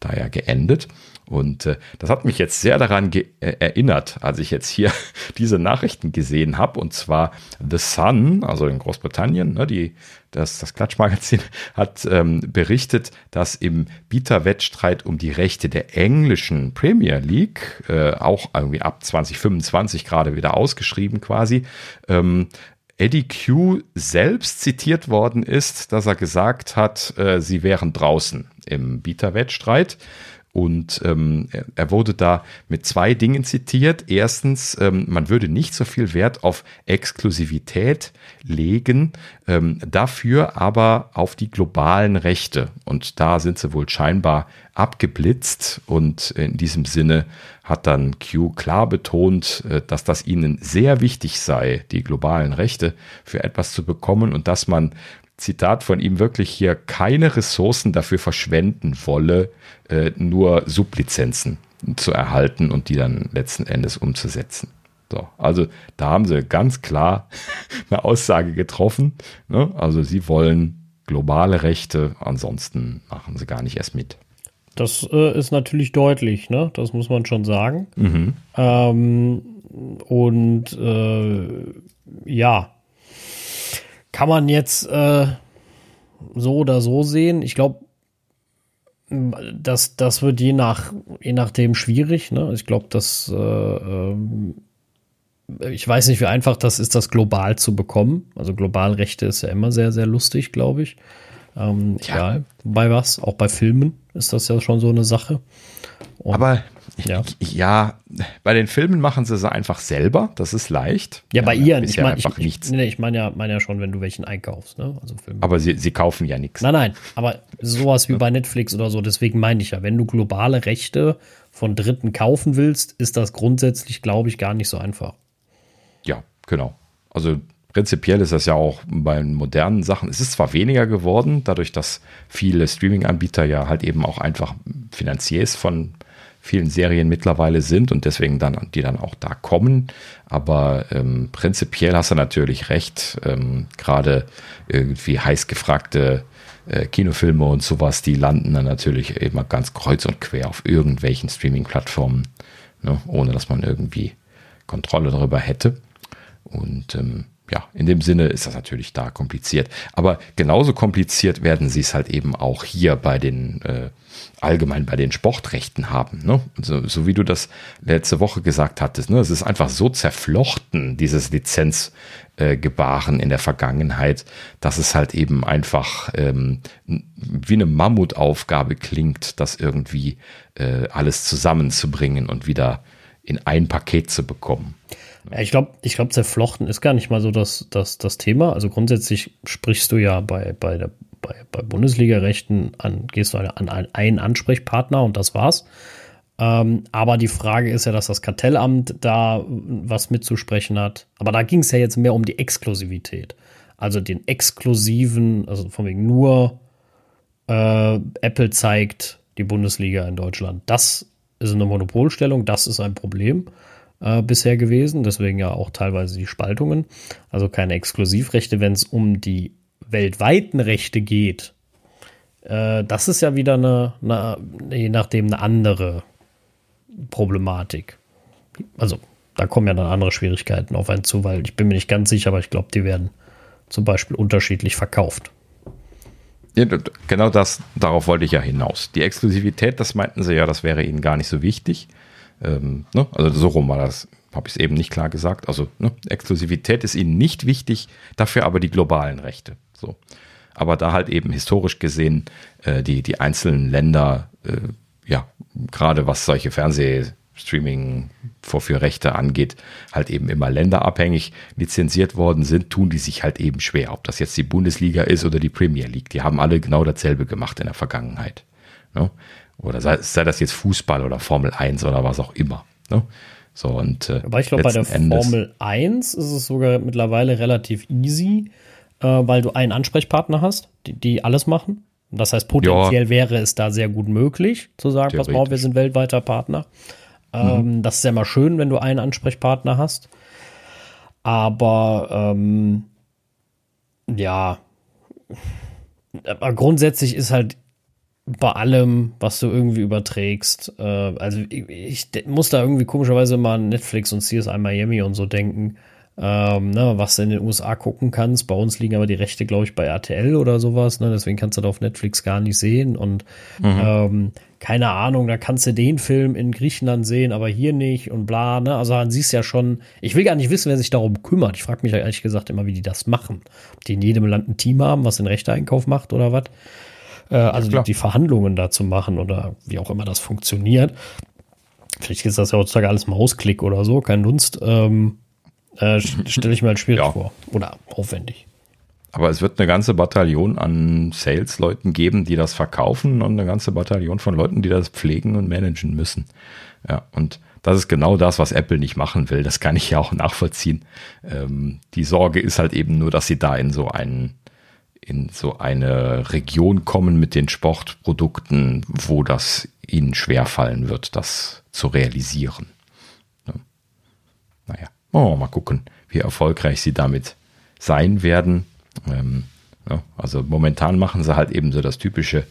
da ja geendet. Und äh, das hat mich jetzt sehr daran äh, erinnert, als ich jetzt hier diese Nachrichten gesehen habe. Und zwar The Sun, also in Großbritannien, ne, die, das, das Klatschmagazin, hat ähm, berichtet, dass im Bieterwettstreit um die Rechte der englischen Premier League, äh, auch irgendwie ab 2025 gerade wieder ausgeschrieben quasi, ähm, Eddie Q selbst zitiert worden ist, dass er gesagt hat, äh, sie wären draußen im Bieterwettstreit. Und ähm, er wurde da mit zwei Dingen zitiert. Erstens, ähm, man würde nicht so viel Wert auf Exklusivität legen, ähm, dafür aber auf die globalen Rechte. Und da sind sie wohl scheinbar abgeblitzt. Und in diesem Sinne hat dann Q klar betont, äh, dass das ihnen sehr wichtig sei, die globalen Rechte für etwas zu bekommen und dass man Zitat von ihm wirklich hier keine Ressourcen dafür verschwenden wolle, äh, nur Sublizenzen zu erhalten und die dann letzten Endes umzusetzen. So, also da haben sie ganz klar eine Aussage getroffen. Ne? Also sie wollen globale Rechte, ansonsten machen sie gar nicht erst mit. Das äh, ist natürlich deutlich, ne? Das muss man schon sagen. Mhm. Ähm, und äh, ja, kann man jetzt äh, so oder so sehen. Ich glaube, das, das wird je nach je nachdem schwierig. Ne? Ich glaube, dass äh, ähm, ich weiß nicht, wie einfach das ist, das global zu bekommen. Also Globalrechte ist ja immer sehr, sehr lustig, glaube ich. Ähm, ja. Egal, bei was, auch bei Filmen ist das ja schon so eine Sache. Und Aber ja. ja, bei den Filmen machen sie es einfach selber. Das ist leicht. Ja, bei ihren. Ich meine einfach ich, nichts. Nee, ich meine ja, mein ja schon, wenn du welchen einkaufst. Ne? Also Filme. Aber sie, sie kaufen ja nichts. Nein, nein. Aber sowas wie bei Netflix oder so. Deswegen meine ich ja, wenn du globale Rechte von Dritten kaufen willst, ist das grundsätzlich, glaube ich, gar nicht so einfach. Ja, genau. Also prinzipiell ist das ja auch bei modernen Sachen. Es ist zwar weniger geworden, dadurch, dass viele Streaming-Anbieter ja halt eben auch einfach Finanziers von vielen Serien mittlerweile sind und deswegen dann, die dann auch da kommen. Aber ähm, prinzipiell hast du natürlich recht. Ähm, Gerade irgendwie heiß gefragte äh, Kinofilme und sowas, die landen dann natürlich immer ganz kreuz und quer auf irgendwelchen Streaming-Plattformen, ne, ohne dass man irgendwie Kontrolle darüber hätte. Und ähm, ja, in dem Sinne ist das natürlich da kompliziert. Aber genauso kompliziert werden sie es halt eben auch hier bei den, äh, allgemein bei den Sportrechten haben. Ne? So, so wie du das letzte Woche gesagt hattest. Ne? Es ist einfach so zerflochten, dieses Lizenzgebaren äh, in der Vergangenheit, dass es halt eben einfach ähm, wie eine Mammutaufgabe klingt, das irgendwie äh, alles zusammenzubringen und wieder in ein Paket zu bekommen. Ja, ich glaube, ich glaube, zerflochten ist gar nicht mal so das, das, das Thema. Also grundsätzlich sprichst du ja bei, bei, der, bei, bei Bundesliga-Rechten an, gehst du an einen Ansprechpartner und das war's. Ähm, aber die Frage ist ja, dass das Kartellamt da was mitzusprechen hat. Aber da ging es ja jetzt mehr um die Exklusivität. Also den exklusiven, also von wegen nur äh, Apple zeigt die Bundesliga in Deutschland. Das ist eine Monopolstellung, das ist ein Problem äh, bisher gewesen, deswegen ja auch teilweise die Spaltungen. Also keine Exklusivrechte, wenn es um die weltweiten Rechte geht. Äh, das ist ja wieder eine, eine, je nachdem eine andere Problematik. Also da kommen ja dann andere Schwierigkeiten auf einen zu, weil ich bin mir nicht ganz sicher, aber ich glaube, die werden zum Beispiel unterschiedlich verkauft. Ja, genau das, darauf wollte ich ja hinaus. Die Exklusivität, das meinten sie ja, das wäre ihnen gar nicht so wichtig. Ähm, ne? Also so rum war das, habe ich es eben nicht klar gesagt. Also ne? Exklusivität ist ihnen nicht wichtig, dafür aber die globalen Rechte. So. Aber da halt eben historisch gesehen äh, die, die einzelnen Länder, äh, ja, gerade was solche Fernsehstreaming Vorführrechte angeht, halt eben immer länderabhängig lizenziert worden sind, tun die sich halt eben schwer. Ob das jetzt die Bundesliga ist oder die Premier League, die haben alle genau dasselbe gemacht in der Vergangenheit. Oder sei, sei, das jetzt Fußball oder Formel 1 oder was auch immer. Ne? So, und, äh, Aber ich glaube, bei der Formel 1 ist es sogar mittlerweile relativ easy, äh, weil du einen Ansprechpartner hast, die, die alles machen. Das heißt, potenziell ja. wäre es da sehr gut möglich, zu sagen, pass mal auf, wir sind weltweiter Partner. Ähm, mhm. Das ist ja immer schön, wenn du einen Ansprechpartner hast. Aber ähm, ja, aber grundsätzlich ist halt bei allem, was du irgendwie überträgst. Äh, also ich, ich, muss da irgendwie komischerweise mal an Netflix und CSI Miami und so denken, ähm, ne, was du in den USA gucken kannst. Bei uns liegen aber die Rechte, glaube ich, bei RTL oder sowas. Ne, deswegen kannst du da auf Netflix gar nicht sehen. Und mhm. ähm, keine Ahnung, da kannst du den Film in Griechenland sehen, aber hier nicht und bla. Ne? Also man siehst ja schon, ich will gar nicht wissen, wer sich darum kümmert. Ich frage mich ehrlich gesagt immer, wie die das machen. Ob die in jedem Land ein Team haben, was den Rechteeinkauf macht oder was. Äh, also die, die, Verhandlungen da zu machen oder wie auch immer das funktioniert. Vielleicht ist das ja heutzutage alles Mausklick oder so, kein Dunst. Ähm, äh, Stelle ich mir halt schwierig ja. vor oder aufwendig. Aber es wird eine ganze Bataillon an Sales-Leuten geben, die das verkaufen und eine ganze Bataillon von Leuten, die das pflegen und managen müssen. Ja, und das ist genau das, was Apple nicht machen will. Das kann ich ja auch nachvollziehen. Ähm, die Sorge ist halt eben nur, dass sie da in so einen in so eine Region kommen mit den Sportprodukten, wo das ihnen schwerfallen wird, das zu realisieren. Ja. Naja, oh, mal gucken, wie erfolgreich sie damit sein werden. Ähm, ja, also momentan machen sie halt eben so das typische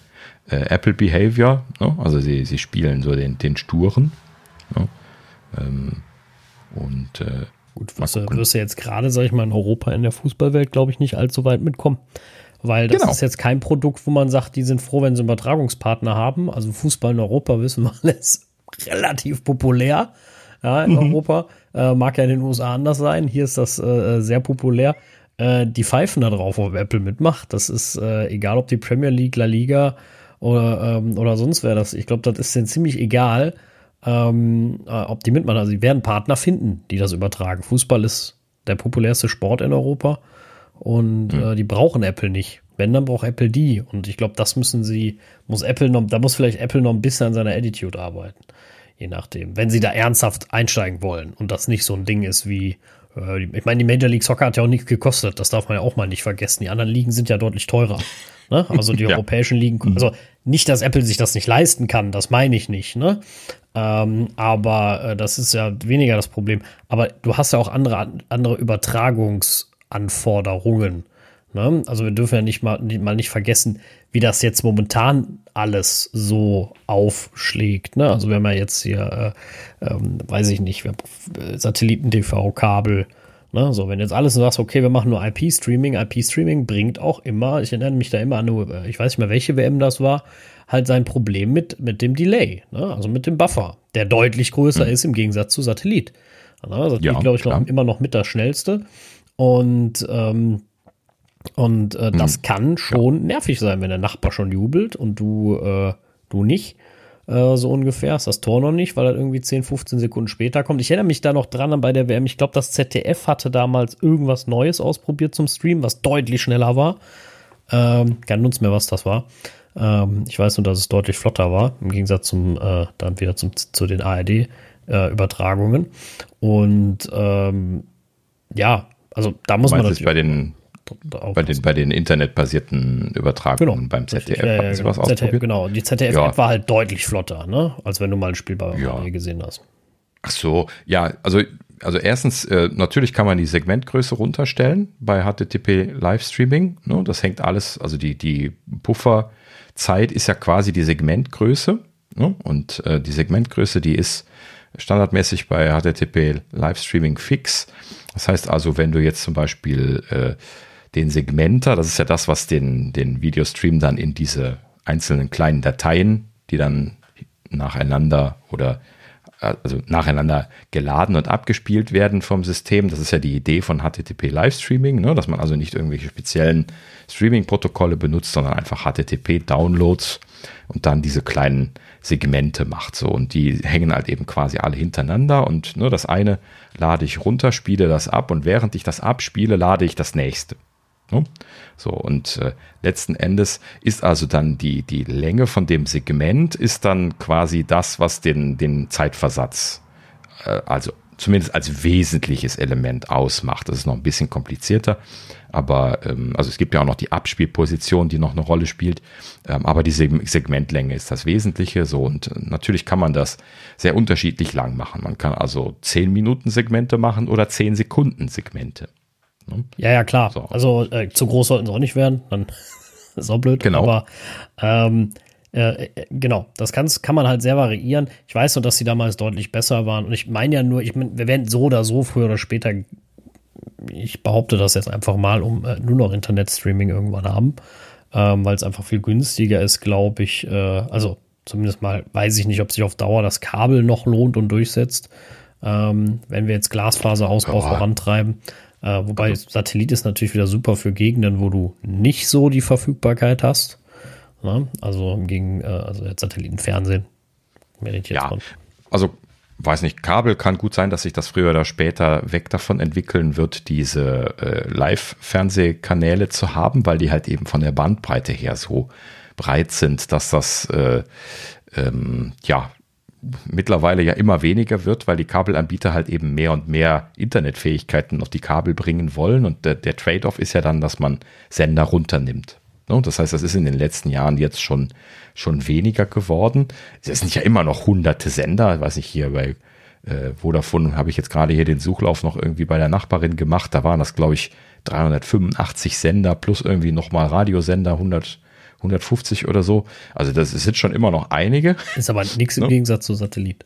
äh, Apple Behavior. Ne? Also sie, sie spielen so den, den Sturen. Ne? Ähm, und äh, Gut, wirst du, wirst du jetzt gerade, sag ich mal, in Europa in der Fußballwelt, glaube ich, nicht allzu weit mitkommen. Weil das genau. ist jetzt kein Produkt, wo man sagt, die sind froh, wenn sie einen Übertragungspartner haben. Also Fußball in Europa, wissen wir, ist relativ populär ja, in mhm. Europa. Äh, mag ja in den USA anders sein. Hier ist das äh, sehr populär. Äh, die pfeifen da drauf, ob Apple mitmacht. Das ist äh, egal, ob die Premier League, La Liga oder, ähm, oder sonst wer das. Ich glaube, das ist denen ziemlich egal, ähm, äh, ob die mitmachen. Also, sie werden Partner finden, die das übertragen. Fußball ist der populärste Sport in Europa und mhm. die brauchen Apple nicht. Wenn, dann braucht Apple die. Und ich glaube, das müssen sie, muss Apple noch, da muss vielleicht Apple noch ein bisschen an seiner Attitude arbeiten. Je nachdem. Wenn sie da ernsthaft einsteigen wollen und das nicht so ein Ding ist wie, äh, ich meine, die Major League Soccer hat ja auch nichts gekostet, das darf man ja auch mal nicht vergessen. Die anderen Ligen sind ja deutlich teurer. Ne? Also die ja. europäischen Ligen, mhm. also nicht, dass Apple sich das nicht leisten kann, das meine ich nicht, ne? Ähm, aber äh, das ist ja weniger das Problem. Aber du hast ja auch andere, andere Übertragungsanforderungen. Ne? Also wir dürfen ja nicht mal, nicht mal nicht vergessen, wie das jetzt momentan alles so aufschlägt. Ne? Also wir haben ja jetzt hier, äh, ähm, weiß ich nicht, Satelliten-TV, Kabel. Ne? So, wenn jetzt alles sagst, okay, wir machen nur IP-Streaming, IP-Streaming bringt auch immer, ich erinnere mich da immer an, eine, ich weiß nicht mehr, welche WM das war, halt sein Problem mit, mit dem Delay, ne? also mit dem Buffer, der deutlich größer mhm. ist im Gegensatz zu Satellit. Ne? Satellit, ja, glaube ich, noch, immer noch mit das schnellste. Und ähm, und äh, das hm. kann schon ja. nervig sein, wenn der Nachbar schon jubelt und du, äh, du nicht. Äh, so ungefähr. Ist das Tor noch nicht, weil er irgendwie 10, 15 Sekunden später kommt. Ich erinnere mich da noch dran bei der WM. Ich glaube, das ZDF hatte damals irgendwas Neues ausprobiert zum Stream, was deutlich schneller war. Ähm, kein uns mehr, was das war. Ähm, ich weiß nur, dass es deutlich flotter war, im Gegensatz zum, äh, dann wieder zum, zu den ARD-Übertragungen. Äh, und ähm, ja, also da muss man natürlich. bei den bei den, bei den internetbasierten Übertragungen genau. beim ZDF. Ja, ja, genau. ZDF, genau. Die ZDF ja. war halt deutlich flotter, ne? als wenn du mal ein Spiel bei ja. gesehen hast. Ach so, ja, also, also erstens, äh, natürlich kann man die Segmentgröße runterstellen bei HTTP Livestreaming. Ne? Das hängt alles, also die, die Pufferzeit ist ja quasi die Segmentgröße. Ne? Und äh, die Segmentgröße, die ist standardmäßig bei HTTP Livestreaming fix. Das heißt also, wenn du jetzt zum Beispiel äh, den Segmenter, das ist ja das, was den, den Videostream dann in diese einzelnen kleinen Dateien, die dann nacheinander oder also nacheinander geladen und abgespielt werden vom System. Das ist ja die Idee von HTTP Livestreaming, ne? dass man also nicht irgendwelche speziellen Streaming-Protokolle benutzt, sondern einfach HTTP-Downloads und dann diese kleinen Segmente macht. So und die hängen halt eben quasi alle hintereinander und ne, das eine lade ich runter, spiele das ab und während ich das abspiele, lade ich das nächste. Ne? So, und äh, letzten Endes ist also dann die, die Länge von dem Segment ist dann quasi das, was den, den Zeitversatz, äh, also zumindest als wesentliches Element ausmacht. Das ist noch ein bisschen komplizierter, aber ähm, also es gibt ja auch noch die Abspielposition, die noch eine Rolle spielt, ähm, aber die Segmentlänge ist das Wesentliche so und äh, natürlich kann man das sehr unterschiedlich lang machen. Man kann also 10 Minuten Segmente machen oder 10 Sekunden Segmente. Ne? Ja, ja, klar. So. Also äh, zu groß sollten sie auch nicht werden, dann ist auch blöd. Genau. Aber ähm, äh, äh, genau, das kann man halt sehr variieren. Ich weiß nur, dass sie damals deutlich besser waren. Und ich meine ja nur, ich mein, wir werden so oder so früher oder später, ich behaupte das jetzt einfach mal, um äh, nur noch Internetstreaming irgendwann haben, ähm, weil es einfach viel günstiger ist, glaube ich. Äh, also zumindest mal weiß ich nicht, ob sich auf Dauer das Kabel noch lohnt und durchsetzt. Ähm, wenn wir jetzt Glasfaserausbau oh. vorantreiben. Äh, wobei Satellit ist natürlich wieder super für Gegenden, wo du nicht so die Verfügbarkeit hast. Ne? Also gegen äh, also jetzt Satellitenfernsehen. Ja, von. also weiß nicht, Kabel kann gut sein, dass sich das früher oder später weg davon entwickeln wird, diese äh, Live-Fernsehkanäle zu haben, weil die halt eben von der Bandbreite her so breit sind, dass das äh, ähm, ja mittlerweile ja immer weniger wird, weil die Kabelanbieter halt eben mehr und mehr Internetfähigkeiten auf die Kabel bringen wollen und der, der Trade-off ist ja dann, dass man Sender runternimmt. Ne? Das heißt, das ist in den letzten Jahren jetzt schon, schon weniger geworden. Es sind ja immer noch hunderte Sender, weiß ich hier bei äh, Vodafone habe ich jetzt gerade hier den Suchlauf noch irgendwie bei der Nachbarin gemacht. Da waren das, glaube ich, 385 Sender plus irgendwie nochmal Radiosender, 100, 150 oder so. Also das sind schon immer noch einige. Ist aber nichts im ne? Gegensatz zu Satellit.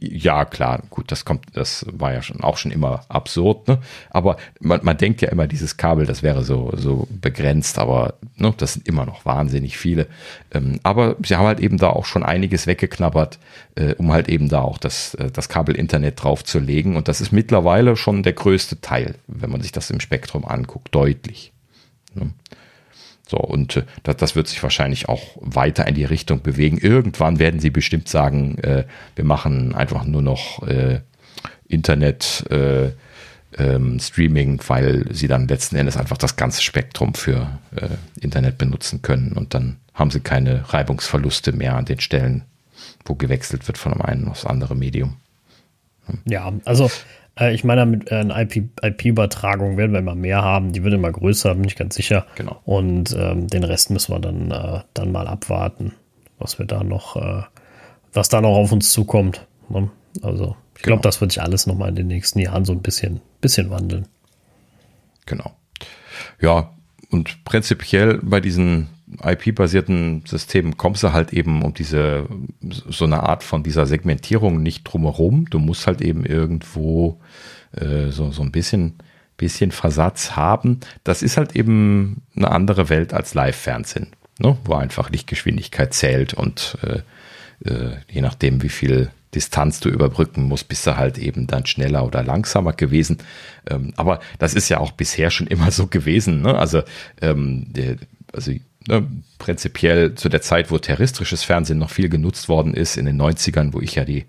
Ja, klar, gut, das kommt, das war ja schon auch schon immer absurd, ne? Aber man, man denkt ja immer, dieses Kabel, das wäre so, so begrenzt, aber ne, das sind immer noch wahnsinnig viele. Ähm, aber sie haben halt eben da auch schon einiges weggeknabbert, äh, um halt eben da auch das, äh, das Kabel-Internet draufzulegen. Und das ist mittlerweile schon der größte Teil, wenn man sich das im Spektrum anguckt, deutlich. Ne? So, und äh, das, das wird sich wahrscheinlich auch weiter in die Richtung bewegen. Irgendwann werden sie bestimmt sagen, äh, wir machen einfach nur noch äh, Internet äh, ähm, Streaming, weil sie dann letzten Endes einfach das ganze Spektrum für äh, Internet benutzen können und dann haben sie keine Reibungsverluste mehr an den Stellen, wo gewechselt wird von einem aufs andere Medium. Ja, also äh, ich meine, mit äh, einer IP-Übertragung IP werden wir immer mehr haben. Die wird immer größer, bin ich ganz sicher. Genau. Und ähm, den Rest müssen wir dann, äh, dann mal abwarten, was wir da noch, äh, was da noch auf uns zukommt. Ne? Also, ich genau. glaube, das wird sich alles nochmal in den nächsten Jahren so ein bisschen, bisschen wandeln. Genau. Ja, und prinzipiell bei diesen IP-basierten Systemen kommst du halt eben um diese, so eine Art von dieser Segmentierung nicht drumherum. Du musst halt eben irgendwo äh, so, so ein bisschen, bisschen Versatz haben. Das ist halt eben eine andere Welt als Live-Fernsehen, ne? wo einfach Lichtgeschwindigkeit zählt und äh, äh, je nachdem, wie viel Distanz du überbrücken musst, bist du halt eben dann schneller oder langsamer gewesen. Ähm, aber das ist ja auch bisher schon immer so gewesen. Ne? Also, ähm, also ne, prinzipiell zu der Zeit, wo terrestrisches Fernsehen noch viel genutzt worden ist, in den 90ern, wo ich ja die,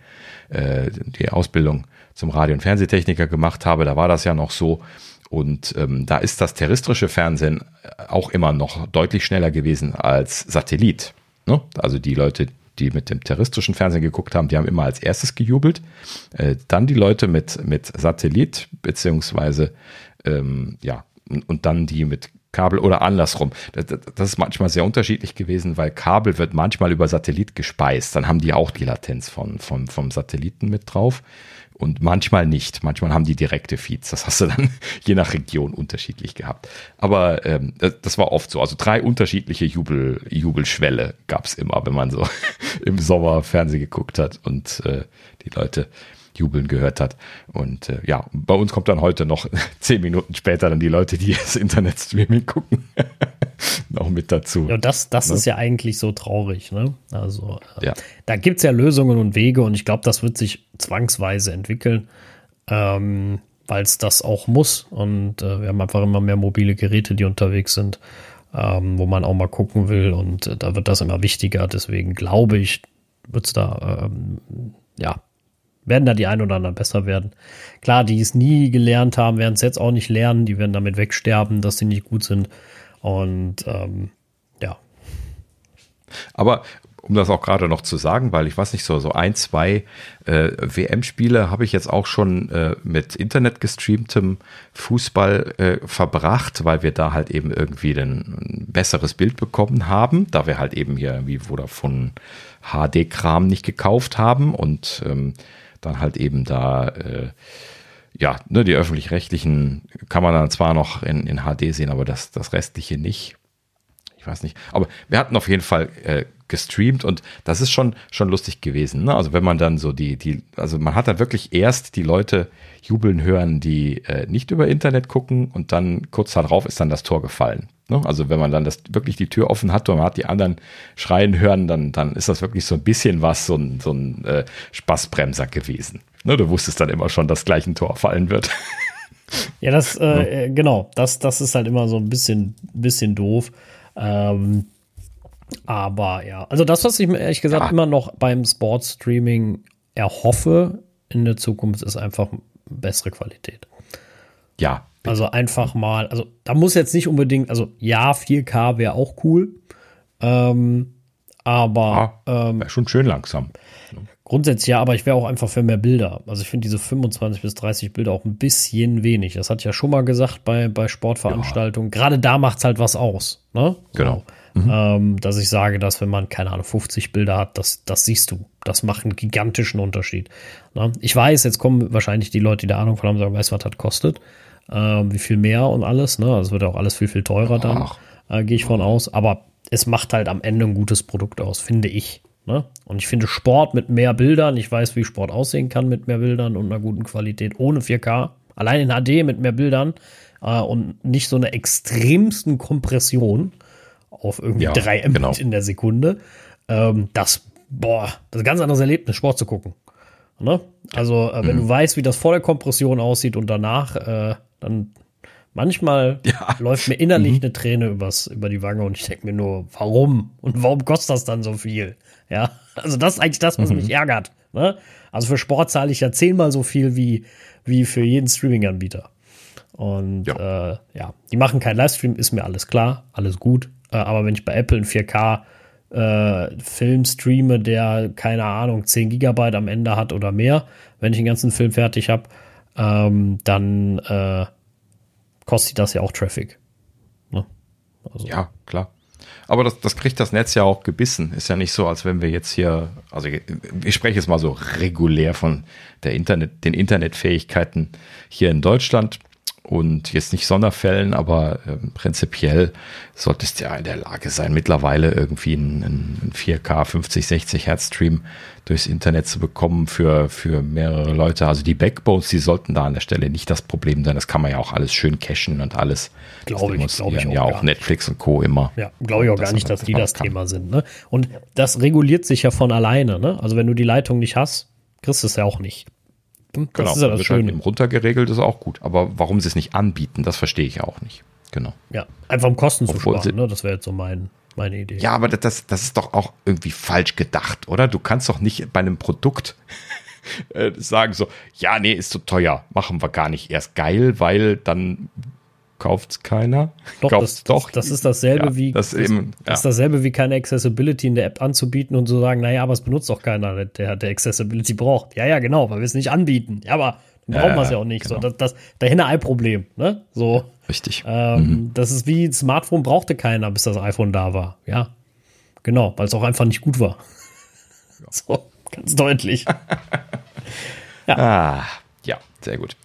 äh, die Ausbildung zum Radio- und Fernsehtechniker gemacht habe, da war das ja noch so. Und ähm, da ist das terrestrische Fernsehen auch immer noch deutlich schneller gewesen als Satellit. Ne? Also die Leute, die mit dem terrestrischen Fernsehen geguckt haben, die haben immer als erstes gejubelt. Äh, dann die Leute mit, mit Satellit, beziehungsweise ähm, ja, und dann die mit Kabel oder andersrum. Das, das, ist manchmal sehr unterschiedlich gewesen, weil Kabel wird manchmal über Satellit gespeist. Dann haben die auch die Latenz von, von, vom Satelliten mit drauf und manchmal nicht. Manchmal haben die direkte Feeds. Das hast du dann je nach Region unterschiedlich gehabt. Aber ähm, das war oft so. Also drei unterschiedliche Jubel, Jubelschwelle gab es immer, wenn man so im Sommer Fernsehen geguckt hat und äh, die Leute Jubeln gehört hat. Und äh, ja, bei uns kommt dann heute noch zehn Minuten später dann die Leute, die das Internet-Streaming gucken, noch mit dazu. Ja, das, das ne? ist ja eigentlich so traurig. Ne? Also äh, ja. da gibt es ja Lösungen und Wege und ich glaube, das wird sich zwangsweise entwickeln. Ähm, weil es das auch muss. Und äh, wir haben einfach immer mehr mobile Geräte, die unterwegs sind, ähm, wo man auch mal gucken will. Und äh, da wird das immer wichtiger. Deswegen glaube ich, wird es da ähm, ja werden da die ein oder anderen besser werden. Klar, die es nie gelernt haben, werden es jetzt auch nicht lernen. Die werden damit wegsterben, dass sie nicht gut sind. Und ähm, ja. Aber um das auch gerade noch zu sagen, weil ich weiß nicht, so, so ein, zwei äh, WM-Spiele habe ich jetzt auch schon äh, mit Internet gestreamtem Fußball äh, verbracht, weil wir da halt eben irgendwie ein besseres Bild bekommen haben, da wir halt eben hier wie von HD-Kram nicht gekauft haben und ähm, dann halt eben da, äh, ja, ne, die öffentlich-rechtlichen kann man dann zwar noch in, in HD sehen, aber das, das restliche nicht. Ich weiß nicht. Aber wir hatten auf jeden Fall äh, gestreamt und das ist schon, schon lustig gewesen. Ne? Also wenn man dann so die, die, also man hat da wirklich erst die Leute jubeln hören, die äh, nicht über Internet gucken und dann kurz darauf ist dann das Tor gefallen. Ne? Also wenn man dann das wirklich die Tür offen hat und man hat die anderen schreien hören, dann, dann ist das wirklich so ein bisschen was, so ein, so ein äh, Spaßbremser gewesen. Ne? Du wusstest dann immer schon, dass gleich ein Tor fallen wird. Ja, das, äh, ja. genau, das, das ist halt immer so ein bisschen, bisschen doof. Ähm, Aber ja, also das, was ich mir ehrlich gesagt Ja. immer noch beim Sportstreaming erhoffe in der Zukunft, ist einfach bessere Qualität. Ja, Also einfach mal, also da muss jetzt nicht unbedingt, also ja, 4K wäre auch cool. Ähm, aber ähm, wäre schon schön langsam. grundsätzlich ja, aber ich wäre auch einfach für mehr Bilder. Also ich finde diese 25 bis 30 Bilder auch ein bisschen wenig. Das hatte ich ja schon mal gesagt bei, bei Sportveranstaltungen. Gerade da macht es halt was aus. Ne? So. Genau. Ähm, dass ich sage, dass wenn man, keine Ahnung, 50 Bilder hat, das, das siehst du. Das macht einen gigantischen Unterschied. Ne? Ich weiß, jetzt kommen wahrscheinlich die Leute, die da Ahnung von haben, sagen, weißt du, was das kostet? Ähm, wie viel mehr und alles. Ne? Also wird auch alles viel, viel teurer dann, äh, gehe ich von aus. Aber es macht halt am Ende ein gutes Produkt aus, finde ich. Ne? Und ich finde Sport mit mehr Bildern, ich weiß, wie Sport aussehen kann mit mehr Bildern und einer guten Qualität, ohne 4K, allein in HD mit mehr Bildern äh, und nicht so eine extremsten Kompression auf irgendwie Ja, drei Mbit genau. in der Sekunde. Ähm, das, boah, das ist ein ganz anderes Erlebnis, Sport zu gucken. Ne? Also, äh, wenn Mhm. du weißt, wie das vor der Kompression aussieht und danach, äh, dann manchmal Ja. läuft mir innerlich eine Träne übers, über die Wange und ich denke mir nur, warum? Und warum kostet das dann so viel? Ja, also das ist eigentlich das, was mich ärgert. Ne? Also für Sport zahle ich ja zehnmal so viel wie, wie für jeden Streaming-Anbieter. Und ja. Äh, ja, die machen keinen Livestream, ist mir alles klar, alles gut. Äh, aber wenn ich bei Apple einen 4K äh, Film streame, der, keine Ahnung, 10 Gigabyte am Ende hat oder mehr, wenn ich den ganzen Film fertig habe, ähm, dann äh, kostet das ja auch Traffic. Ne? Also, Ja, klar. Aber das, das kriegt das Netz ja auch gebissen. Ist ja nicht so, als wenn wir jetzt hier, also ich spreche jetzt mal so regulär von der Internet, den Internetfähigkeiten hier in Deutschland und jetzt nicht Sonderfällen, aber ähm, prinzipiell solltest du ja in der Lage sein, mittlerweile irgendwie einen, einen 4K 50, 60 Hertz Stream durchs Internet zu bekommen für, für mehrere Leute. Also die Backbones, die sollten da an der Stelle nicht das Problem sein. Das kann man ja auch alles schön cachen und alles. Glaube ich, glaube ich demonstrieren auch ja auch Netflix und Co. immer. Ja, glaube ich auch gar nicht, dass die das kann. Thema sind. Ne? Und das reguliert sich ja von alleine. Ne? Also wenn du die Leitung nicht hast, kriegst du es ja auch nicht. Hm, Das Genau, ist ja das halt Schöne. eben runtergeregelt, ist auch gut. Aber warum sie es nicht anbieten, das verstehe ich auch nicht. Genau. Ja, einfach um Kosten zu Obwohl sparen. sie- Ne? Das wäre jetzt so mein, meine Idee. Ja, aber das, das ist doch auch irgendwie falsch gedacht, oder? Du kannst doch nicht bei einem Produkt äh, sagen so, ja, nee, ist zu teuer, machen wir gar nicht erst geil, weil dann kauft's keiner. Doch, Kauft's das, das, das ist dasselbe Ja, wie das ist eben, das ja. ist dasselbe wie keine Accessibility in der App anzubieten und zu sagen, naja, aber es benutzt doch keiner, der, der Accessibility braucht. Ja, ja, genau, weil wir es nicht anbieten. Ja, aber dann Ja, brauchen wir es ja ja, auch nicht. So, genau. das, das dahinter ein Problem. Ne? So, Richtig. ähm, das ist wie ein Smartphone brauchte keiner, bis das iPhone da war. Ja, genau, weil es auch einfach nicht gut war. So, ganz deutlich. Ah, ja, sehr gut.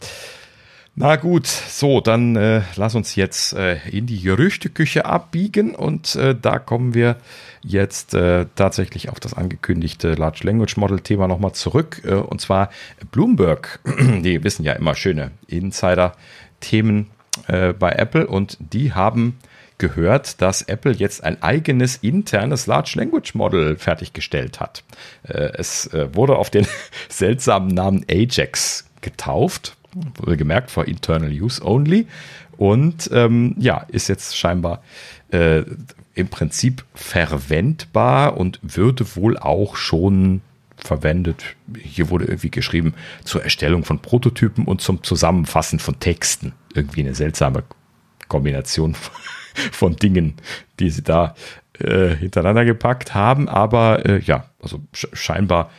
Na gut, so, dann äh, lass uns jetzt äh, in die Gerüchteküche abbiegen und äh, da kommen wir jetzt äh, tatsächlich auf das angekündigte Large Language Model Thema nochmal zurück. Äh, und zwar Bloomberg, die wissen ja immer schöne Insider-Themen äh, bei Apple und die haben gehört, dass Apple jetzt ein eigenes internes Large Language Model fertiggestellt hat. Es wurde auf den seltsamen Namen Ajax getauft, gemerkt for internal use only und ähm, ja, ist jetzt scheinbar äh, im Prinzip verwendbar und würde wohl auch schon verwendet. Hier wurde irgendwie geschrieben zur Erstellung von Prototypen und zum Zusammenfassen von Texten. Irgendwie eine seltsame Kombination von Dingen, die sie da äh, hintereinander gepackt haben. Aber äh, ja, also sch scheinbar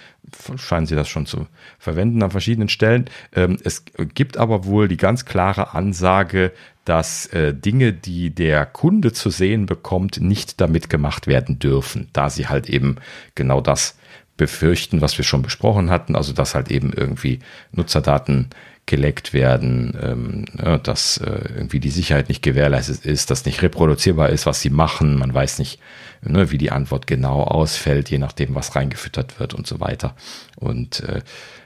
scheinen sie das schon zu verwenden an verschiedenen Stellen. Ähm, es gibt aber wohl die ganz klare Ansage, dass äh, Dinge, die der Kunde zu sehen bekommt, nicht damit gemacht werden dürfen, da sie halt eben genau das befürchten, was wir schon besprochen hatten, also dass halt eben irgendwie Nutzerdaten geleckt werden, ähm, ja, dass äh, irgendwie die Sicherheit nicht gewährleistet ist, dass nicht reproduzierbar ist, was sie machen, man weiß nicht, ne, wie die Antwort genau ausfällt, je nachdem, was reingefüttert wird und so weiter. Und äh,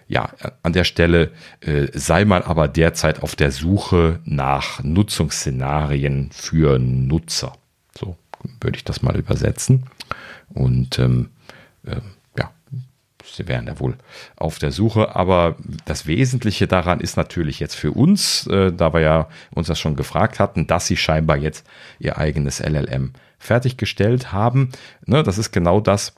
ja, an der Stelle äh, sei man aber derzeit auf der Suche nach Nutzungsszenarien für Nutzer. So würde ich das mal übersetzen. Und ähm, äh, ja, sie wären ja wohl auf der Suche. Aber das Wesentliche daran ist natürlich jetzt für uns, äh, da wir ja uns das schon gefragt hatten, dass sie scheinbar jetzt ihr eigenes LLM fertiggestellt haben. Ne, das ist genau das,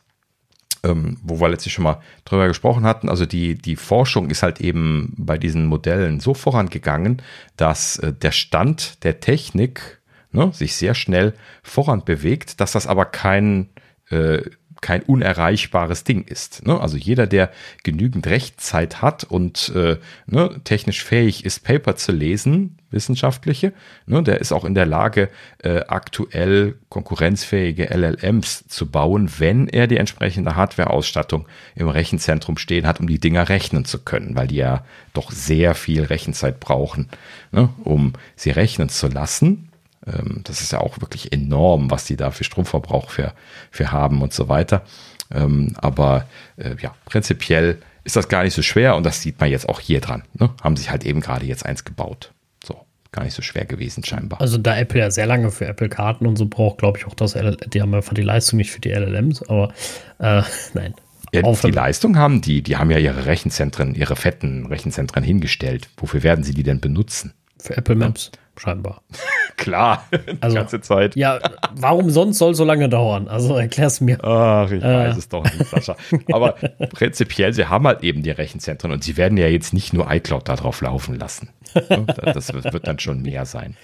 ähm, wo wir letztlich schon mal drüber gesprochen hatten. Also die, die Forschung ist halt eben bei diesen Modellen so vorangegangen, dass äh, der Stand der Technik ne, sich sehr schnell voran bewegt, dass das aber kein äh, kein unerreichbares Ding ist. Ne? Also jeder, der genügend Rechtzeit hat und äh, ne, technisch fähig ist, Paper zu lesen, wissenschaftliche, ne, der ist auch in der Lage, äh, aktuell konkurrenzfähige LLMs zu bauen, wenn er die entsprechende Hardware-Ausstattung im Rechenzentrum stehen hat, um die Dinger rechnen zu können, weil die ja doch sehr viel Rechenzeit brauchen, ne, um sie rechnen zu lassen. Ähm, das ist ja auch wirklich enorm, was die da für Stromverbrauch für, für haben und so weiter. Ähm, aber äh, ja, prinzipiell ist das gar nicht so schwer und das sieht man jetzt auch hier dran. Ne? Haben sich halt eben gerade jetzt eins gebaut. So, gar nicht so schwer gewesen scheinbar. Also da Apple ja sehr lange für Apple-Karten und so braucht, glaube ich auch das LL die haben einfach die Leistung nicht für die LLMs, aber äh, nein. Ja, die Leistung haben die, die haben ja ihre Rechenzentren, ihre fetten Rechenzentren hingestellt. Wofür werden sie die denn benutzen? Für Apple Maps. Ja scheinbar. Klar, die also, ganze Zeit. Ja, warum sonst soll so lange dauern? Also erklär's mir. Ach, ich äh. weiß es doch nicht, Sascha. Aber prinzipiell, sie haben halt eben die Rechenzentren und sie werden ja jetzt nicht nur iCloud da drauf laufen lassen. Das wird dann schon mehr sein.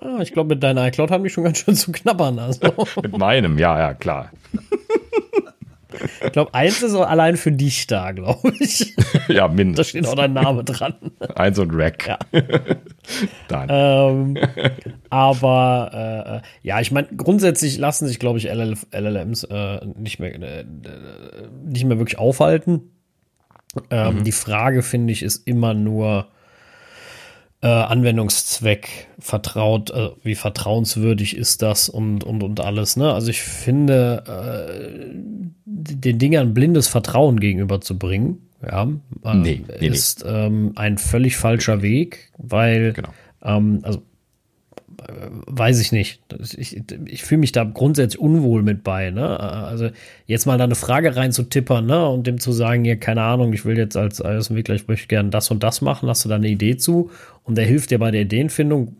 Ah, ich glaube, mit deiner iCloud haben die schon ganz schön zu knabbern. Also. mit meinem, ja, ja, klar. Ich glaube, eins ist allein für dich da, glaube ich. Ja, mindestens. Da steht auch dein Name dran. Eins und Rack. Ja. Dann. Ähm, aber äh, ja, ich meine, grundsätzlich lassen sich, glaube ich, LL, LLMs äh, nicht, mehr, äh, nicht mehr wirklich aufhalten. Ähm, mhm. Die Frage, finde ich, ist immer nur, äh, Anwendungszweck vertraut, äh, wie vertrauenswürdig ist das und, und, und alles. Ne? Also ich finde, äh, den Dingern blindes Vertrauen gegenüberzubringen, ja, äh, nee, nee, ist nee. Ähm, ein völlig falscher Weg, weil, genau. ähm, also weiß ich nicht. Ich, ich fühle mich da grundsätzlich unwohl mit bei. Ne? Also jetzt mal da eine Frage reinzutippern ne? und dem zu sagen, ja, keine Ahnung, ich will jetzt als iOS-Entwickler, ich möchte gerne das und das machen, hast du da eine Idee zu und der hilft dir bei der Ideenfindung,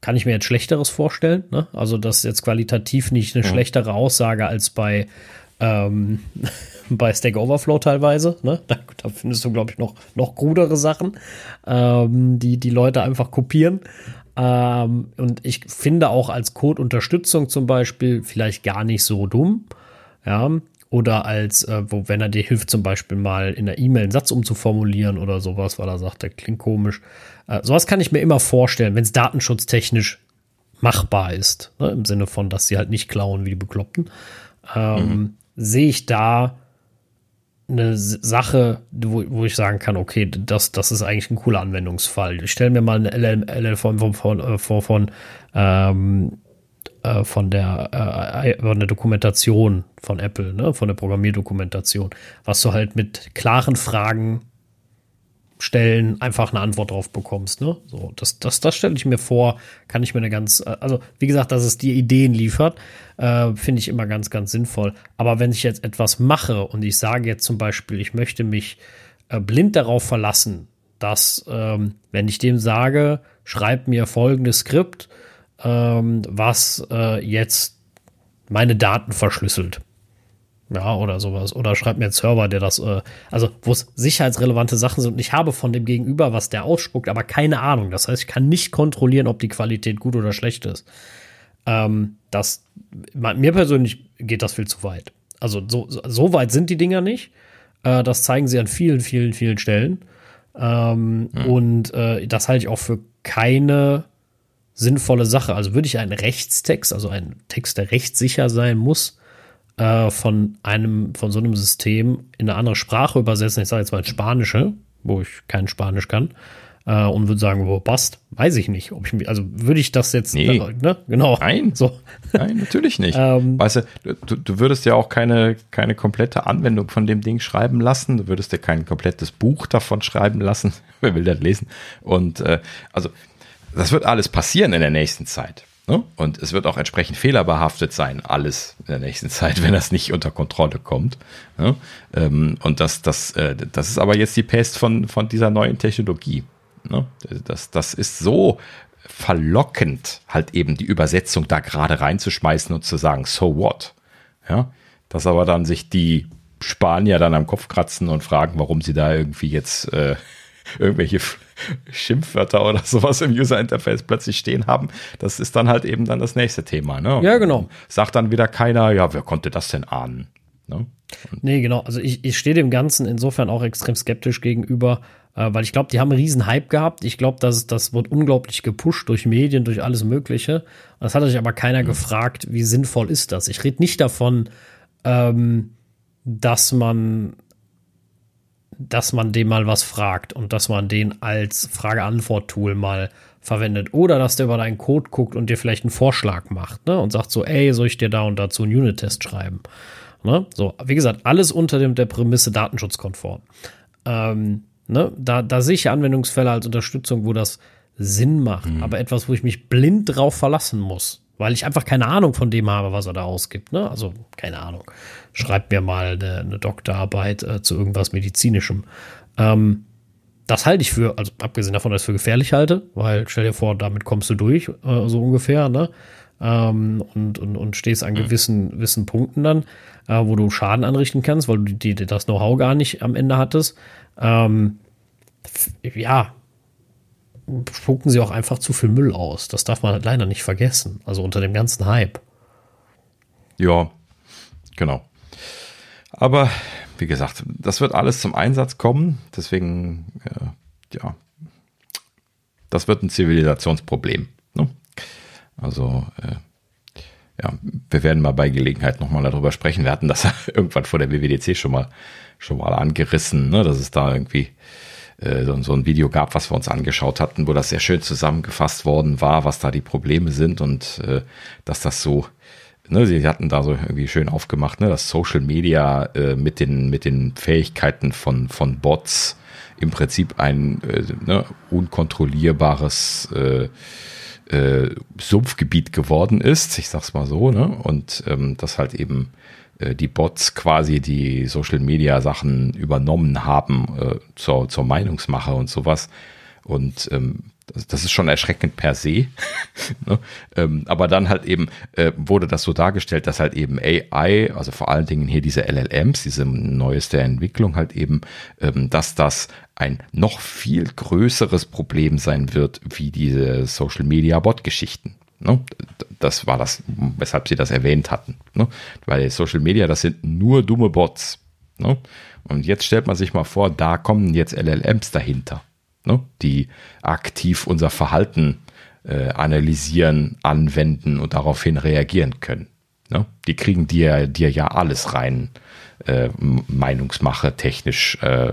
kann ich mir jetzt Schlechteres vorstellen. Ne? Also das ist jetzt qualitativ nicht eine ja. schlechtere Aussage als bei ähm, bei Stack Overflow teilweise. Ne? Da, da findest du, glaube ich, noch, noch krudere Sachen, ähm, die die Leute einfach kopieren. Ähm, und ich finde auch als Code-Unterstützung zum Beispiel vielleicht gar nicht so dumm. Ja, oder als, äh, wo, wenn er dir hilft, zum Beispiel mal in der E-Mail einen Satz umzuformulieren oder sowas, weil er sagt, der klingt komisch. Äh, sowas kann ich mir immer vorstellen, wenn es datenschutztechnisch machbar ist. Ne? Im Sinne von, dass sie halt nicht klauen wie die Bekloppten. Ähm, mhm. Sehe ich da eine Sache, wo, wo ich sagen kann, okay, das, das ist eigentlich ein cooler Anwendungsfall. Ich stelle mir mal eine LL, LL von, von, von, äh, von, von, ähm, äh, von der, äh, von der Dokumentation von Apple, ne, von der Programmierdokumentation, was du halt mit klaren Fragen stellen, einfach eine Antwort drauf bekommst. Ne? So, das, das, das stelle ich mir vor, kann ich mir eine ganz, äh, also wie gesagt, dass es dir Ideen liefert, äh, finde ich immer ganz, ganz sinnvoll. Aber wenn ich jetzt etwas mache und ich sage jetzt zum Beispiel, ich möchte mich äh, blind darauf verlassen, dass, ähm, wenn ich dem sage, schreib mir folgendes Skript, ähm, was äh, jetzt meine Daten verschlüsselt ja, oder sowas. Oder schreibt mir einen Server, der das, äh, also wo es sicherheitsrelevante Sachen sind und ich habe von dem Gegenüber, was der ausspuckt, aber keine Ahnung. Das heißt, ich kann nicht kontrollieren, ob die Qualität gut oder schlecht ist. Ähm, das, mir persönlich geht das viel zu weit. Also so, so weit sind die Dinger nicht. Äh, das zeigen sie an vielen, vielen, vielen Stellen. Ähm, hm. Und äh, das halte ich auch für keine sinnvolle Sache. Also würde ich einen Rechtstext, also einen Text, der rechtssicher sein muss, äh, von einem, von so einem System in eine andere Sprache übersetzen, ich sage jetzt mal ins Spanische, wo ich kein Spanisch kann, äh, und würde sagen, wo passt, weiß ich nicht. Ob ich, also würde ich das jetzt, nee. ne? Genau. Nein, so. Nein, natürlich nicht. ähm, weißt du, du, du würdest ja auch keine, keine komplette Anwendung von dem Ding schreiben lassen. Du würdest ja kein komplettes Buch davon schreiben lassen. Wer will das lesen? Und äh, also, das wird alles passieren in der nächsten Zeit. Ne? Und es wird auch entsprechend fehlerbehaftet sein, alles in der nächsten Zeit, wenn das nicht unter Kontrolle kommt. Ne? Ähm, und das, das, äh, das ist aber jetzt die Pest von, von dieser neuen Technologie. Ne? Das, das ist so verlockend, halt eben die Übersetzung da gerade reinzuschmeißen und zu sagen, so what? Ja, dass aber dann sich die Spanier dann am Kopf kratzen und fragen, warum sie da irgendwie jetzt äh, irgendwelche Schimpfwörter oder sowas im User Interface plötzlich stehen haben. Das ist dann halt eben dann das nächste Thema. Ne? Ja, genau. Sagt dann wieder keiner, ja, wer konnte das denn ahnen? Ne? Nee, genau. Also ich, ich stehe dem Ganzen insofern auch extrem skeptisch gegenüber, äh, weil ich glaube, die haben einen riesen Hype gehabt. Ich glaube, das, das wird unglaublich gepusht durch Medien, durch alles Mögliche. Das hat sich aber keiner mhm. gefragt, wie sinnvoll ist das? Ich rede nicht davon, ähm, dass man dass man dem mal was fragt und dass man den als Frage-Antwort-Tool mal verwendet. Oder dass der über deinen Code guckt und dir vielleicht einen Vorschlag macht ne? und sagt so, ey, soll ich dir da und dazu einen Unit-Test schreiben? Ne? So, wie gesagt, alles unter dem, der Prämisse datenschutzkonform. Ähm, ne? da, da sehe ich Anwendungsfälle als Unterstützung, wo das Sinn macht, mhm. aber etwas, wo ich mich blind drauf verlassen muss, weil ich einfach keine Ahnung von dem habe, was er da ausgibt. Ne? Also keine Ahnung. Schreibt mir mal eine, eine Doktorarbeit äh, zu irgendwas Medizinischem. Ähm, das halte ich für, also abgesehen davon, dass ich es für gefährlich halte, weil stell dir vor, damit kommst du durch, äh, so ungefähr, ne? Ähm, und, und, und stehst an mhm. gewissen, gewissen Punkten dann, äh, wo du Schaden anrichten kannst, weil du die, die das Know-how gar nicht am Ende hattest. Ähm, ja, spucken sie auch einfach zu viel Müll aus. Das darf man halt leider nicht vergessen. Also unter dem ganzen Hype. Ja, genau. Aber wie gesagt, das wird alles zum Einsatz kommen. Deswegen, äh, ja, das wird ein Zivilisationsproblem. Ne? Also, äh, ja, wir werden mal bei Gelegenheit nochmal darüber sprechen. Wir hatten das irgendwann vor der WWDC schon mal, schon mal angerissen, ne? dass es da irgendwie äh, so, so, ein Video gab, was wir uns angeschaut hatten, wo das sehr schön zusammengefasst worden war, was da die Probleme sind und äh, dass das so ne, sie hatten da so irgendwie schön aufgemacht, ne, dass Social Media äh, mit den mit den Fähigkeiten von von Bots im Prinzip ein äh, ne, unkontrollierbares äh, äh, Sumpfgebiet geworden ist, ich sag's mal so, ne, und ähm, das halt eben äh, die Bots quasi die Social Media Sachen übernommen haben äh, zur, zur Meinungsmache und sowas. Und ähm, das, das ist schon erschreckend per se. ne? ähm, aber dann halt eben äh, wurde das so dargestellt, dass halt eben AI, also vor allen Dingen hier diese LLMs, diese neueste Entwicklung halt eben, ähm, dass das ein noch viel größeres Problem sein wird, wie diese Social Media Bot Geschichten. Ne? Das war das, weshalb sie das erwähnt hatten. Ne? Weil Social Media, das sind nur dumme Bots. Ne? Und jetzt stellt man sich mal vor, da kommen jetzt LLMs dahinter ne? die aktiv unser Verhalten äh, analysieren, anwenden und daraufhin reagieren können. Ne? Die kriegen dir, dir ja alles rein, äh, Meinungsmache technisch äh,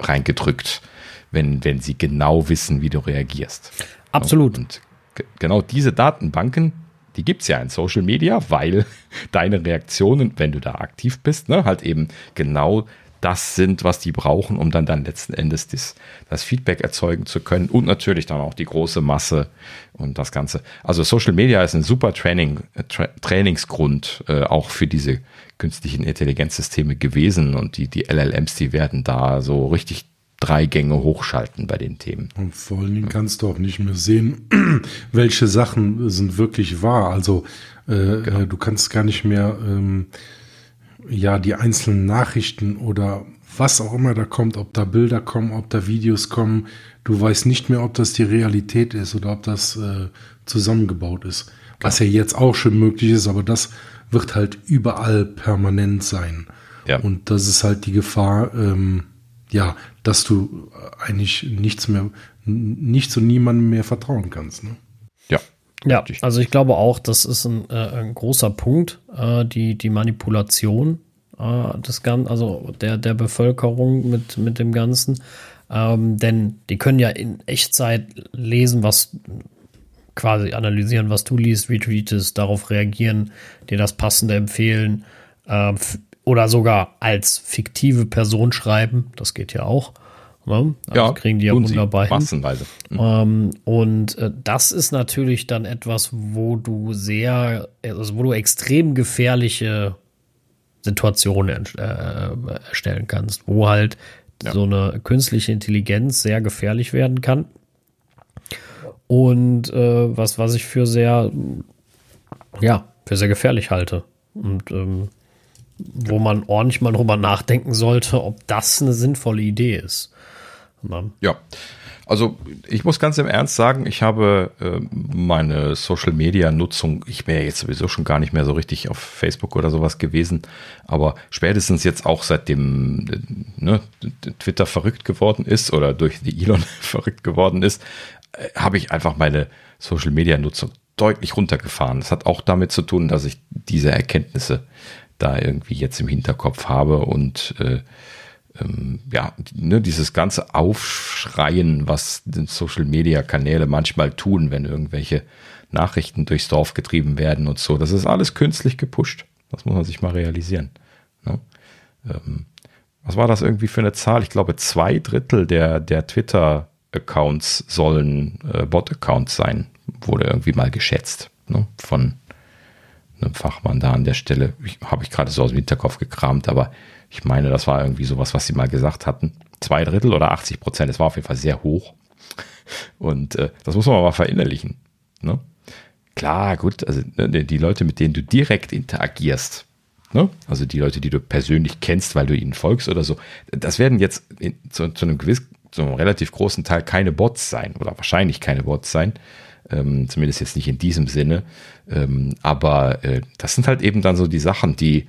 reingedrückt, wenn, wenn sie genau wissen, wie du reagierst. Absolut. Und genau diese Datenbanken, die gibt es ja in Social Media, weil deine Reaktionen, wenn du da aktiv bist, ne, halt eben genau das sind, was die brauchen, um dann, dann letzten Endes das, das Feedback erzeugen zu können und natürlich dann auch die große Masse und das Ganze. Also Social Media ist ein super Training, Tra Trainingsgrund äh, auch für diese künstlichen Intelligenzsysteme gewesen und die, die LLMs, die werden da so richtig drei Gänge hochschalten bei den Themen. Und vor allen Dingen kannst du auch nicht mehr sehen, welche Sachen sind wirklich wahr. Also äh, genau. Äh, du kannst gar nicht mehr ähm, ja, die einzelnen Nachrichten oder was auch immer da kommt, ob da Bilder kommen, ob da Videos kommen, du weißt nicht mehr, ob das die Realität ist oder ob das äh, zusammengebaut ist. Was ja jetzt auch schon möglich ist, aber das wird halt überall permanent sein. Ja. Und das ist halt die Gefahr, ähm, ja, dass du eigentlich nichts mehr, nichts und niemandem mehr vertrauen kannst. Ne? Ja. Also ich glaube auch, das ist ein, äh, ein großer Punkt, äh, die, die Manipulation äh, des Ganzen, also der, der Bevölkerung mit, mit dem Ganzen. Ähm, denn die können ja in Echtzeit lesen, was quasi analysieren, was du liest, retweetest, darauf reagieren, dir das Passende empfehlen äh, oder sogar als fiktive Person schreiben. Das geht ja auch. Ne? Also ja, kriegen die ja wunderbar hin. Mhm. Ähm, und äh, das ist natürlich dann etwas, wo du sehr, also wo du extrem gefährliche Situationen äh, erstellen kannst, wo halt ja. so eine künstliche Intelligenz sehr gefährlich werden kann. und äh, was, was ich für sehr, ja, für sehr gefährlich halte. Und ähm, wo man ordentlich mal drüber nachdenken sollte, ob das eine sinnvolle Idee ist. Ja. Also ich muss ganz im Ernst sagen, ich habe äh, meine Social-Media-Nutzung, ich ja jetzt sowieso schon gar nicht mehr so richtig auf Facebook oder sowas gewesen, aber spätestens jetzt auch seitdem äh, ne, Twitter verrückt geworden ist oder durch die Elon verrückt geworden ist, äh, habe ich einfach meine Social-Media-Nutzung deutlich runtergefahren. Das hat auch damit zu tun, dass ich diese Erkenntnisse da irgendwie jetzt im Hinterkopf habe und äh, ähm, ja, ne, dieses ganze Aufschreien, was die Social Media Kanäle manchmal tun, wenn irgendwelche Nachrichten durchs Dorf getrieben werden und so, das ist alles künstlich gepusht. Das muss man sich mal realisieren. Ne? Ähm, was war das irgendwie für eine Zahl? Ich glaube, zwei Drittel der, der Twitter-Accounts sollen äh, Bot-Accounts sein, wurde irgendwie mal geschätzt ne? von einem Fachmann da an der Stelle. Habe ich gerade so aus dem Hinterkopf gekramt, aber ich meine, das war irgendwie sowas, was sie mal gesagt hatten. Zwei Drittel oder 80 Prozent. Es war auf jeden Fall sehr hoch. Und äh, das muss man mal verinnerlichen. Ne? Klar, gut, also ne, die Leute, mit denen du direkt interagierst, ne? also die Leute, die du persönlich kennst, weil du ihnen folgst oder so, das werden jetzt in, zu, zu, einem gewiss, zu einem relativ großen Teil keine Bots sein oder wahrscheinlich keine Bots sein. Ähm, zumindest jetzt nicht in diesem Sinne. Ähm, aber äh, das sind halt eben dann so die Sachen, die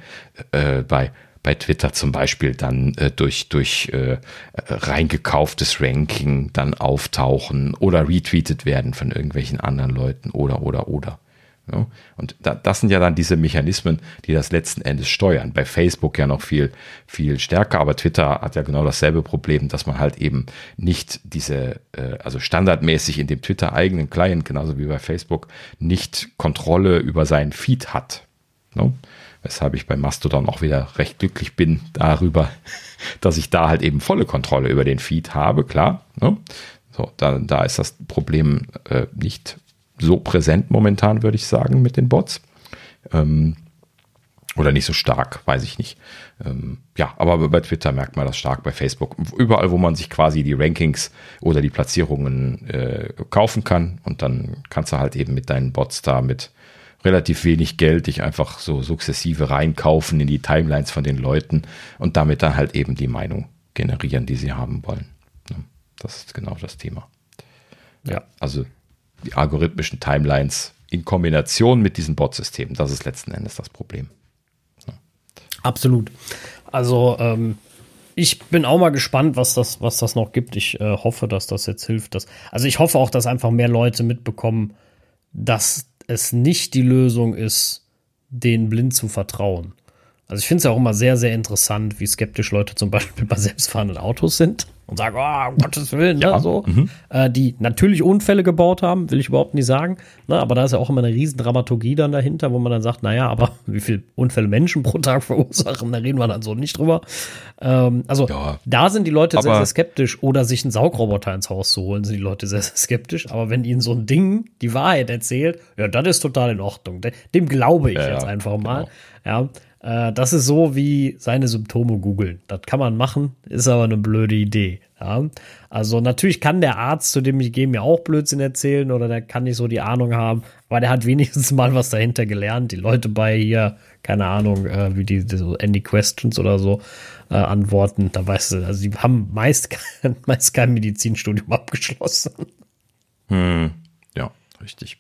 äh, bei bei Twitter zum Beispiel dann äh, durch, durch äh, reingekauftes Ranking dann auftauchen oder retweetet werden von irgendwelchen anderen Leuten oder, oder, oder. Ja, und da, das sind ja dann diese Mechanismen, die das letzten Endes steuern. Bei Facebook ja noch viel, viel stärker, aber Twitter hat ja genau dasselbe Problem, dass man halt eben nicht diese, äh, also standardmäßig in dem Twitter eigenen Client, genauso wie bei Facebook, nicht Kontrolle über seinen Feed hat. No? Weshalb ich bei Mastodon auch wieder recht glücklich bin darüber, dass ich da halt eben volle Kontrolle über den Feed habe, klar. Ne? So, da, da ist das Problem äh, nicht so präsent momentan, würde ich sagen, mit den Bots. Ähm, oder nicht so stark, weiß ich nicht. Ähm, ja, aber bei Twitter merkt man das stark, bei Facebook. Überall, wo man sich quasi die Rankings oder die Platzierungen äh, kaufen kann. Und dann kannst du halt eben mit deinen Bots da mit relativ wenig Geld dich einfach so sukzessive reinkaufen in die Timelines von den Leuten und damit dann halt eben die Meinung generieren, die sie haben wollen. Das ist genau das Thema. Ja. Also die algorithmischen Timelines in Kombination mit diesen Bot-Systemen, das ist letzten Endes das Problem. Ja. Absolut. Also ähm, ich bin auch mal gespannt, was das, was das noch gibt. Ich äh, hoffe, dass das jetzt hilft. Dass, also ich hoffe auch, dass einfach mehr Leute mitbekommen, dass es nicht die Lösung ist, den blind zu vertrauen. Also ich finde es ja auch immer sehr, sehr interessant, wie skeptisch Leute zum Beispiel bei selbstfahrenden Autos sind und sagen, oh, um Gottes Willen, ne, ja. ne, so. Mhm. Äh, die natürlich Unfälle gebaut haben, will ich überhaupt nicht sagen. Ne, aber da ist ja auch immer eine riesen Dramaturgie dann dahinter, wo man dann sagt, naja, aber wie viele Unfälle Menschen pro Tag verursachen, da reden wir dann so nicht drüber. Ähm, also ja. da sind die Leute sehr, sehr skeptisch. Oder sich einen Saugroboter ins Haus zu holen, sind die Leute sehr, sehr skeptisch. Aber wenn ihnen so ein Ding die Wahrheit erzählt, ja, das ist total in Ordnung. Dem glaube ich ja, jetzt einfach mal. Genau. Ja. Äh, das ist so wie seine Symptome googeln. Das kann man machen, ist aber eine blöde Idee. Ja? Also natürlich kann der Arzt, zu dem ich gehe, mir auch Blödsinn erzählen oder der kann nicht so die Ahnung haben, weil der hat wenigstens mal was dahinter gelernt. Die Leute bei hier, keine Ahnung, äh, wie die, die so Any Questions oder so äh, antworten, da weißt du, also die haben meist, meist kein Medizinstudium abgeschlossen. Hm, ja, richtig.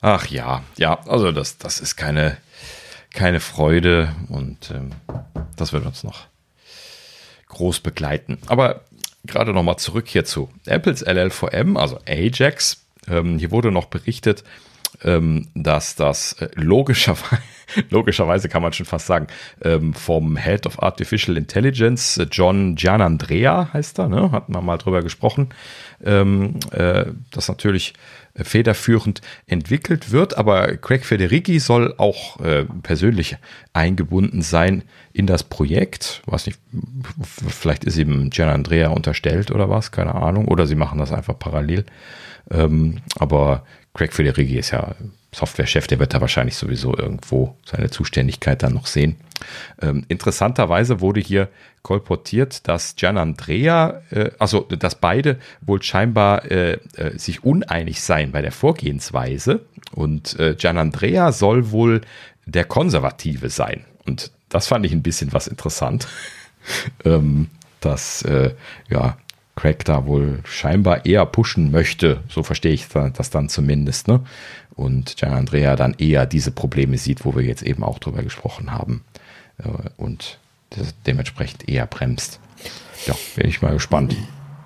Ach ja, ja, also das, das ist keine, keine Freude und ähm, das wird uns noch groß begleiten. Aber gerade nochmal zurück hier zu Apples LLVM, also Ajax. Ähm, hier wurde noch berichtet, dass das äh, logischerweise, logischerweise kann man schon fast sagen, ähm, vom Head of Artificial Intelligence, äh, John Gianandrea heißt er, ne? hatten wir mal drüber gesprochen, ähm, äh, das natürlich federführend entwickelt wird, aber Craig Federighi soll auch persönlich eingebunden sein in das Projekt. Weiß nicht, vielleicht ist ihm Gian Andrea unterstellt oder was, keine Ahnung, oder sie machen das einfach parallel. Ähm, aber Craig Federighi ist ja Softwarechef, der wird da wahrscheinlich sowieso irgendwo seine Zuständigkeit dann noch sehen. Ähm, interessanterweise wurde hier kolportiert, dass Gian Andrea, äh, also dass beide wohl scheinbar äh, äh, sich uneinig seien bei der Vorgehensweise und äh, Gian Andrea soll wohl der Konservative sein. Und das fand ich ein bisschen was interessant, ähm, dass äh, ja Craig da wohl scheinbar eher pushen möchte, so verstehe ich das dann zumindest, ne? Und Gian Andrea dann eher diese Probleme sieht, wo wir jetzt eben auch drüber gesprochen haben äh, und dementsprechend eher bremst. Ja, bin ich mal gespannt,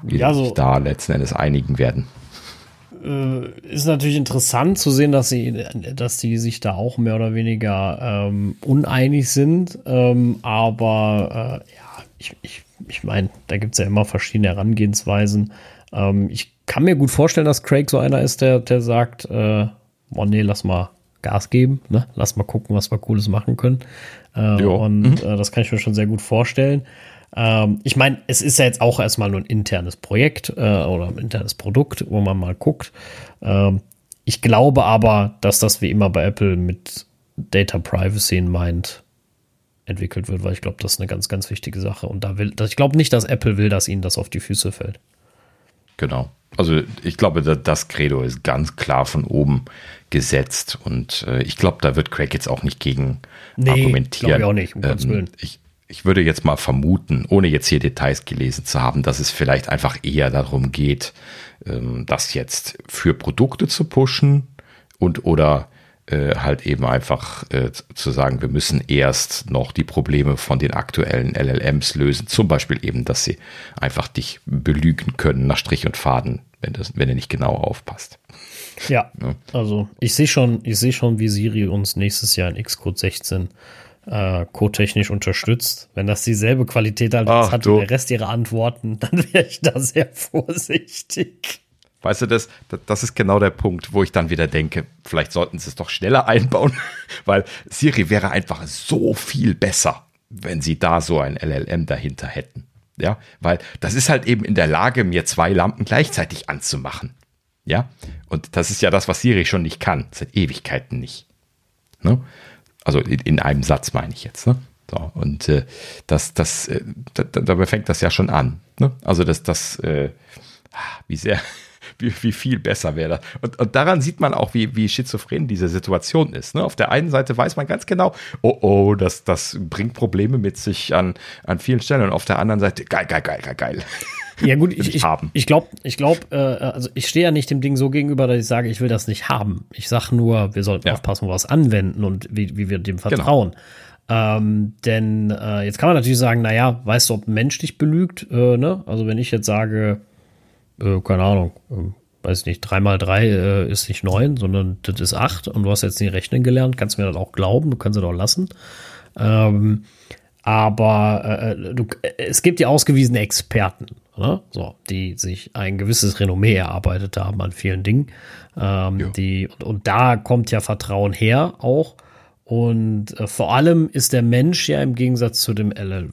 wie ja, so, sich da letzten Endes einigen werden. Äh, ist natürlich interessant zu sehen, dass sie, dass die sich da auch mehr oder weniger ähm, uneinig sind. Ähm, aber äh, ja, ich, ich, ich meine, da gibt es ja immer verschiedene Herangehensweisen. Ähm, ich kann mir gut vorstellen, dass Craig so einer ist, der, der sagt, äh, oh nee, lass mal Gas geben, ne? lass mal gucken, was wir Cooles machen können. Äh, und mhm. äh, das kann ich mir schon sehr gut vorstellen. Ähm, ich meine, es ist ja jetzt auch erstmal nur ein internes Projekt äh, oder ein internes Produkt, wo man mal guckt. Ähm, ich glaube aber, dass das wie immer bei Apple mit Data Privacy in Mind entwickelt wird, weil ich glaube, das ist eine ganz, ganz wichtige Sache. Und da will, ich glaube nicht, dass Apple will, dass ihnen das auf die Füße fällt. Genau. Also ich glaube, das Credo ist ganz klar von oben gesetzt und äh, ich glaube, da wird Craig jetzt auch nicht gegen nee, argumentieren. Ich auch nicht, um ähm, ich, ich würde jetzt mal vermuten, ohne jetzt hier Details gelesen zu haben, dass es vielleicht einfach eher darum geht, ähm, das jetzt für Produkte zu pushen und oder äh, halt eben einfach äh, zu sagen, wir müssen erst noch die Probleme von den aktuellen LLMs lösen. Zum Beispiel eben, dass sie einfach dich belügen können nach Strich und Faden, wenn, das, wenn du nicht genau aufpasst. Ja, ja. also ich sehe schon, ich sehe schon, wie Siri uns nächstes Jahr in Xcode 16 äh, codetechnisch unterstützt. Wenn das dieselbe Qualität hat, Ach, hat der Rest ihrer Antworten, dann wäre ich da sehr vorsichtig. Weißt du, das, das ist genau der Punkt, wo ich dann wieder denke, vielleicht sollten sie es doch schneller einbauen, weil Siri wäre einfach so viel besser, wenn sie da so ein LLM dahinter hätten. Ja, weil das ist halt eben in der Lage, mir zwei Lampen gleichzeitig anzumachen. Ja, und das ist ja das, was Siri schon nicht kann, seit Ewigkeiten nicht. Ne? Also in, in, einem Satz meine ich jetzt. Ne? So, und äh, das, das, äh, da, dabei fängt das ja schon an. Ne? Also das, das, äh, wie sehr, wie, wie viel besser wäre das. Und, und daran sieht man auch, wie, wie schizophren diese Situation ist. Ne? Auf der einen Seite weiß man ganz genau, oh oh, das, das bringt Probleme mit sich an, an vielen Stellen. Und auf der anderen Seite, geil, geil, geil, geil, geil. Ja gut, ich, ich, ich glaube, ich glaube, äh, also ich stehe ja nicht dem Ding so gegenüber, dass ich sage, ich will das nicht haben. Ich sage nur, wir sollten ja. aufpassen, wo wir es anwenden und wie, wie wir dem genau. vertrauen. Genau. Ähm, denn äh, jetzt kann man natürlich sagen, naja, weißt du, ob ein Mensch dich belügt? Äh, ne? Also wenn ich jetzt sage, äh, keine Ahnung, äh, weiß nicht, drei mal drei äh, ist nicht neun, sondern das ist acht und du hast jetzt nie rechnen gelernt, kannst du mir das auch glauben, du kannst es auch lassen. Ähm, aber äh, äh du, es gibt ja ausgewiesene Experten, ne? so, die sich ein gewisses Renommee erarbeitet haben an vielen Dingen. Ähm, die, und, und, da kommt ja Vertrauen her auch. Und äh, vor allem ist der Mensch ja im Gegensatz zu dem LLM,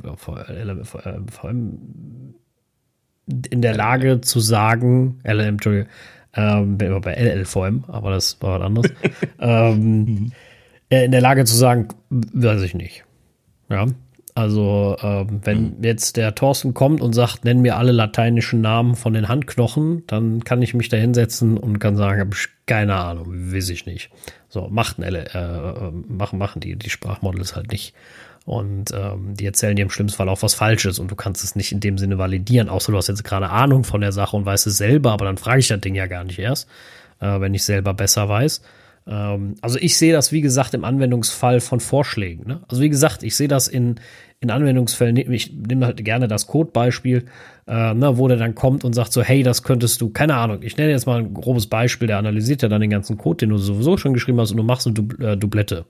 in der Lage zu sagen, LLM, Entschuldigung, ähm, bin immer bei LLVM, aber das war was anderes, ähm, mhm. in der Lage zu sagen, weiß ich nicht. Ja, also ähm, wenn mhm. jetzt der Thorsten kommt und sagt, nenn mir alle lateinischen Namen von den Handknochen, dann kann ich mich da hinsetzen und kann sagen, habe ich keine Ahnung, weiß ich nicht. So, macht äh, äh, machen, machen die, die Sprachmodels halt nicht. Und ähm, die erzählen dir im schlimmsten Fall auch was Falsches und du kannst es nicht in dem Sinne validieren, außer du hast jetzt gerade Ahnung von der Sache und weißt es selber, aber dann frage ich das Ding ja gar nicht erst, äh, wenn ich selber besser weiß. Ähm, also ich sehe das, wie gesagt, im Anwendungsfall von Vorschlägen. Ne? Also wie gesagt, ich sehe das in, in Anwendungsfällen, ich nehme halt gerne das Codebeispiel, äh, ne, wo der dann kommt und sagt so, hey, das könntest du, keine Ahnung, ich nenne jetzt mal ein grobes Beispiel, der analysiert ja dann den ganzen Code, den du sowieso schon geschrieben hast und du machst eine äh, Dublette.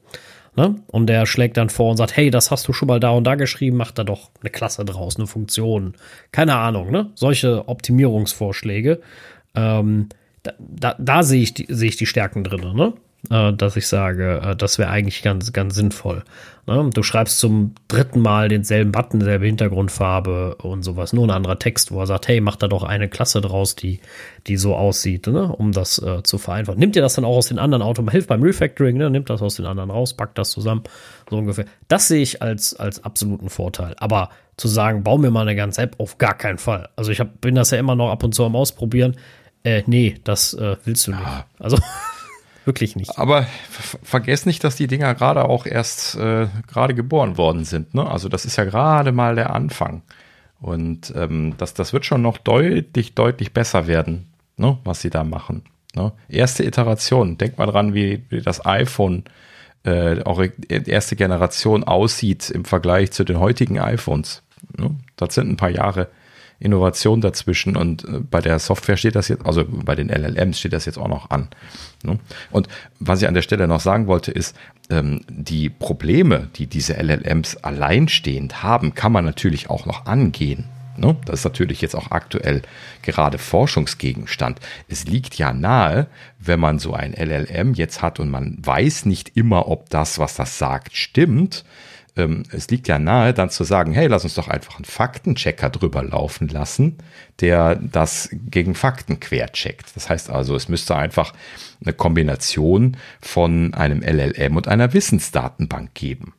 Ne? Und der schlägt dann vor und sagt, hey, das hast du schon mal da und da geschrieben, mach da doch eine Klasse draus, eine Funktion. Keine Ahnung, ne? Solche Optimierungsvorschläge. Ähm, da, da, da sehe ich, die, sehe ich die Stärken drin, ne? Äh, dass ich sage, äh, das wäre eigentlich ganz, ganz sinnvoll. Ne? Du schreibst zum dritten Mal denselben Button, selbe Hintergrundfarbe und sowas, nur ein anderer Text, wo er sagt, hey, mach da doch eine Klasse draus, die, die so aussieht, ne? um das äh, zu vereinfachen. Nimmt ihr das dann auch aus den anderen Autos, hilft beim Refactoring, ne? nimmt das aus den anderen raus, packt das zusammen, so ungefähr. Das sehe ich als, als absoluten Vorteil. Aber zu sagen, bau mir mal eine ganze App, auf gar keinen Fall. Also ich hab, bin das ja immer noch ab und zu am Ausprobieren. Äh, nee, das äh, willst du nicht. Also wirklich nicht. Aber vergesst nicht, dass die Dinger gerade auch erst äh, gerade geboren worden sind. Ne? Also das ist ja gerade mal der Anfang. Und ähm, das, das wird schon noch deutlich, deutlich besser werden, ne? was sie da machen. Ne? Erste Iteration, denk mal dran, wie, wie das iPhone äh, auch erste Generation aussieht im Vergleich zu den heutigen iPhones. Ne? Das sind ein paar Jahre Innovation dazwischen und äh, bei der Software steht das jetzt, also bei den LLMs steht das jetzt auch noch an. Ne? Und was ich an der Stelle noch sagen wollte, ist, ähm, die Probleme, die diese LLMs alleinstehend haben, kann man natürlich auch noch angehen. Ne? Das ist natürlich jetzt auch aktuell gerade Forschungsgegenstand. Es liegt ja nahe, wenn man so ein LLM jetzt hat und man weiß nicht immer, ob das, was das sagt, stimmt, ähm, es liegt ja nahe, dann zu sagen, hey, lass uns doch einfach einen Faktenchecker drüber laufen lassen, der das gegen Fakten quercheckt. Das heißt also, es müsste einfach eine Kombination von einem LLM und einer Wissensdatenbank geben.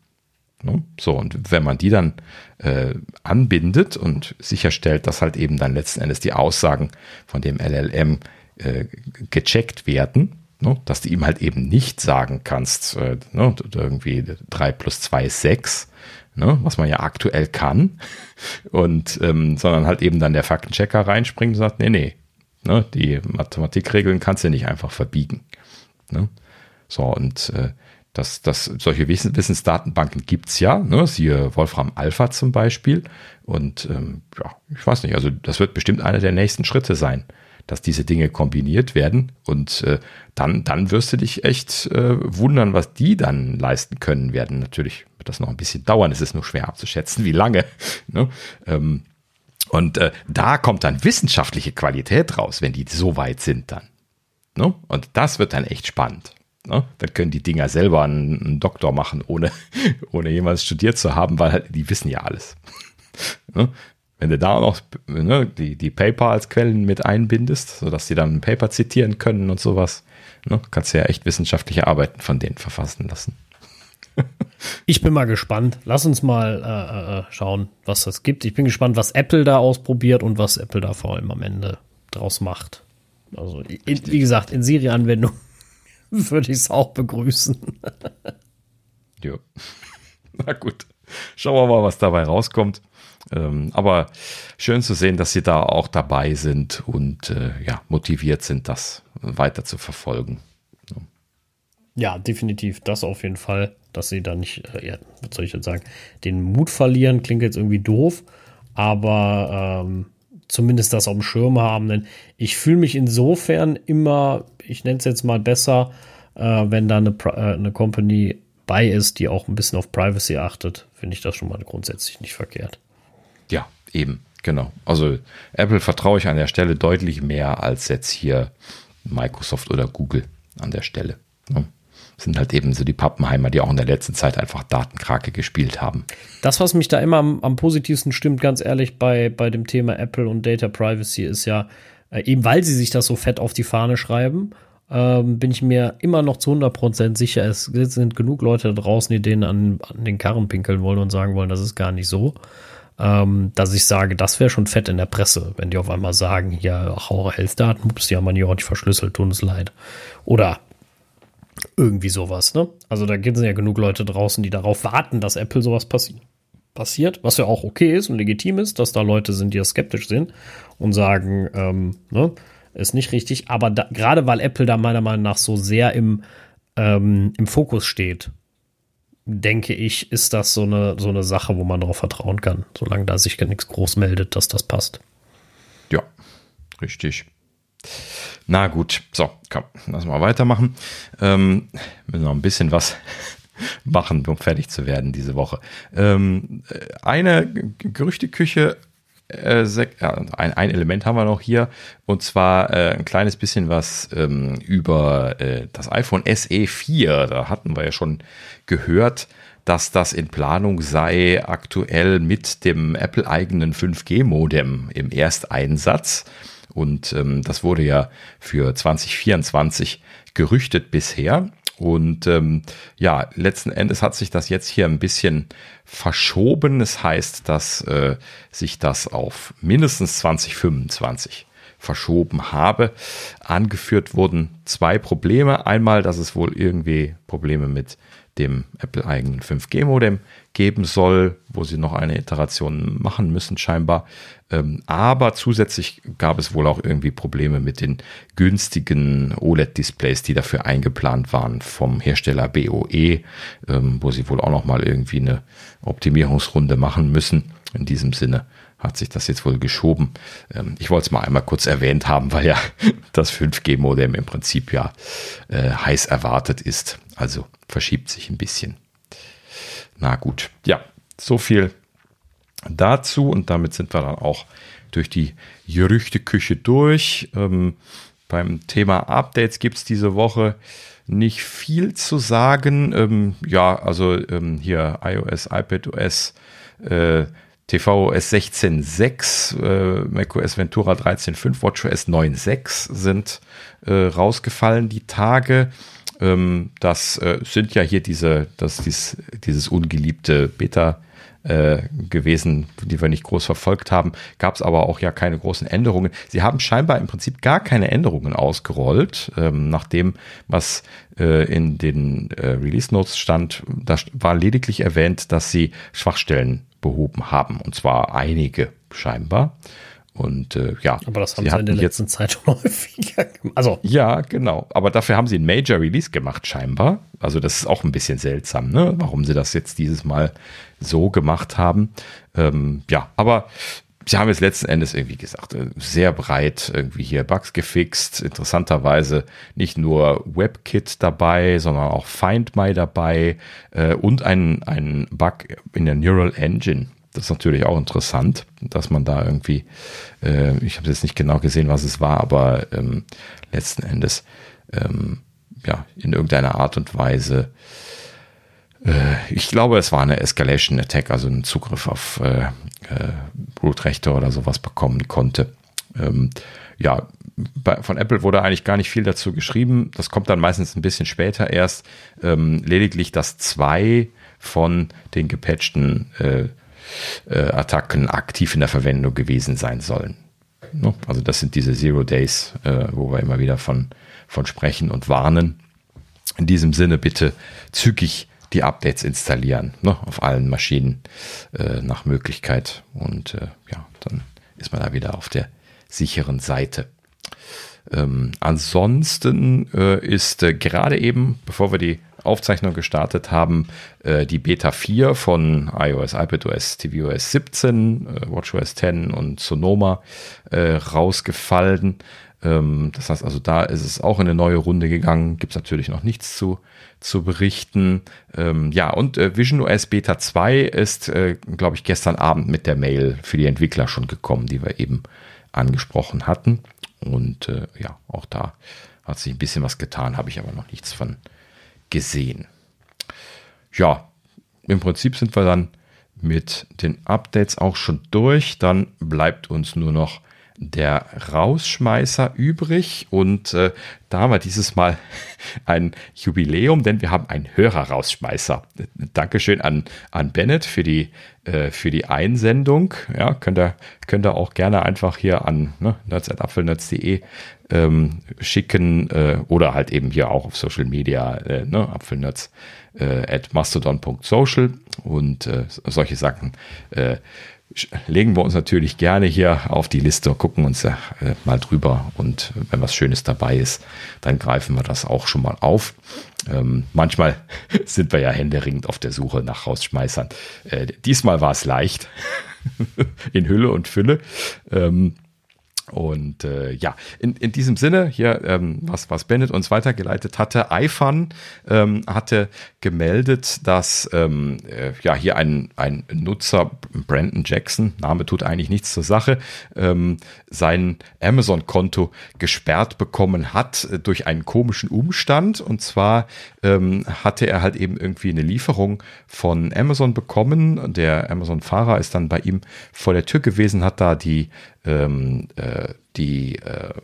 Ne? So, und wenn man die dann äh, anbindet und sicherstellt, dass halt eben dann letzten Endes die Aussagen von dem LLM äh, gecheckt werden, Ne? Dass du ihm halt eben nicht sagen kannst, äh, ne, irgendwie 3 plus 2 ist 6, ne? was man ja aktuell kann. Und ähm, sondern halt eben dann der Faktenchecker reinspringt und sagt, nee, nee, ne, die Mathematikregeln kannst du nicht einfach verbiegen. Ne? So, und äh, das, das, solche Wissensdatenbanken gibt's ja, ne? siehe Wolfram Alpha zum Beispiel. Und ähm, ja, ich weiß nicht, also das wird bestimmt einer der nächsten Schritte sein dass diese Dinge kombiniert werden. Und äh, dann, dann wirst du dich echt äh, wundern, was die dann leisten können werden. Natürlich wird das noch ein bisschen dauern. Es ist nur schwer abzuschätzen, wie lange. Ne? Ähm, und äh, da kommt dann wissenschaftliche Qualität raus, wenn die so weit sind dann. Ne? Und das wird dann echt spannend. Ne? Dann können die Dinger selber einen, einen, Doktor machen, ohne, ohne jemals studiert zu haben, weil halt, die wissen ja alles. Wenn du da noch ne, die, die Paper als Quellen mit einbindest, sodass sie dann ein Paper zitieren können und sowas, ne, kannst du ja echt wissenschaftliche Arbeiten von denen verfassen lassen. ich bin mal gespannt. Lass uns mal äh, äh, schauen, was das gibt. Ich bin gespannt, was Apple da ausprobiert und was Apple da vor allem am Ende draus macht. Also, in, wie gesagt, in Siri-Anwendung würde ich es auch begrüßen. ja. Na gut. Schauen wir mal, was dabei rauskommt. Ähm, aber schön zu sehen, dass sie da auch dabei sind und äh, ja, motiviert sind, das weiter zu verfolgen. Ja, definitiv. Das auf jeden Fall, dass sie da nicht, äh, ja, was soll ich jetzt sagen, den Mut verlieren, klingt jetzt irgendwie doof, aber ähm, zumindest das auf dem Schirm haben. Denn ich fühle mich insofern immer, ich nenne es jetzt mal besser, äh, wenn da eine, äh, eine Company bei ist, die auch ein bisschen auf Privacy achtet, finde ich das schon mal grundsätzlich nicht verkehrt. Eben, genau. Also Apple vertraue ich an der Stelle deutlich mehr als jetzt hier Microsoft oder Google an der Stelle. Ne? Sind halt eben so die Pappenheimer, die auch in der letzten Zeit einfach Datenkrake gespielt haben. Das, was mich da immer am, am positivsten stimmt, ganz ehrlich, bei, bei dem Thema Apple und Data Privacy ist ja, äh, eben weil sie sich das so fett auf die Fahne schreiben, ähm, bin ich mir immer noch zu 100% sicher, es sind genug Leute da draußen, die denen an, an den Karren pinkeln wollen und sagen wollen, das ist gar nicht so ähm, dass ich sage, das wäre schon fett in der Presse, wenn die auf einmal sagen, ja, ach, eure Health-Daten, ups, die haben wir nicht verschlüsselt, tut uns leid. Oder irgendwie sowas, ne? Also da gibt es ja genug Leute draußen, die darauf warten, dass Apple sowas passi passiert, was ja auch okay ist und legitim ist, dass da Leute sind, die ja skeptisch sind und sagen, ähm, ne, ist nicht richtig. Aber gerade weil Apple da meiner Meinung nach so sehr im, ähm, im Fokus steht denke ich, ist das so eine, so eine Sache, wo man darauf vertrauen kann, solange da sich nichts groß meldet, dass das passt. Ja, richtig. Na gut, so, komm, lass mal weitermachen. Ähm, müssen noch ein bisschen was machen, um fertig zu werden diese Woche. Ähm, eine Gerüchteküche äh, ein, ein Element haben wir noch hier und zwar äh, ein kleines bisschen was ähm, über äh, das iPhone SE 4. Da hatten wir ja schon gehört, dass das in Planung sei, aktuell mit dem Apple-eigenen 5G-Modem im Ersteinsatz. Und ähm, das wurde ja für 2024 gerüchtet bisher. Und ähm, ja, letzten Endes hat sich das jetzt hier ein bisschen verschoben. Das heißt, dass äh, sich das auf mindestens 2025 verschoben habe. Angeführt wurden zwei Probleme. Einmal, dass es wohl irgendwie Probleme mit dem Apple-eigenen 5G-Modem geben soll, wo sie noch eine Iteration machen müssen scheinbar. Ähm, aber zusätzlich gab es wohl auch irgendwie Probleme mit den günstigen OLED-Displays, die dafür eingeplant waren vom Hersteller BOE, ähm, wo sie wohl auch noch mal irgendwie eine Optimierungsrunde machen müssen. In diesem Sinne hat sich das jetzt wohl geschoben. Ähm, ich wollte es mal einmal kurz erwähnt haben, weil ja das 5G-Modem im Prinzip ja äh, heiß erwartet ist. Also verschiebt sich ein bisschen. Na gut, ja, so viel dazu und damit sind wir dann auch durch die Gerüchteküche durch. Ähm, beim Thema Updates gibt es diese Woche nicht viel zu sagen. Ähm, ja, also ähm, hier iOS, iPadOS, äh, tvOS 16.6, äh, macOS Ventura 13.5, WatchOS 9.6 sind äh, rausgefallen die Tage. Ähm, das äh, sind ja hier diese, das, dies, dieses ungeliebte Beta äh, gewesen, die wir nicht groß verfolgt haben. Gab es aber auch ja keine großen Änderungen. Sie haben scheinbar im Prinzip gar keine Änderungen ausgerollt, ähm, nach dem, was äh, in den äh, Release Notes stand. Da war lediglich erwähnt, dass sie Schwachstellen behoben haben, und zwar einige scheinbar. Und äh, ja, aber das haben sie, sie in der letzten Zeit schon häufiger gemacht. Also ja, genau. Aber dafür haben sie ein Major Release gemacht scheinbar. Also das ist auch ein bisschen seltsam, ne? Warum sie das jetzt dieses Mal so gemacht haben. Ähm, ja, aber sie haben jetzt letzten Endes irgendwie gesagt, äh, sehr breit irgendwie hier Bugs gefixt. Interessanterweise nicht nur WebKit dabei, sondern auch Find My dabei äh, und ein, ein Bug in der Neural Engine das ist natürlich auch interessant, dass man da irgendwie, äh, ich habe jetzt nicht genau gesehen, was es war, aber ähm, letzten Endes ähm, ja in irgendeiner Art und Weise, äh, ich glaube, es war eine Escalation Attack, also ein Zugriff auf äh, äh, Root-Rechte oder sowas bekommen konnte. Ähm, ja, bei, von Apple wurde eigentlich gar nicht viel dazu geschrieben. Das kommt dann meistens ein bisschen später erst. Ähm, lediglich, dass zwei von den gepatchten äh, Attacken aktiv in der Verwendung gewesen sein sollen. Also das sind diese Zero Days, äh, wo wir immer wieder von, von sprechen und warnen. In diesem Sinne bitte zügig die Updates installieren, ne? auf allen Maschinen äh, nach Möglichkeit. Und äh, ja, dann ist man da wieder auf der sicheren Seite. Ähm, ansonsten äh, ist äh, gerade eben, bevor wir die Aufzeichnung gestartet haben, äh, die Beta 4 von iOS, iPadOS, tvOS 17, äh, WatchOS 10 und Sonoma äh, rausgefallen. Ähm, das heißt also, da ist es auch in eine neue Runde gegangen. Gibt es natürlich noch nichts zu, zu berichten. Ähm, ja, und äh, Vision OS Beta 2 ist, äh, glaube ich, gestern Abend mit der Mail für die Entwickler schon gekommen, die wir eben angesprochen hatten. Und äh, ja, auch da hat sich ein bisschen was getan, habe ich aber noch nichts von gesehen. Ja, im Prinzip sind wir dann mit den Updates auch schon durch. Dann bleibt uns nur noch der Rausschmeißer übrig und äh, da haben wir dieses Mal ein Jubiläum, denn wir haben einen Hörer-Rausschmeißer. Dankeschön an, an Bennett für die, äh, für die Einsendung. Ja, könnt ihr, könnt ihr auch gerne einfach hier an ne, nerds.apfelnerds.de ähm, schicken äh, oder halt eben hier auch auf Social Media, äh, ne, Apfelnerds äh, at mastodon.social und äh, solche Sachen äh, legen wir uns natürlich gerne hier auf die Liste, gucken uns äh, mal drüber und wenn was Schönes dabei ist, dann greifen wir das auch schon mal auf. Ähm, manchmal sind wir ja händeringend auf der Suche nach Rausschmeißern. Äh, diesmal war es leicht in Hülle und Fülle. Ähm, Und äh, ja, in, in diesem Sinne, hier, ähm, was, was Bennett uns weitergeleitet hatte, iFun ähm, hatte gemeldet, dass ähm, äh, ja hier ein, ein Nutzer, Brandon Jackson, Name tut eigentlich nichts zur Sache, ähm, sein Amazon-Konto gesperrt bekommen hat äh, durch einen komischen Umstand. Und zwar ähm, hatte er halt eben irgendwie eine Lieferung von Amazon bekommen. Der Amazon-Fahrer ist dann bei ihm vor der Tür gewesen, hat da die ähm, äh, die äh,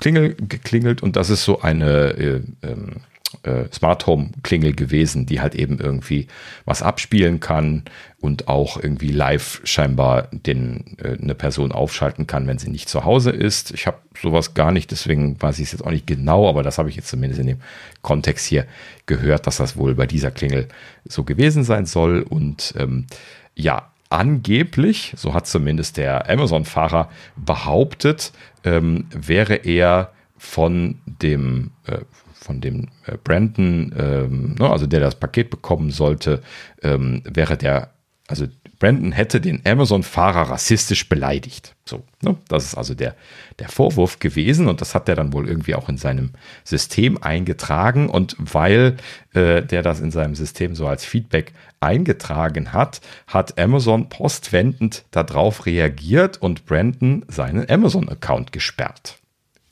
Klingel geklingelt und das ist so eine äh, ähm, äh, Smart Home Klingel gewesen, die halt eben irgendwie was abspielen kann und auch irgendwie live scheinbar den, äh, eine Person aufschalten kann, wenn sie nicht zu Hause ist. Ich habe sowas gar nicht, deswegen weiß ich es jetzt auch nicht genau, aber das habe ich jetzt zumindest in dem Kontext hier gehört, dass das wohl bei dieser Klingel so gewesen sein soll und ähm, ja, angeblich, so hat zumindest der Amazon-Fahrer behauptet, ähm, wäre er von dem, äh, von dem äh, Brandon, ähm, ne, also der das Paket bekommen sollte, ähm, wäre der, also Brandon hätte den Amazon-Fahrer rassistisch beleidigt. So, ne? Das ist also der, der Vorwurf gewesen und das hat er dann wohl irgendwie auch in seinem System eingetragen. Und weil äh, der das in seinem System so als Feedback eingetragen hat, hat Amazon postwendend darauf reagiert und Brandon seinen Amazon-Account gesperrt.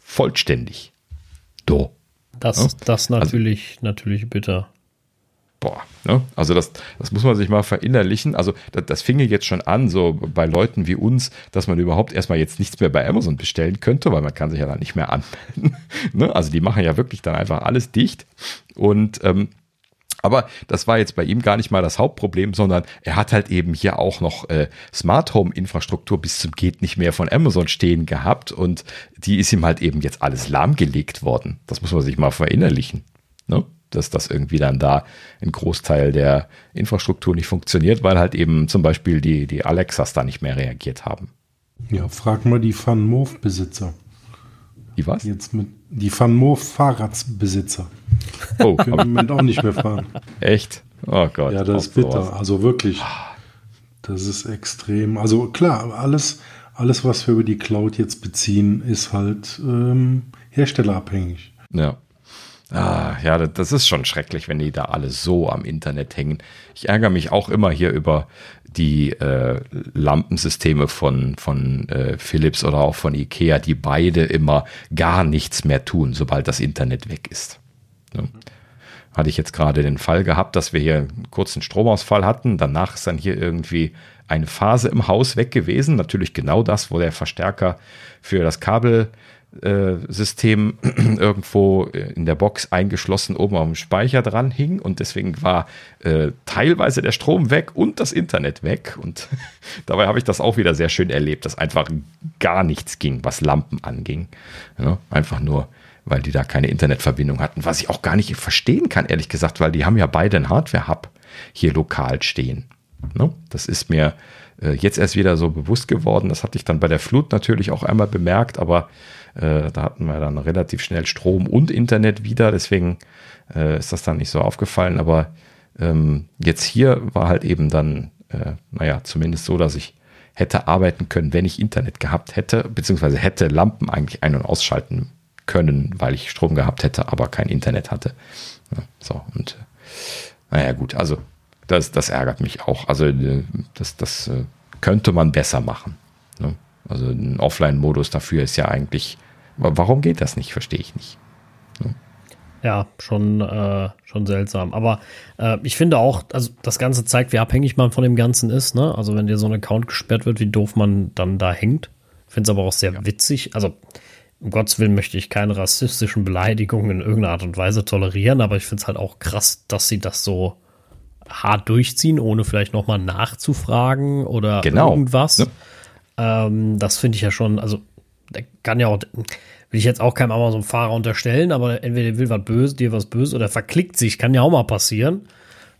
Vollständig. Do. Das, ja? das natürlich, also, natürlich bitter boah, ne? also das, das muss man sich mal verinnerlichen. Also das, das finge jetzt schon an, so bei Leuten wie uns, dass man überhaupt erstmal jetzt nichts mehr bei Amazon bestellen könnte, weil man kann sich ja dann nicht mehr anmelden. ne? Also die machen ja wirklich dann einfach alles dicht. Und ähm, aber das war jetzt bei ihm gar nicht mal das Hauptproblem, sondern er hat halt eben hier auch noch äh, Smart Home Infrastruktur bis zum geht nicht mehr von Amazon stehen gehabt und die ist ihm halt eben jetzt alles lahmgelegt worden. Das muss man sich mal verinnerlichen. Ne? Dass das irgendwie dann da ein Großteil der Infrastruktur nicht funktioniert, weil halt eben zum Beispiel die, die Alexas da nicht mehr reagiert haben. Ja, frag mal die FunMove-Besitzer. Die was? Jetzt mit die FunMove-Fahrradsbesitzer. Oh, können im Moment auch nicht mehr fahren. Echt? Oh Gott. Ja, das ist bitter. Sowas. Also wirklich. Das ist extrem. Also klar, alles, alles, was wir über die Cloud jetzt beziehen, ist halt ähm, herstellerabhängig. Ja. Ah, ja, das ist schon schrecklich, wenn die da alle so am Internet hängen. Ich ärgere mich auch immer hier über die äh, Lampensysteme von, von äh, Philips oder auch von Ikea, die beide immer gar nichts mehr tun, sobald das Internet weg ist. Ne? Hatte ich jetzt gerade den Fall gehabt, dass wir hier einen kurzen Stromausfall hatten. Danach ist dann hier irgendwie eine Phase im Haus weg gewesen. Natürlich genau das, wo der Verstärker für das Kabel äh, System irgendwo in der Box eingeschlossen oben am Speicher dran hing und deswegen war äh, teilweise der Strom weg und das Internet weg und dabei habe ich das auch wieder sehr schön erlebt, dass einfach gar nichts ging, was Lampen anging. Ja, einfach nur, weil die da keine Internetverbindung hatten, was ich auch gar nicht verstehen kann, ehrlich gesagt, weil die haben ja beide einen Hardware-Hub hier lokal stehen. Ne? Das ist mir äh, jetzt erst wieder so bewusst geworden. Das hatte ich dann bei der Flut natürlich auch einmal bemerkt, aber äh, da hatten wir dann relativ schnell Strom und Internet wieder, deswegen äh, ist das dann nicht so aufgefallen. Aber ähm, jetzt hier war halt eben dann, äh, naja, zumindest so, dass ich hätte arbeiten können, wenn ich Internet gehabt hätte, beziehungsweise hätte Lampen eigentlich ein- und ausschalten können, weil ich Strom gehabt hätte, aber kein Internet hatte. Ja, so, und äh, naja, gut, also das, das ärgert mich auch. Also äh, das, das äh, könnte man besser machen. Ne? Also ein Offline-Modus dafür ist ja eigentlich Warum geht das nicht? Verstehe ich nicht. Ja, schon, äh, schon seltsam. Aber äh, ich finde auch, also das Ganze zeigt, wie abhängig man von dem Ganzen ist. Ne? Also wenn dir so ein Account gesperrt wird, wie doof man dann da hängt. Ich finde es aber auch sehr ja. witzig. Also um Gottes Willen möchte ich keine rassistischen Beleidigungen in irgendeiner Art und Weise tolerieren, aber ich finde es halt auch krass, dass sie das so hart durchziehen, ohne vielleicht nochmal nachzufragen oder genau. irgendwas. Ne? Ähm, das finde ich ja schon, also der kann ja auch, will ich jetzt auch keinem Amazon-Fahrer unterstellen, aber entweder der will was Böses, dir was Böses oder verklickt sich, kann ja auch mal passieren.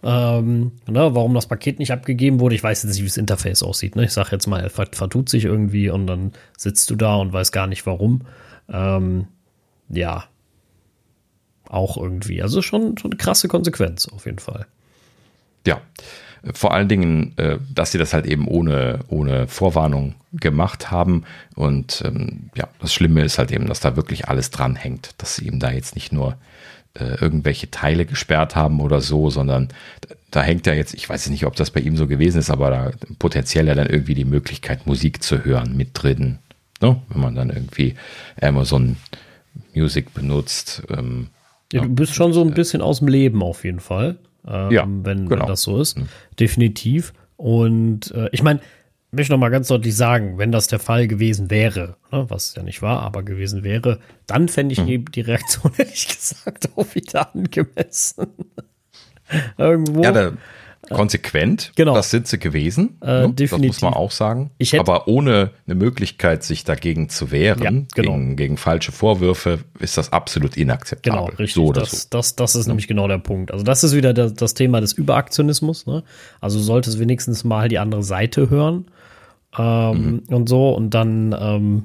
Ähm, ne, warum das Paket nicht abgegeben wurde, ich weiß jetzt nicht, wie das Interface aussieht. Ne? Ich sage jetzt mal, er vertut sich irgendwie und dann sitzt du da und weiß gar nicht warum. Ähm, ja, auch irgendwie. Also schon, schon eine krasse Konsequenz auf jeden Fall. Ja. Vor allen Dingen, äh, dass sie das halt eben ohne, ohne Vorwarnung gemacht haben. Und ähm, ja, das Schlimme ist halt eben, dass da wirklich alles dranhängt, dass sie eben da jetzt nicht nur äh, irgendwelche Teile gesperrt haben oder so, sondern da hängt ja jetzt, ich weiß nicht, ob das bei ihm so gewesen ist, aber da potenziell ja dann irgendwie die Möglichkeit, Musik zu hören mit drin. Ne? Wenn man dann irgendwie Amazon Music benutzt. Ähm, ja, du bist schon so ein bisschen aus dem Leben auf jeden Fall. Ähm, ja, wenn, genau. wenn, das so ist. Mhm. Definitiv. Und äh, ich meine, möchte noch mal ganz deutlich sagen, wenn das der Fall gewesen wäre, ne, was ja nicht war, aber gewesen wäre, dann fände ich mhm. die Reaktion, ehrlich gesagt, auch wieder angemessen. Irgendwo. Ja, da, konsequent. Genau. Das sind sie gewesen. Äh, definitiv. Das muss man auch sagen. Aber ohne eine Möglichkeit, sich dagegen zu wehren, ja, genau. gegen, gegen, falsche Vorwürfe, ist das absolut inakzeptabel. Genau, richtig. So das, so. das, das ist ja. nämlich genau der Punkt. Also das ist wieder das, das Thema des Überaktionismus. Ne? Also solltest wenigstens mal die andere Seite hören ähm, mhm. und so und dann ähm,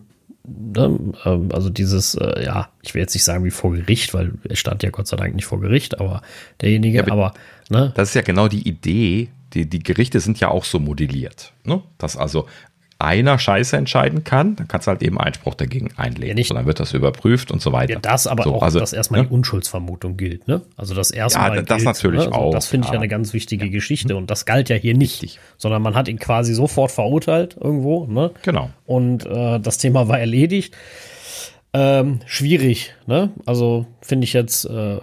ne, ähm, also dieses, äh, ja, ich will jetzt nicht sagen wie vor Gericht, weil er stand ja Gott sei Dank nicht vor Gericht, aber derjenige, ja, aber ne? Das ist ja genau die Idee. Die, die Gerichte sind ja auch so modelliert, ne? dass also einer Scheiße entscheiden kann, dann kannst du halt eben Einspruch dagegen einlegen. Ja, nicht, und dann wird das überprüft und so weiter. Ja, das aber so, auch, also, dass erstmal ne? die Unschuldsvermutung gilt, ne? Also das erstmal. Ja, das gilt, natürlich ne? also auch. Das finde ich ja. eine ganz wichtige. Geschichte und das galt ja hier nicht, Richtig. sondern man hat ihn quasi sofort verurteilt irgendwo, ne? Genau. Und äh, das Thema war erledigt. Ähm, schwierig, ne? Also finde ich jetzt. Äh, äh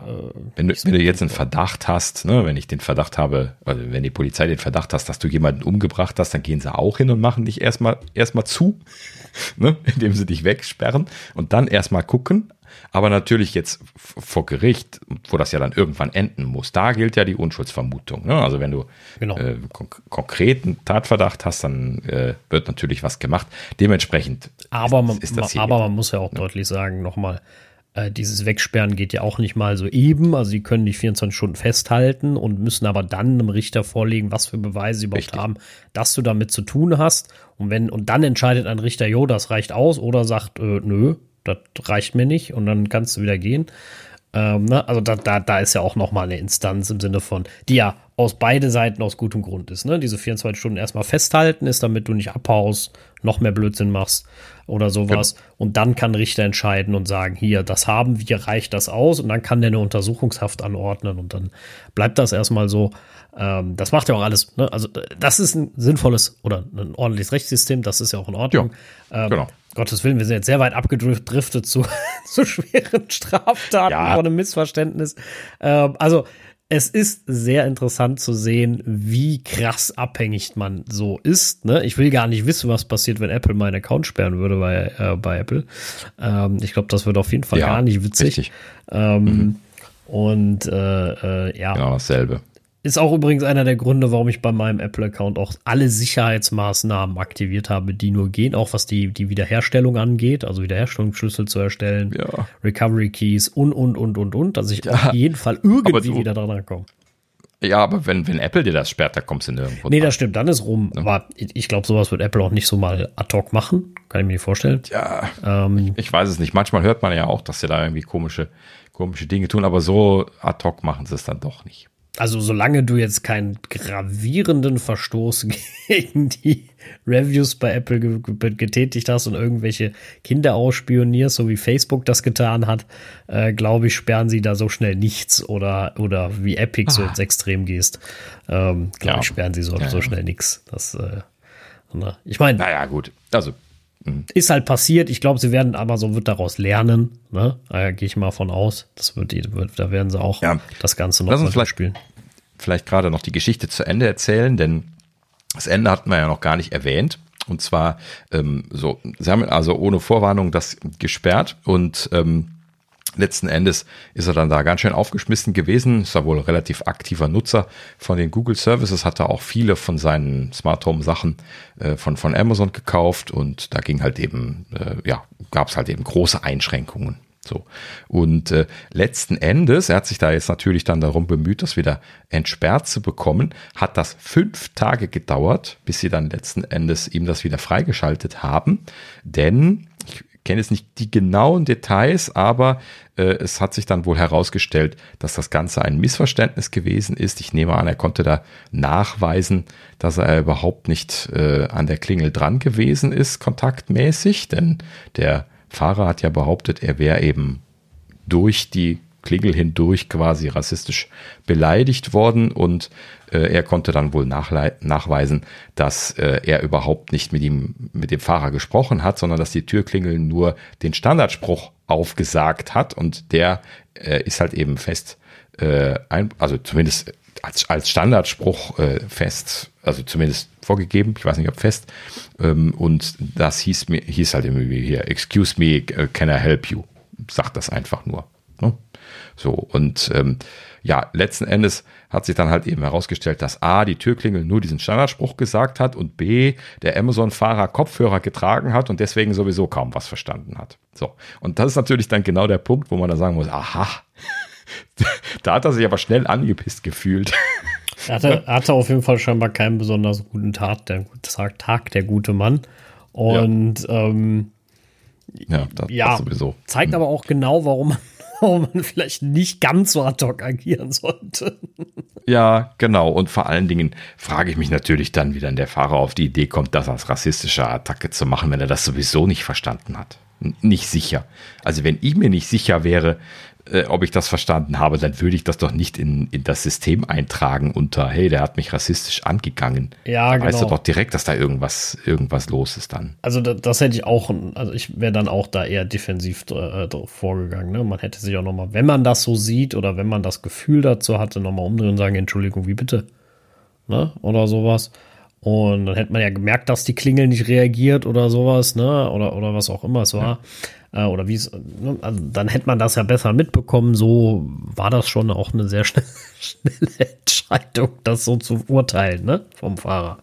wenn, du, wenn du jetzt einen Verdacht hast, ne, wenn ich den Verdacht habe, also wenn die Polizei den Verdacht hast, dass du jemanden umgebracht hast, dann gehen sie auch hin und machen dich erstmal erstmal zu, ne, indem sie dich wegsperren und dann erstmal gucken, aber natürlich jetzt vor Gericht, wo das ja dann irgendwann enden muss, da gilt ja die Unschuldsvermutung. Ne? Also wenn du genau. äh, konk konkreten Tatverdacht hast, dann äh, wird natürlich was gemacht. Dementsprechend aber man, ist, das Aber man muss ja auch ja. deutlich sagen, nochmal, äh, dieses Wegsperren geht ja auch nicht mal so eben. Also sie können dich 24 Stunden festhalten und müssen aber dann einem Richter vorlegen, was für Beweise sie überhaupt Richtig. haben, dass du damit zu tun hast. Und wenn, und dann entscheidet ein Richter, jo, das reicht aus, oder sagt, äh, nö, das reicht mir nicht und dann kannst du wieder gehen. Ähm, ne? Also da, da, da ist ja auch nochmal eine Instanz im Sinne von, die ja aus beide Seiten aus gutem Grund ist. Ne? Diese 24 Stunden erstmal festhalten ist, damit du nicht abhaust, noch mehr Blödsinn machst oder sowas. Genau. Und dann kann Richter entscheiden und sagen, hier, das haben wir, reicht das aus? Und dann kann der eine Untersuchungshaft anordnen und dann bleibt das erstmal so. Ähm, das macht ja auch alles, ne? also das ist ein sinnvolles oder ein ordentliches Rechtssystem, das ist ja auch in Ordnung. Ja, ähm, genau. Gottes Willen, wir sind jetzt sehr weit abgedriftet zu, zu schweren Straftaten ja. von einem Missverständnis. Ähm, also es ist sehr interessant zu sehen, wie krass abhängig man so ist. Ne? Ich will gar nicht wissen, was passiert, wenn Apple meinen Account sperren würde bei, äh, bei Apple. Ähm, ich glaube, das wird auf jeden Fall ja, gar nicht witzig. Ähm, mhm. Und äh, äh, ja. Genau dasselbe. Ist auch übrigens einer der Gründe, warum ich bei meinem Apple-Account auch alle Sicherheitsmaßnahmen aktiviert habe, die nur gehen, auch was die, die Wiederherstellung angeht, also Wiederherstellungsschlüssel zu erstellen, ja. Recovery Keys und, und, und, und, und, dass ich ja. auf jeden Fall irgendwie du, wieder dran komme. Ja, aber wenn, wenn Apple dir das sperrt, da kommst du nirgendwo. Nee, das stimmt, dann ist rum. Ja. Aber ich glaube, sowas wird Apple auch nicht so mal ad hoc machen. Kann ich mir nicht vorstellen. Ja. Ähm, ich, ich weiß es nicht. Manchmal hört man ja auch, dass sie da irgendwie komische, komische Dinge tun, aber so ad hoc machen sie es dann doch nicht. Also solange du jetzt keinen gravierenden Verstoß gegen die Reviews bei Apple getätigt hast und irgendwelche Kinder ausspionierst, so wie Facebook das getan hat, äh, glaube ich, sperren sie da so schnell nichts oder, oder wie Epic ah. so ins Extrem gehst, ähm, glaube ja. ich, sperren sie so, ja, so schnell nichts. Das, äh, ich meine. Naja, gut. Also. Ist halt passiert. Ich glaube, sie werden, Amazon wird daraus lernen. Ne? Da gehe ich mal von aus. Das wird, wird, da werden sie auch ja. das Ganze noch mal vielleicht, spielen. Vielleicht gerade noch die Geschichte zu Ende erzählen, denn das Ende hatten wir ja noch gar nicht erwähnt. Und zwar ähm, so, sie haben also ohne Vorwarnung das gesperrt und ähm, letzten Endes ist er dann da ganz schön aufgeschmissen gewesen. Ist er wohl relativ aktiver Nutzer von den Google Services, hatte auch viele von seinen Smart Home Sachen äh, von, von Amazon gekauft und da ging halt eben, äh, ja, gab es halt eben große Einschränkungen. So. Und äh, letzten Endes, er hat sich da jetzt natürlich dann darum bemüht, das wieder entsperrt zu bekommen, hat das fünf Tage gedauert, bis sie dann letzten Endes ihm das wieder freigeschaltet haben. Denn, kenne jetzt nicht die genauen Details, aber äh, es hat sich dann wohl herausgestellt, dass das Ganze ein Missverständnis gewesen ist. Ich nehme an, er konnte da nachweisen, dass er überhaupt nicht äh, an der Klingel dran gewesen ist, kontaktmäßig, denn der Fahrer hat ja behauptet, er wäre eben durch die Klingel hindurch quasi rassistisch beleidigt worden und äh, er konnte dann wohl nachweisen, dass äh, er überhaupt nicht mit ihm, mit dem Fahrer gesprochen hat, sondern dass die Türklingel nur den Standardspruch aufgesagt hat und der äh, ist halt eben fest, äh, ein, also zumindest als, als Standardspruch äh, fest, also zumindest vorgegeben, ich weiß nicht ob fest, ähm, und das hieß mir, hieß halt irgendwie hier, excuse me, can I help you? Sagt das einfach nur. Ne? So, und ähm, ja, letzten Endes hat sich dann halt eben herausgestellt, dass A, die Türklingel nur diesen Standardspruch gesagt hat und B, der Amazon-Fahrer Kopfhörer getragen hat und deswegen sowieso kaum was verstanden hat. So, und das ist natürlich dann genau der Punkt, wo man dann sagen muss, aha, da hat er sich aber schnell angepisst gefühlt. Er hatte, hatte auf jeden Fall scheinbar keinen besonders guten Tag, der, Tag, der gute Mann. Und ja, ähm, ja, das, ja das sowieso. zeigt hm. aber auch genau, warum man warum man vielleicht nicht ganz so ad hoc agieren sollte. Ja, genau. Und vor allen Dingen frage ich mich natürlich dann, wie dann der Fahrer auf die Idee kommt, das als rassistische Attacke zu machen, wenn er das sowieso nicht verstanden hat. Nicht sicher. Also wenn ich mir nicht sicher wäre, äh, ob ich das verstanden habe, dann würde ich das doch nicht in, in das System eintragen unter, hey, der hat mich rassistisch angegangen. Ja, da genau. Weißt du doch direkt, dass da irgendwas, irgendwas los ist dann. Also das, das hätte ich auch, also ich wäre dann auch da eher defensiv äh, vorgegangen. Ne? Man hätte sich auch nochmal, wenn man das so sieht oder wenn man das Gefühl dazu hatte, nochmal umdrehen und sagen, Entschuldigung, wie bitte? Ne? Oder sowas. Und dann hätte man ja gemerkt, dass die Klingel nicht reagiert oder sowas, ne? Oder, oder was auch immer es war. Ja. Äh, oder wie es, ne? also dann hätte man das ja besser mitbekommen. So war das schon auch eine sehr schnelle, schnelle Entscheidung, das so zu urteilen, ne? Vom Fahrer.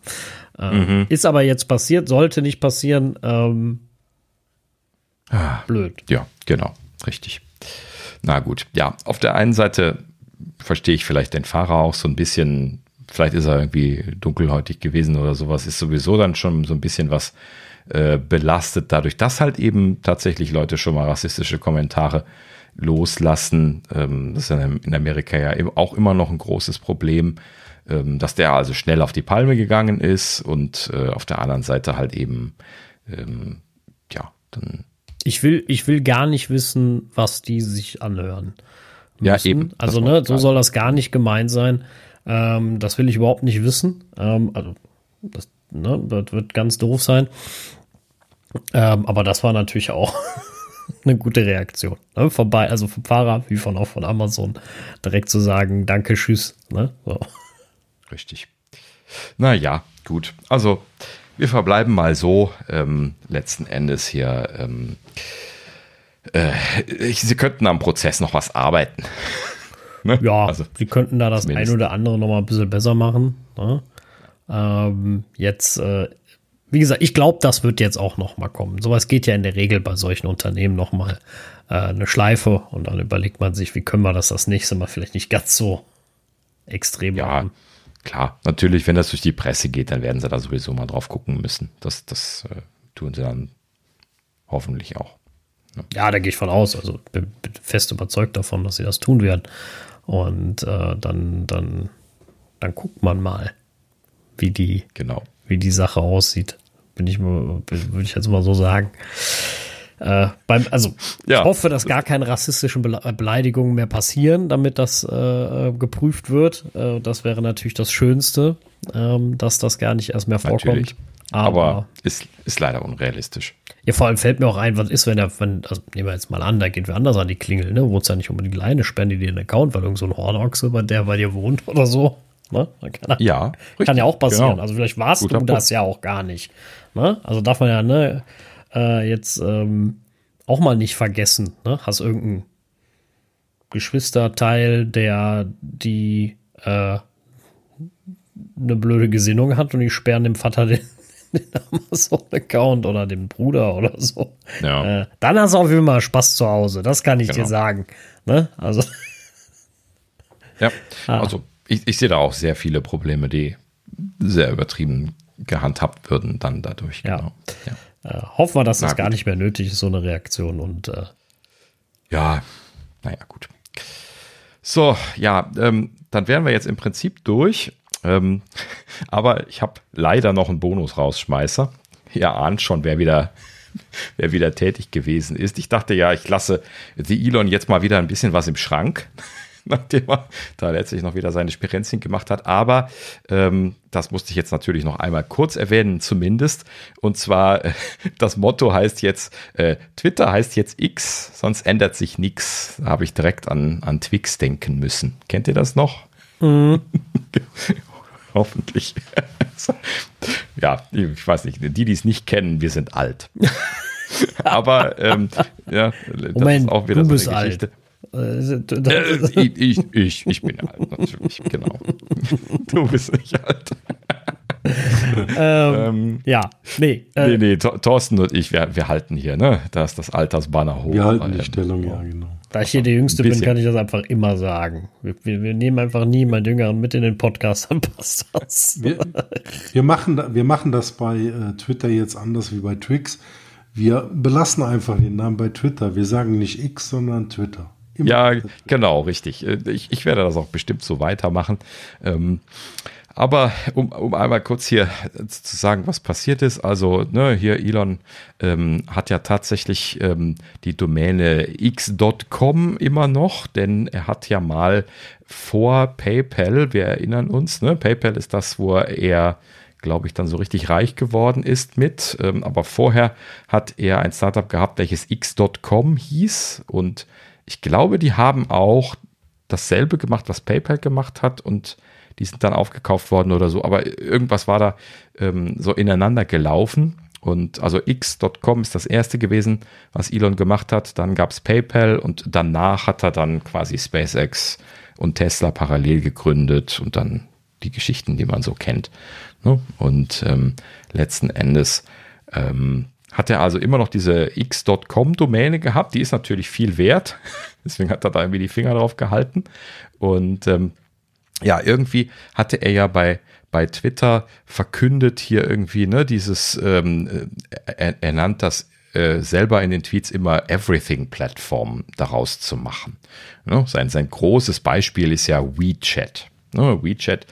Äh, mhm. Ist aber jetzt passiert, sollte nicht passieren. Ähm, ah, blöd. Ja, genau. Richtig. Na gut. Ja, auf der einen Seite verstehe ich vielleicht den Fahrer auch so ein bisschen vielleicht ist er irgendwie dunkelhäutig gewesen oder sowas, ist sowieso dann schon so ein bisschen was äh, belastet, dadurch, dass halt eben tatsächlich Leute schon mal rassistische Kommentare loslassen. Ähm, das ist in Amerika ja auch immer noch ein großes Problem, ähm, dass der also schnell auf die Palme gegangen ist und äh, auf der anderen Seite halt eben, ähm, ja, dann. Ich will, ich will gar nicht wissen, was die sich anhören. Müssen. Ja, eben. Also, ne, so soll das gar nicht gemeint sein. Ähm, das will ich überhaupt nicht wissen. Ähm, also, das, ne, das wird ganz doof sein. Ähm, aber das war natürlich auch eine gute Reaktion. Ne? Vorbei, also vom Fahrer wie von auch von Amazon direkt zu sagen, danke, tschüss. Ne? So. Richtig. Naja, gut. Also wir verbleiben mal so. Ähm, letzten Endes hier. Ähm, äh, Sie könnten am Prozess noch was arbeiten. Ne? Ja, also, sie könnten da das ein oder andere noch mal ein bisschen besser machen. Ne? Ähm, jetzt, äh, wie gesagt, ich glaube, das wird jetzt auch noch mal kommen. Sowas geht ja in der Regel bei solchen Unternehmen noch mal äh, eine Schleife und dann überlegt man sich, wie können wir das das nächste Mal vielleicht nicht ganz so extrem ja, machen. Klar, natürlich, wenn das durch die Presse geht, dann werden sie da sowieso mal drauf gucken müssen. Das, das äh, tun sie dann hoffentlich auch. Ja, ja da gehe ich von aus. Also bin, bin fest überzeugt davon, dass sie das tun werden. Und äh, dann, dann, dann guckt man mal, wie die, genau. wie die Sache aussieht. Bin ich würde ich jetzt mal so sagen. Äh, beim, also ja. ich hoffe, dass gar keine rassistischen Beleidigungen mehr passieren, damit das äh, geprüft wird. Äh, das wäre natürlich das Schönste, ähm, dass das gar nicht erst mehr vorkommt. Natürlich. Aber, aber ist, ist leider unrealistisch. Ja, vor allem fällt mir auch ein, was ist, wenn er, wenn, also nehmen wir jetzt mal an, da geht wer anders an die Klingel, ne? Wo es ja nicht unbedingt alleine sperren die dir den Account, weil irgend so ein Hornochse bei der bei dir wohnt oder so. Ne? Kann, ja, richtig, kann ja auch passieren. Genau. Also vielleicht warst Guter du das ja auch gar nicht. Ne? Also darf man ja ne, äh, jetzt ähm, auch mal nicht vergessen. Ne? Hast irgendeinen Geschwisterteil, der die äh, eine blöde Gesinnung hat und die sperren dem Vater den, den Amazon-Account oder dem Bruder oder so. Ja. Äh, dann hast du auf jeden Fall Spaß zu Hause. Das kann ich genau. dir sagen. Ne? Also. Ja, ah. also ich, ich sehe da auch sehr viele Probleme, die sehr übertrieben gehandhabt würden dann dadurch. Ja. Genau. ja. Äh, hoffen wir, dass das gar nicht mehr nötig ist, so eine Reaktion. Und äh, ja, naja, gut. So, ja, ähm, dann wären wir jetzt im Prinzip durch. Ähm, aber ich habe leider noch einen Bonus-Rausschmeißer. Ihr ahnt schon, wer wieder, wer wieder tätig gewesen ist. Ich dachte ja, ich lasse die Elon jetzt mal wieder ein bisschen was im Schrank. nachdem er da letztlich noch wieder seine Spirenzchen gemacht hat. Aber ähm, das musste ich jetzt natürlich noch einmal kurz erwähnen, zumindest. Und zwar, äh, das Motto heißt jetzt, äh, Twitter heißt jetzt X, sonst ändert sich nichts. Da habe ich direkt an, an Twix denken müssen. Kennt ihr das noch? Mhm. Hoffentlich. ja, ich weiß nicht, die, die es nicht kennen, wir sind alt. Aber ähm, ja, das Moment, ist auch wieder du so eine Geschichte. Alt. Äh, äh ich, ich, ich bin alt, natürlich, genau. Du bist nicht alt. ähm, ähm, ja, nee. Äh, nee, nee, Thorsten und ich, wir, wir halten hier, ne? Da ist das Altersbanner hoch. Wir halten die Stellung, ja, genau. Da ich hier der Jüngste bin, kann ich das einfach immer sagen. Wir, wir, wir nehmen einfach nie meinen Jüngeren mit in den Podcast, dann passt das. Wir, wir, machen, wir machen das bei äh, Twitter jetzt anders wie bei Twix. Wir belassen einfach den Namen bei Twitter. Wir sagen nicht X, sondern Twitter. Immer ja, genau, richtig. Äh, ich, ich werde das auch bestimmt so weitermachen. Ähm, aber um, um einmal kurz hier zu sagen, was passiert ist, also ne, hier Elon ähm, hat ja tatsächlich ähm, die Domäne x.com immer noch, denn er hat ja mal vor PayPal, wir erinnern uns, ne, PayPal ist das, wo er glaube ich, dann so richtig reich geworden ist mit. Ähm, aber vorher hat er ein Startup gehabt, welches x.com hieß und ich glaube, die haben auch dasselbe gemacht, was PayPal gemacht hat und die sind dann aufgekauft worden oder so. Aber irgendwas war da ähm, so ineinander gelaufen. Und also x.com ist das erste gewesen, was Elon gemacht hat. Dann gab es PayPal und danach hat er dann quasi SpaceX und Tesla parallel gegründet und dann die Geschichten, die man so kennt. Ne? Und ähm, letzten Endes ähm, hat er also immer noch diese x.com-Domäne gehabt. Die ist natürlich viel wert. Deswegen hat er da irgendwie die Finger drauf gehalten. Und ähm, ja, irgendwie hatte er ja bei, bei Twitter verkündet hier irgendwie, ne, dieses, ähm, äh, er, er nannt das äh, selber in den Tweets immer Everything-Plattform daraus zu machen. Ne? Sein, sein großes Beispiel ist ja WeChat. Ne? WeChat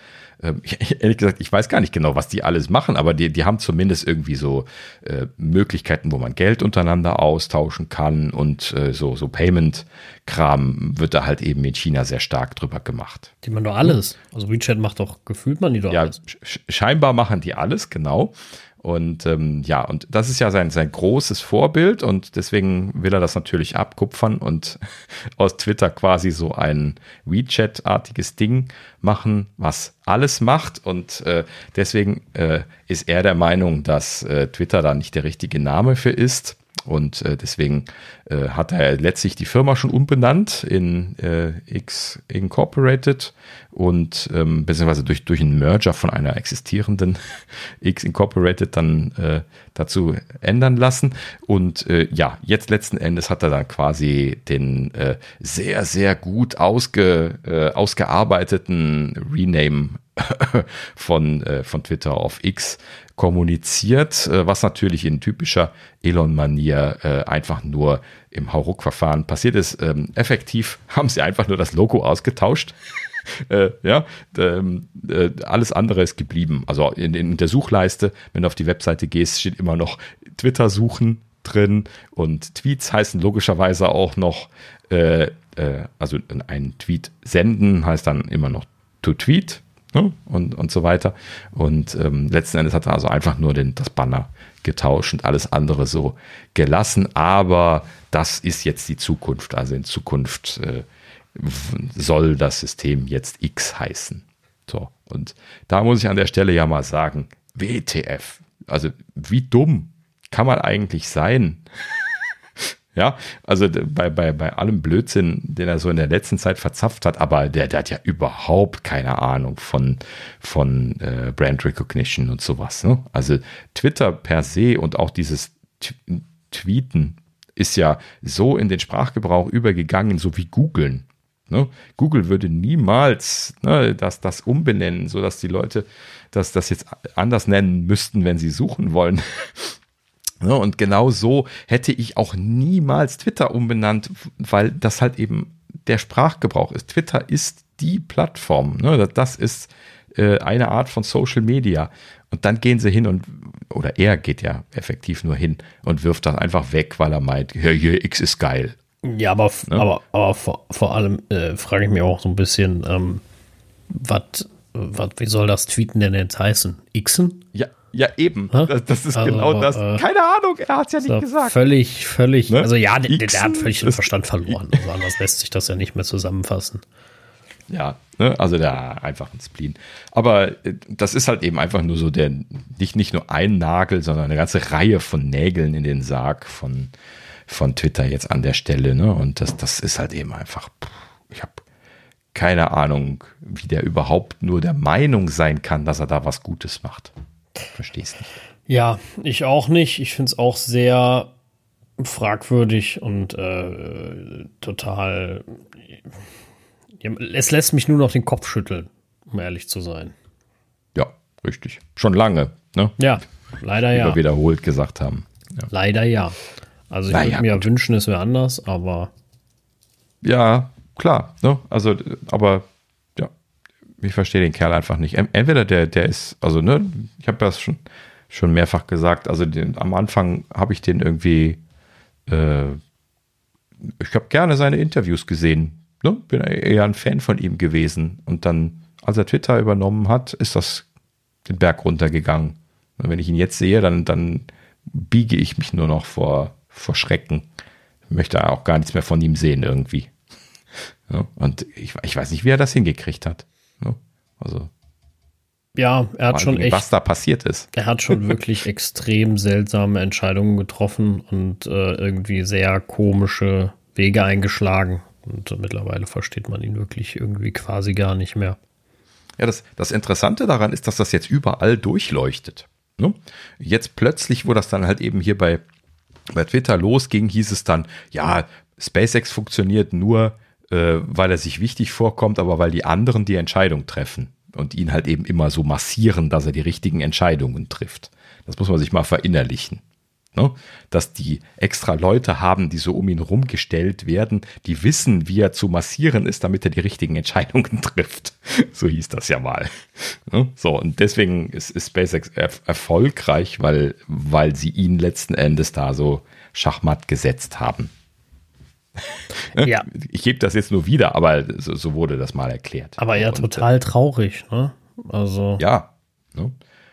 ähm, ehrlich gesagt, ich weiß gar nicht genau, was die alles machen, aber die, die haben zumindest irgendwie so äh, Möglichkeiten, wo man Geld untereinander austauschen kann und äh, so, so Payment-Kram wird da halt eben in China sehr stark drüber gemacht. Die machen doch alles. Also WeChat macht doch, gefühlt man die doch ja, alles. Scheinbar machen die alles, genau. Und ähm, ja, und das ist ja sein, sein großes Vorbild und deswegen will er das natürlich abkupfern und aus Twitter quasi so ein WeChat-artiges Ding machen, was alles macht. Und äh, deswegen äh, ist er der Meinung, dass äh, Twitter da nicht der richtige Name für ist. Und äh, deswegen äh, hat er letztlich die Firma schon umbenannt in äh, X Incorporated und ähm, beziehungsweise durch, durch einen Merger von einer existierenden X Incorporated dann äh, dazu ändern lassen. Und äh, ja, jetzt letzten Endes hat er dann quasi den äh, sehr, sehr gut ausge, äh, ausgearbeiteten Rename von, äh, von Twitter auf X kommuniziert, äh, was natürlich in typischer Elon-Manier äh, einfach nur im Hauruck-Verfahren passiert ist. Ähm, effektiv haben sie einfach nur das Logo ausgetauscht. äh, ja, ähm, äh, alles andere ist geblieben. Also in, in, der Suchleiste, wenn du auf die Webseite gehst, steht immer noch Twitter suchen drin und Tweets heißen logischerweise auch noch, äh, äh, also ein Tweet senden heißt dann immer noch to tweet ne? und, und so weiter. Und ähm, letzten Endes hat er also einfach nur den, das Banner getauscht und alles andere so gelassen. Aber das ist jetzt die Zukunft. Also in Zukunft äh, soll das System jetzt X heißen. So, und da muss ich an der Stelle ja mal sagen, WTF. Also wie dumm kann man eigentlich sein? Ja, also bei, bei, bei allem Blödsinn, den er so in der letzten Zeit verzapft hat, aber der, der hat ja überhaupt keine Ahnung von, von äh, Brand Recognition und sowas. Ne? Also Twitter per se und auch dieses T Tweeten ist ja so in den Sprachgebrauch übergegangen, so wie Googlen. Ne? Google würde niemals ne, das, das umbenennen, sodass die Leute das, das jetzt anders nennen müssten, wenn sie suchen wollen. Ne, und genau so hätte ich auch niemals Twitter umbenannt, weil das halt eben der Sprachgebrauch ist. Twitter ist die Plattform. Ne? Das ist äh, eine Art von Social Media. Und dann gehen sie hin und, oder er geht ja effektiv nur hin und wirft das einfach weg, weil er meint, ja, hier, X ist geil. Ja, aber, ne? aber, aber vor, vor allem äh, frage ich mich auch so ein bisschen, ähm, was, wie soll das Tweeten denn jetzt heißen? Xen? Ja, ja, eben. Das, das, ist also, genau das. Äh, Keine Ahnung, er hat es ja nicht gesagt. Völlig, völlig. Ne? Also ja, der, der, hat völlig den Verstand verloren. Also anders lässt sich das ja nicht mehr zusammenfassen. Ja, ne? also der einfach ein Spleen. Aber äh, das ist halt eben einfach nur so der, nicht, nicht nur ein Nagel, sondern eine ganze Reihe von Nägeln in den Sarg von, von Twitter jetzt an der Stelle. Ne? Und das, das ist halt eben einfach, ich habe keine Ahnung, wie der überhaupt nur der Meinung sein kann, dass er da was Gutes macht. Verstehst nicht. Ja, ich auch nicht. Ich finde es auch sehr fragwürdig und äh, total es lässt mich nur noch den Kopf schütteln, um ehrlich zu sein. Ja, richtig. Schon lange, ne? Ja, leider ja. Wie wir wiederholt gesagt haben. Ja. Leider ja. Also ich würde mir gut. wünschen, es wäre anders, aber. Ja, klar. Ne? Also, aber ich verstehe den Kerl einfach nicht. Entweder der, der ist, also, ne, ich habe das schon, schon mehrfach gesagt, also den, am Anfang habe ich den irgendwie, äh, ich habe gerne seine Interviews gesehen, ne, bin eher ein Fan von ihm gewesen. Und dann, als er Twitter übernommen hat, ist das den Berg runtergegangen. Und wenn ich ihn jetzt sehe, dann, dann biege ich mich nur noch vor, vor Schrecken. Ich möchte auch gar nichts mehr von ihm sehen irgendwie. Und ich, ich weiß nicht, wie er das hingekriegt hat. Ja, also. Ja, er hat schon echt. Was da passiert ist. Er hat schon wirklich extrem seltsame Entscheidungen getroffen und äh, irgendwie sehr komische Wege eingeschlagen. Und mittlerweile versteht man ihn wirklich irgendwie quasi gar nicht mehr. Ja, das, das Interessante daran ist, dass das jetzt überall durchleuchtet. Ne? Jetzt plötzlich, wo das dann halt eben hier bei, bei Twitter losging, hieß es dann, ja, SpaceX funktioniert nur, äh, weil er sich wichtig vorkommt, aber weil die anderen die Entscheidung treffen und ihn halt eben immer so massieren, dass er die richtigen Entscheidungen trifft. Das muss man sich mal verinnerlichen. Ne? Dass die extra Leute haben, die so um ihn rumgestellt werden, die wissen, wie er zu massieren ist, damit er die richtigen Entscheidungen trifft. So hieß das ja mal. Ne? So, und deswegen ist, ist SpaceX er erfolgreich, weil, weil sie ihn letzten Endes da so schachmatt gesetzt haben. Ne? Ja. Ich gebe das jetzt nur wieder, aber so, so wurde das mal erklärt. Aber ja, und, total traurig, ne? Also. Ja. Ne?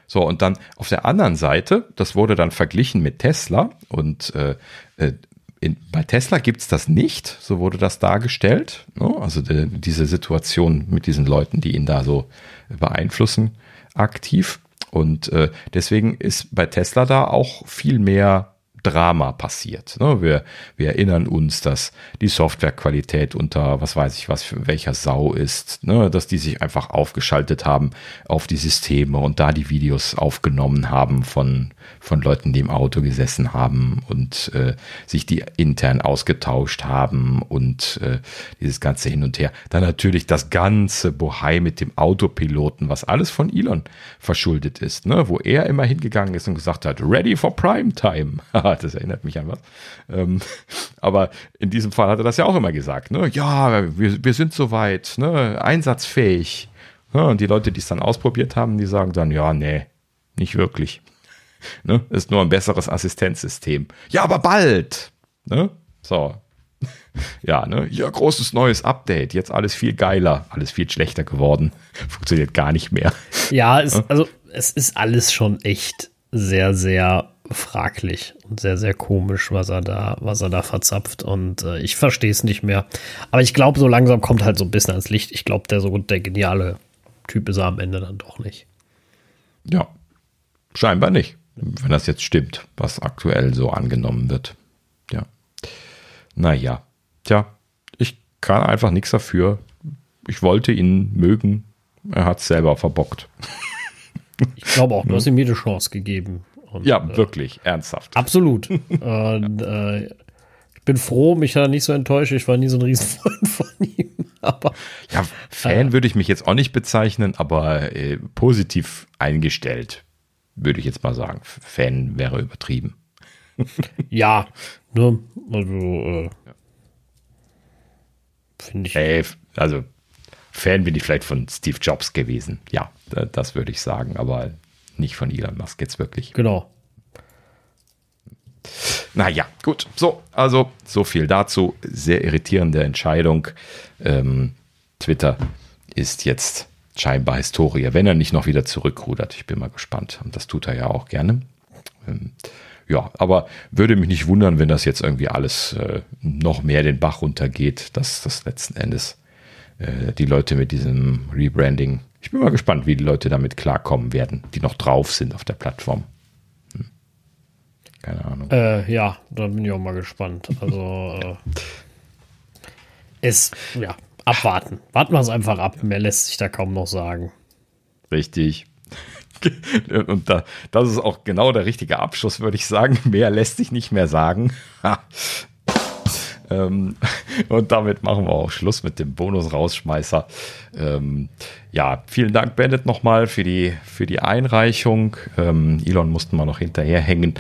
So, und dann auf der anderen Seite, das wurde dann verglichen mit Tesla und äh, äh in, bei Tesla gibt es das nicht, so wurde das dargestellt. Ne? Also de, diese Situation mit diesen Leuten, die ihn da so beeinflussen, aktiv. Und äh, deswegen ist bei Tesla da auch viel mehr Drama passiert. Ne? Wir, wir erinnern uns, dass die Softwarequalität unter, was weiß ich was, für welcher Sau ist, ne? dass die sich einfach aufgeschaltet haben auf die Systeme und da die Videos aufgenommen haben von, von Leuten, die im Auto gesessen haben und äh, sich die intern ausgetauscht haben und äh, dieses ganze Hin und Her. Dann natürlich das ganze Bohai mit dem Autopiloten, was alles von Elon verschuldet ist, ne? wo er immer hingegangen ist und gesagt hat, ready for prime time. das erinnert mich an was. Ähm, aber in diesem Fall hat er das ja auch immer gesagt. Ne? Ja, wir, wir sind soweit, ne? einsatzfähig. Ja, und die Leute, die es dann ausprobiert haben, die sagen dann, ja, nee, nicht wirklich. Ne? Ist nur ein besseres Assistenzsystem. Ja, aber bald. Ne? So. Ja, ne? Ja, großes neues Update. Jetzt alles viel geiler, alles viel schlechter geworden. Funktioniert gar nicht mehr. Ja, es, also es ist alles schon echt sehr, sehr fraglich und sehr, sehr komisch, was er da, was er da verzapft. Und äh, ich verstehe es nicht mehr. Aber ich glaube, so langsam kommt halt so ein bisschen ans Licht. Ich glaube, der so der geniale Typ ist er am Ende dann doch nicht. Ja, scheinbar nicht, wenn das jetzt stimmt, was aktuell so angenommen wird. Ja. Naja, tja, ich kann einfach nichts dafür. Ich wollte ihn mögen. Er hat es selber verbockt. Ich glaube auch, du hast ihm jede Chance gegeben. Und, ja, äh, wirklich, ernsthaft. Absolut. und, äh, ich bin froh, mich da nicht so enttäuscht. Ich war nie so ein Riesenfreund von ihm. Aber, ja, Fan äh, würde ich mich jetzt auch nicht bezeichnen, aber äh, positiv eingestellt, würde ich jetzt mal sagen. Fan wäre übertrieben. ja, ne, also äh, finde ich. Hey, also Fan bin ich vielleicht von Steve Jobs gewesen. Ja, das würde ich sagen, aber nicht von Elon Musk jetzt wirklich. Genau. Naja, gut. So, also so viel dazu. Sehr irritierende Entscheidung. Ähm, Twitter ist jetzt scheinbar Historie, wenn er nicht noch wieder zurückrudert. Ich bin mal gespannt. Und das tut er ja auch gerne. Ähm, ja, aber würde mich nicht wundern, wenn das jetzt irgendwie alles äh, noch mehr den Bach runtergeht, dass das letzten Endes äh, die Leute mit diesem Rebranding, ich bin mal gespannt, wie die Leute damit klarkommen werden, die noch drauf sind auf der Plattform. Hm. Keine Ahnung. Äh, ja, da bin ich auch mal gespannt. Also äh, es, ja, abwarten. Warten wir es einfach ab. Mehr lässt sich da kaum noch sagen. Richtig. Und da, das ist auch genau der richtige Abschluss, würde ich sagen. Mehr lässt sich nicht mehr sagen. ähm, und damit machen wir auch Schluss mit dem Bonus-Rausschmeißer. Ähm, ja, vielen Dank, Bennett, nochmal für die, für die Einreichung. Ähm, Elon mussten wir noch hinterherhängen.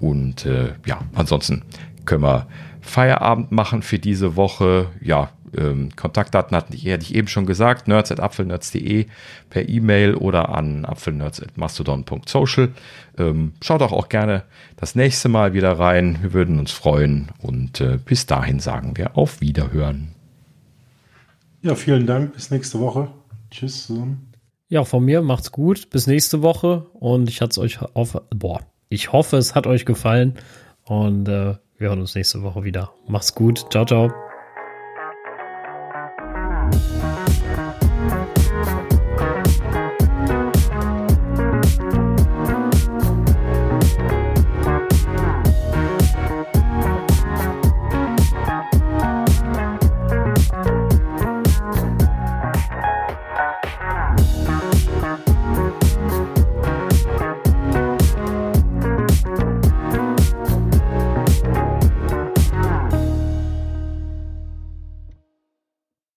Und äh, ja, ansonsten können wir Feierabend machen für diese Woche. Ja, ähm, Kontaktdaten hatte ich, hatte ich eben schon gesagt, nerds.apfelnerds.de per E-Mail oder an apfelnerds.mastodon.social. Ähm, schaut auch, auch gerne das nächste Mal wieder rein. Wir würden uns freuen und äh, bis dahin sagen wir auf Wiederhören. Ja, vielen Dank. Bis nächste Woche. Tschüss zusammen. Ja, von mir macht's gut. Bis nächste Woche und ich hat's euch auf, boah, ich hoffe, es hat euch gefallen und äh, wir hören uns nächste Woche wieder. Macht's gut. Ciao, ciao.